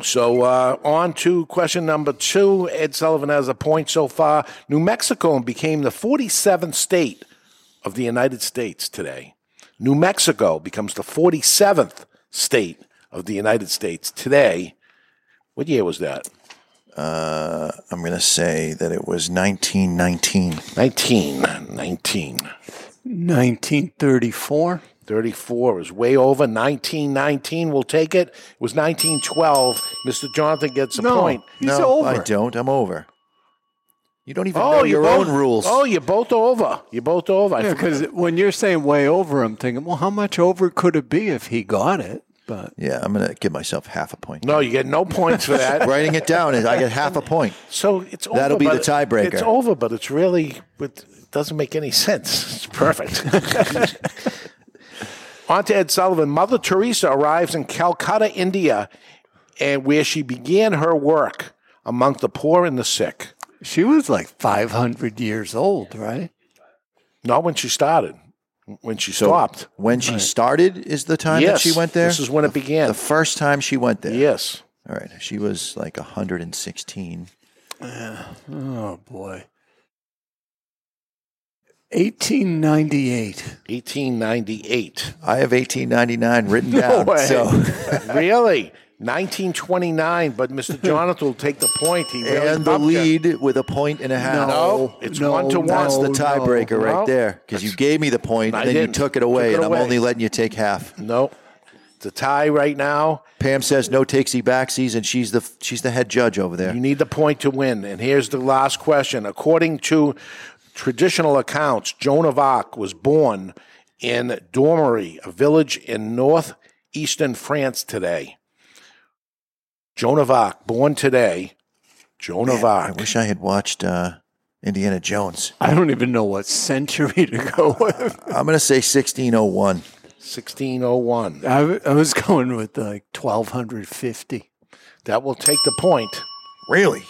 S4: So uh, on to question number two. Ed Sullivan has a point so far. New Mexico became the 47th state of the United States today. New Mexico becomes the 47th state of the United States today. What year was that?
S1: Uh, I'm going to say that it was 1919.
S4: 1919.
S5: 1934.
S4: 34 is way over. 1919, we'll take it. It was 1912. Mr. Jonathan gets a
S1: No,
S4: point.
S1: no, I don't. I'm over. You don't even know
S4: Oh,
S1: your
S4: you're
S1: own
S4: both-
S1: rules.
S4: Oh, you're both over. You're both over. I
S5: Yeah,
S4: forgot.
S5: because when you're saying way over, I'm thinking, well, how much over could it be if he got it? But
S1: Yeah, I'm going to give myself half a point.
S4: No, you get no points for that. (laughs)
S1: Writing it down is I get half a point.
S4: So it's over.
S1: That'll be the tiebreaker.
S4: It's over, but it's really it doesn't make any sense. (laughs) It's perfect. (laughs) On to Ed Sullivan. Mother Teresa arrives in Calcutta, India, and where she began her work among the poor and the sick.
S5: she was like 500 years old, right?
S4: Not when she started. When she
S1: So
S4: stopped.
S1: When she started is the time that she went there?
S4: this is when it began.
S1: The first time she went there?
S4: Yes.
S1: All right. She was like 116.
S5: Uh, oh, boy. 1898.
S4: 1898.
S1: I have 1899 written
S5: No
S1: down.
S5: way.
S1: So (laughs)
S4: really? (laughs) 1929, but Mr. (laughs) Jonathan will take the point. He really
S1: and the
S4: bumped you.
S1: lead with a point and a half.
S4: No, it's one to one.
S1: That's the tiebreaker
S4: no.
S1: right
S4: No.
S1: there because you gave me the point
S4: I
S1: and then you
S4: didn't.
S1: took it away,
S4: Took it
S1: and I'm only letting you take half.
S4: No, it's a tie right now.
S1: Pam says no takesy backsies, and she's the she's the head judge over there.
S4: You need the point to win. And here's the last question. According to traditional accounts, Joan of Arc was born in Dormery, a village in northeastern France today. Joan of Arc, born today. Joan of Arc.
S1: I wish I had watched uh, Indiana Jones.
S5: I don't even know what century to go with. (laughs)
S1: I'm going to say 1601.
S4: 1601.
S5: I, w- I was going with like 1250.
S4: That will take the point.
S1: Really?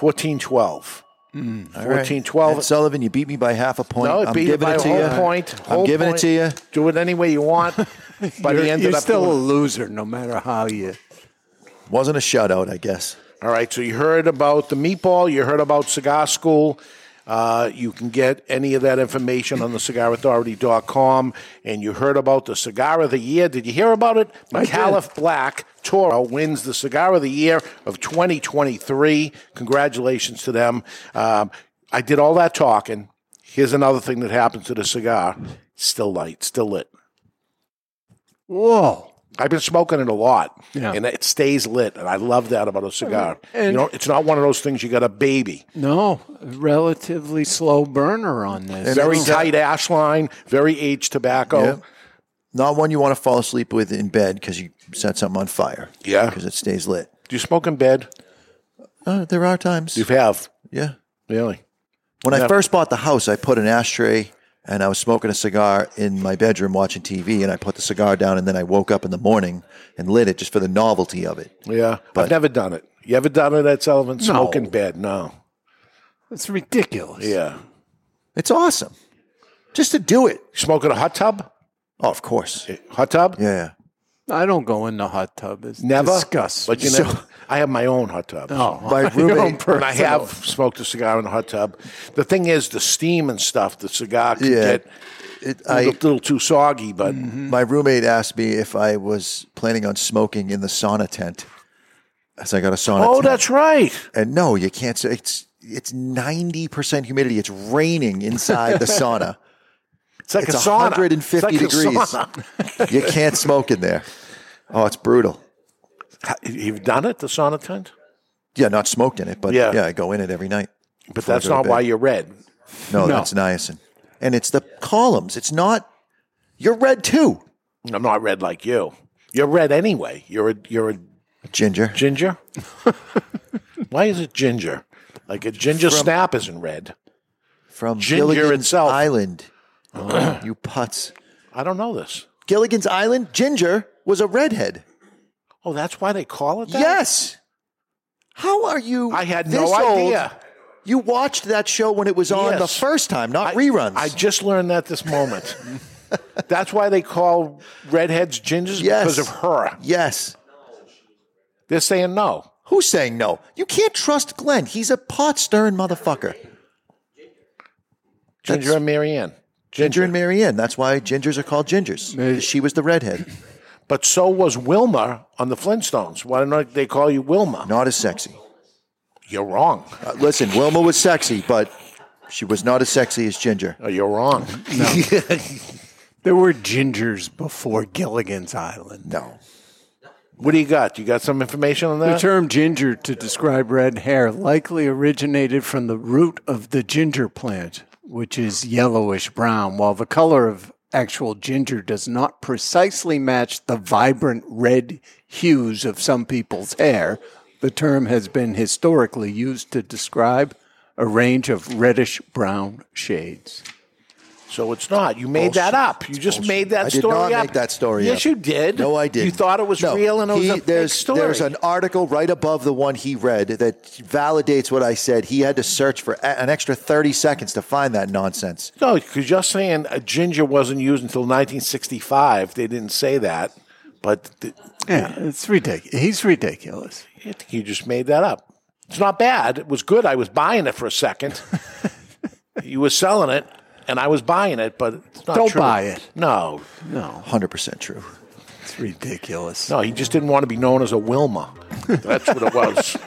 S4: 1412.
S5: Mm.
S4: 1412.
S1: Ed Sullivan, you beat me by half a point.
S4: No, it
S1: I'm
S4: beat
S1: giving
S4: by
S1: it
S4: a
S1: to
S4: whole
S1: you.
S4: point.
S1: I'm giving
S4: point.
S1: it to you.
S4: Do it any way you want. By (laughs)
S5: you're
S4: the end
S5: you're
S4: of the
S5: still a loser no matter how you.
S1: Wasn't a shutout, I guess.
S4: All right, so you heard about the meatball, you heard about Cigar School. Uh, you can get any of that information on the cigarauthority.com. And you heard about the Cigar of the Year. Did you hear about it? Micallef Black Toro wins the Cigar of the Year of 2023. Congratulations to them. Um, I did all that talking. Here's another thing that happens to the cigar still light, still lit.
S5: Whoa.
S4: I've been smoking it a lot,
S5: Yeah.
S4: and it stays lit, and I love that about a cigar.
S5: And-
S4: you know, it's not one of those things you got a baby.
S5: No, relatively slow burner on this.
S4: very tight ash line, very aged tobacco.
S1: Yeah. Not one you want to fall asleep with in bed because you set something on fire.
S4: Yeah.
S1: Because it stays lit.
S4: Do you smoke in bed?
S1: Uh, there are times.
S4: You have,
S1: Yeah.
S4: really.
S1: When I first bought the house, I put an ashtray and I was smoking a cigar in my bedroom watching TV, and I put the cigar down, and then I woke up in the morning and lit it just for the novelty of it.
S4: Yeah,
S1: But-
S4: I've never done it. You ever done it Ed Sullivan?
S5: No.
S4: Smoke in bed? No.
S5: It's ridiculous.
S4: Yeah.
S1: It's awesome. Just to do it.
S4: Smoke in a hot tub?
S1: Oh, of course.
S4: Hot tub?
S1: Yeah.
S5: I don't go in the hot tub. It's
S4: Never.
S5: disgusting.
S4: But you
S1: So-
S4: I have my own hot tub.
S5: Oh,
S1: My (laughs)
S5: your
S1: roommate-
S4: And I
S5: personal.
S4: have smoked a cigar in the hot tub. The thing is, the steam and stuff, the cigar can
S1: Yeah.
S4: get
S1: It,
S4: a
S1: I,
S4: little, little too soggy, but mm-hmm.
S1: my roommate asked me if I was planning on smoking in the sauna tent. As I got a sauna
S4: oh,
S1: tent.
S4: that's right.
S1: And no, you can't. say It's it's ninety percent humidity. It's raining inside the sauna. (laughs)
S4: It's like
S1: it's
S4: a sauna.
S1: 150
S4: It's like a
S1: degrees.
S4: sauna. (laughs)
S1: you can't smoke in there. Oh, it's brutal.
S4: You've done it, the sauna tent?
S1: Yeah, not smoked in it, but
S4: Yeah.
S1: yeah, I go in it every night.
S4: But that's not why you're red.
S1: No,
S5: No.
S1: that's niacin, and it's the columns. It's not You're red too.
S4: I'm not red like you. You're red anyway. You're a you're a
S1: ginger.
S4: Ginger. (laughs) Why is it ginger? Like a ginger
S1: From-
S4: snap isn't red.
S1: From
S4: ginger
S1: Gilligan's
S4: itself.
S1: Island. Oh, (clears throat) you putz.
S4: I don't know this.
S1: Gilligan's Island, Ginger was a redhead.
S4: Oh, that's why they call it that.
S1: Yes. How are you?
S4: I had
S1: this
S4: no
S1: old?
S4: idea.
S1: You watched that show when it was on the first time, not reruns.
S4: I just learned that this moment. (laughs) That's why they call redheads gingers
S1: Yes.
S4: because of her.
S1: yes.
S4: They're saying no.
S1: Who's saying no? You can't trust Glenn. He's a pot stirring motherfucker.
S4: Ginger and Mary Ann.
S1: Ginger and Mary Ann. That's why gingers are called gingers. She was the redhead.
S4: But so was Wilma on the Flintstones. Why don't they call you Wilma?
S1: Not as sexy.
S4: You're wrong.
S1: Uh, listen, Wilma was sexy, but she was not as sexy as Ginger.
S4: Oh, you're wrong. No. (laughs)
S5: There were gingers before Gilligan's Island.
S1: No.
S4: What do you got? You got some information on that?
S5: The term ginger to describe red hair likely originated from the root of the ginger plant, which is yellowish brown, while the color of actual ginger does not precisely match the vibrant red hues of some people's hair. The term has been historically used to describe a range of reddish brown shades.
S4: So it's not. You made that up. You just made that
S1: I did
S4: story
S1: not
S4: up.
S1: make that story
S4: yes,
S1: up.
S4: you did.
S1: No, I did.
S4: You thought it was
S1: No.
S4: real and it was
S1: He-
S4: a fake
S1: there's,
S4: story.
S1: There's an article right above the one he read that validates what I said. He had to search for a- an extra 30 seconds to find that nonsense.
S4: No, because you're saying a ginger wasn't used until 1965. They didn't say that, but th-
S5: Yeah, it's ridiculous. He's ridiculous.
S4: I think you just made that up. It's not bad. It was good. I was buying it for a second. (laughs) you were selling it, and I was buying it, but it's not
S5: Don't
S4: true.
S5: buy it.
S4: No,
S5: No,
S1: 100% true.
S5: it's ridiculous.
S4: no. He just didn't want to be known as a Wilma. That's what it was. (laughs)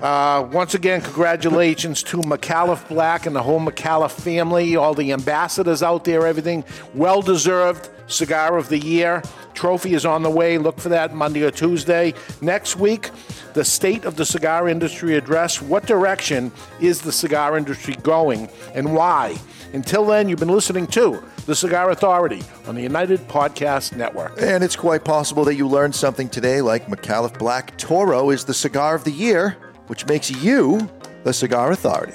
S4: Uh, once again, congratulations to Micallef Black and the whole Micallef family, all the ambassadors out there, everything. Well deserved Cigar of the Year. Trophy is on the way. Look for that Monday or Tuesday. Next week, the State of the Cigar Industry address. What direction is the cigar industry going and why? Until then, you've been listening to The Cigar Authority on the United Podcast Network.
S1: And it's quite possible that you learned something today, like Micallef Black Toro is the cigar of the year, which makes you the cigar authority.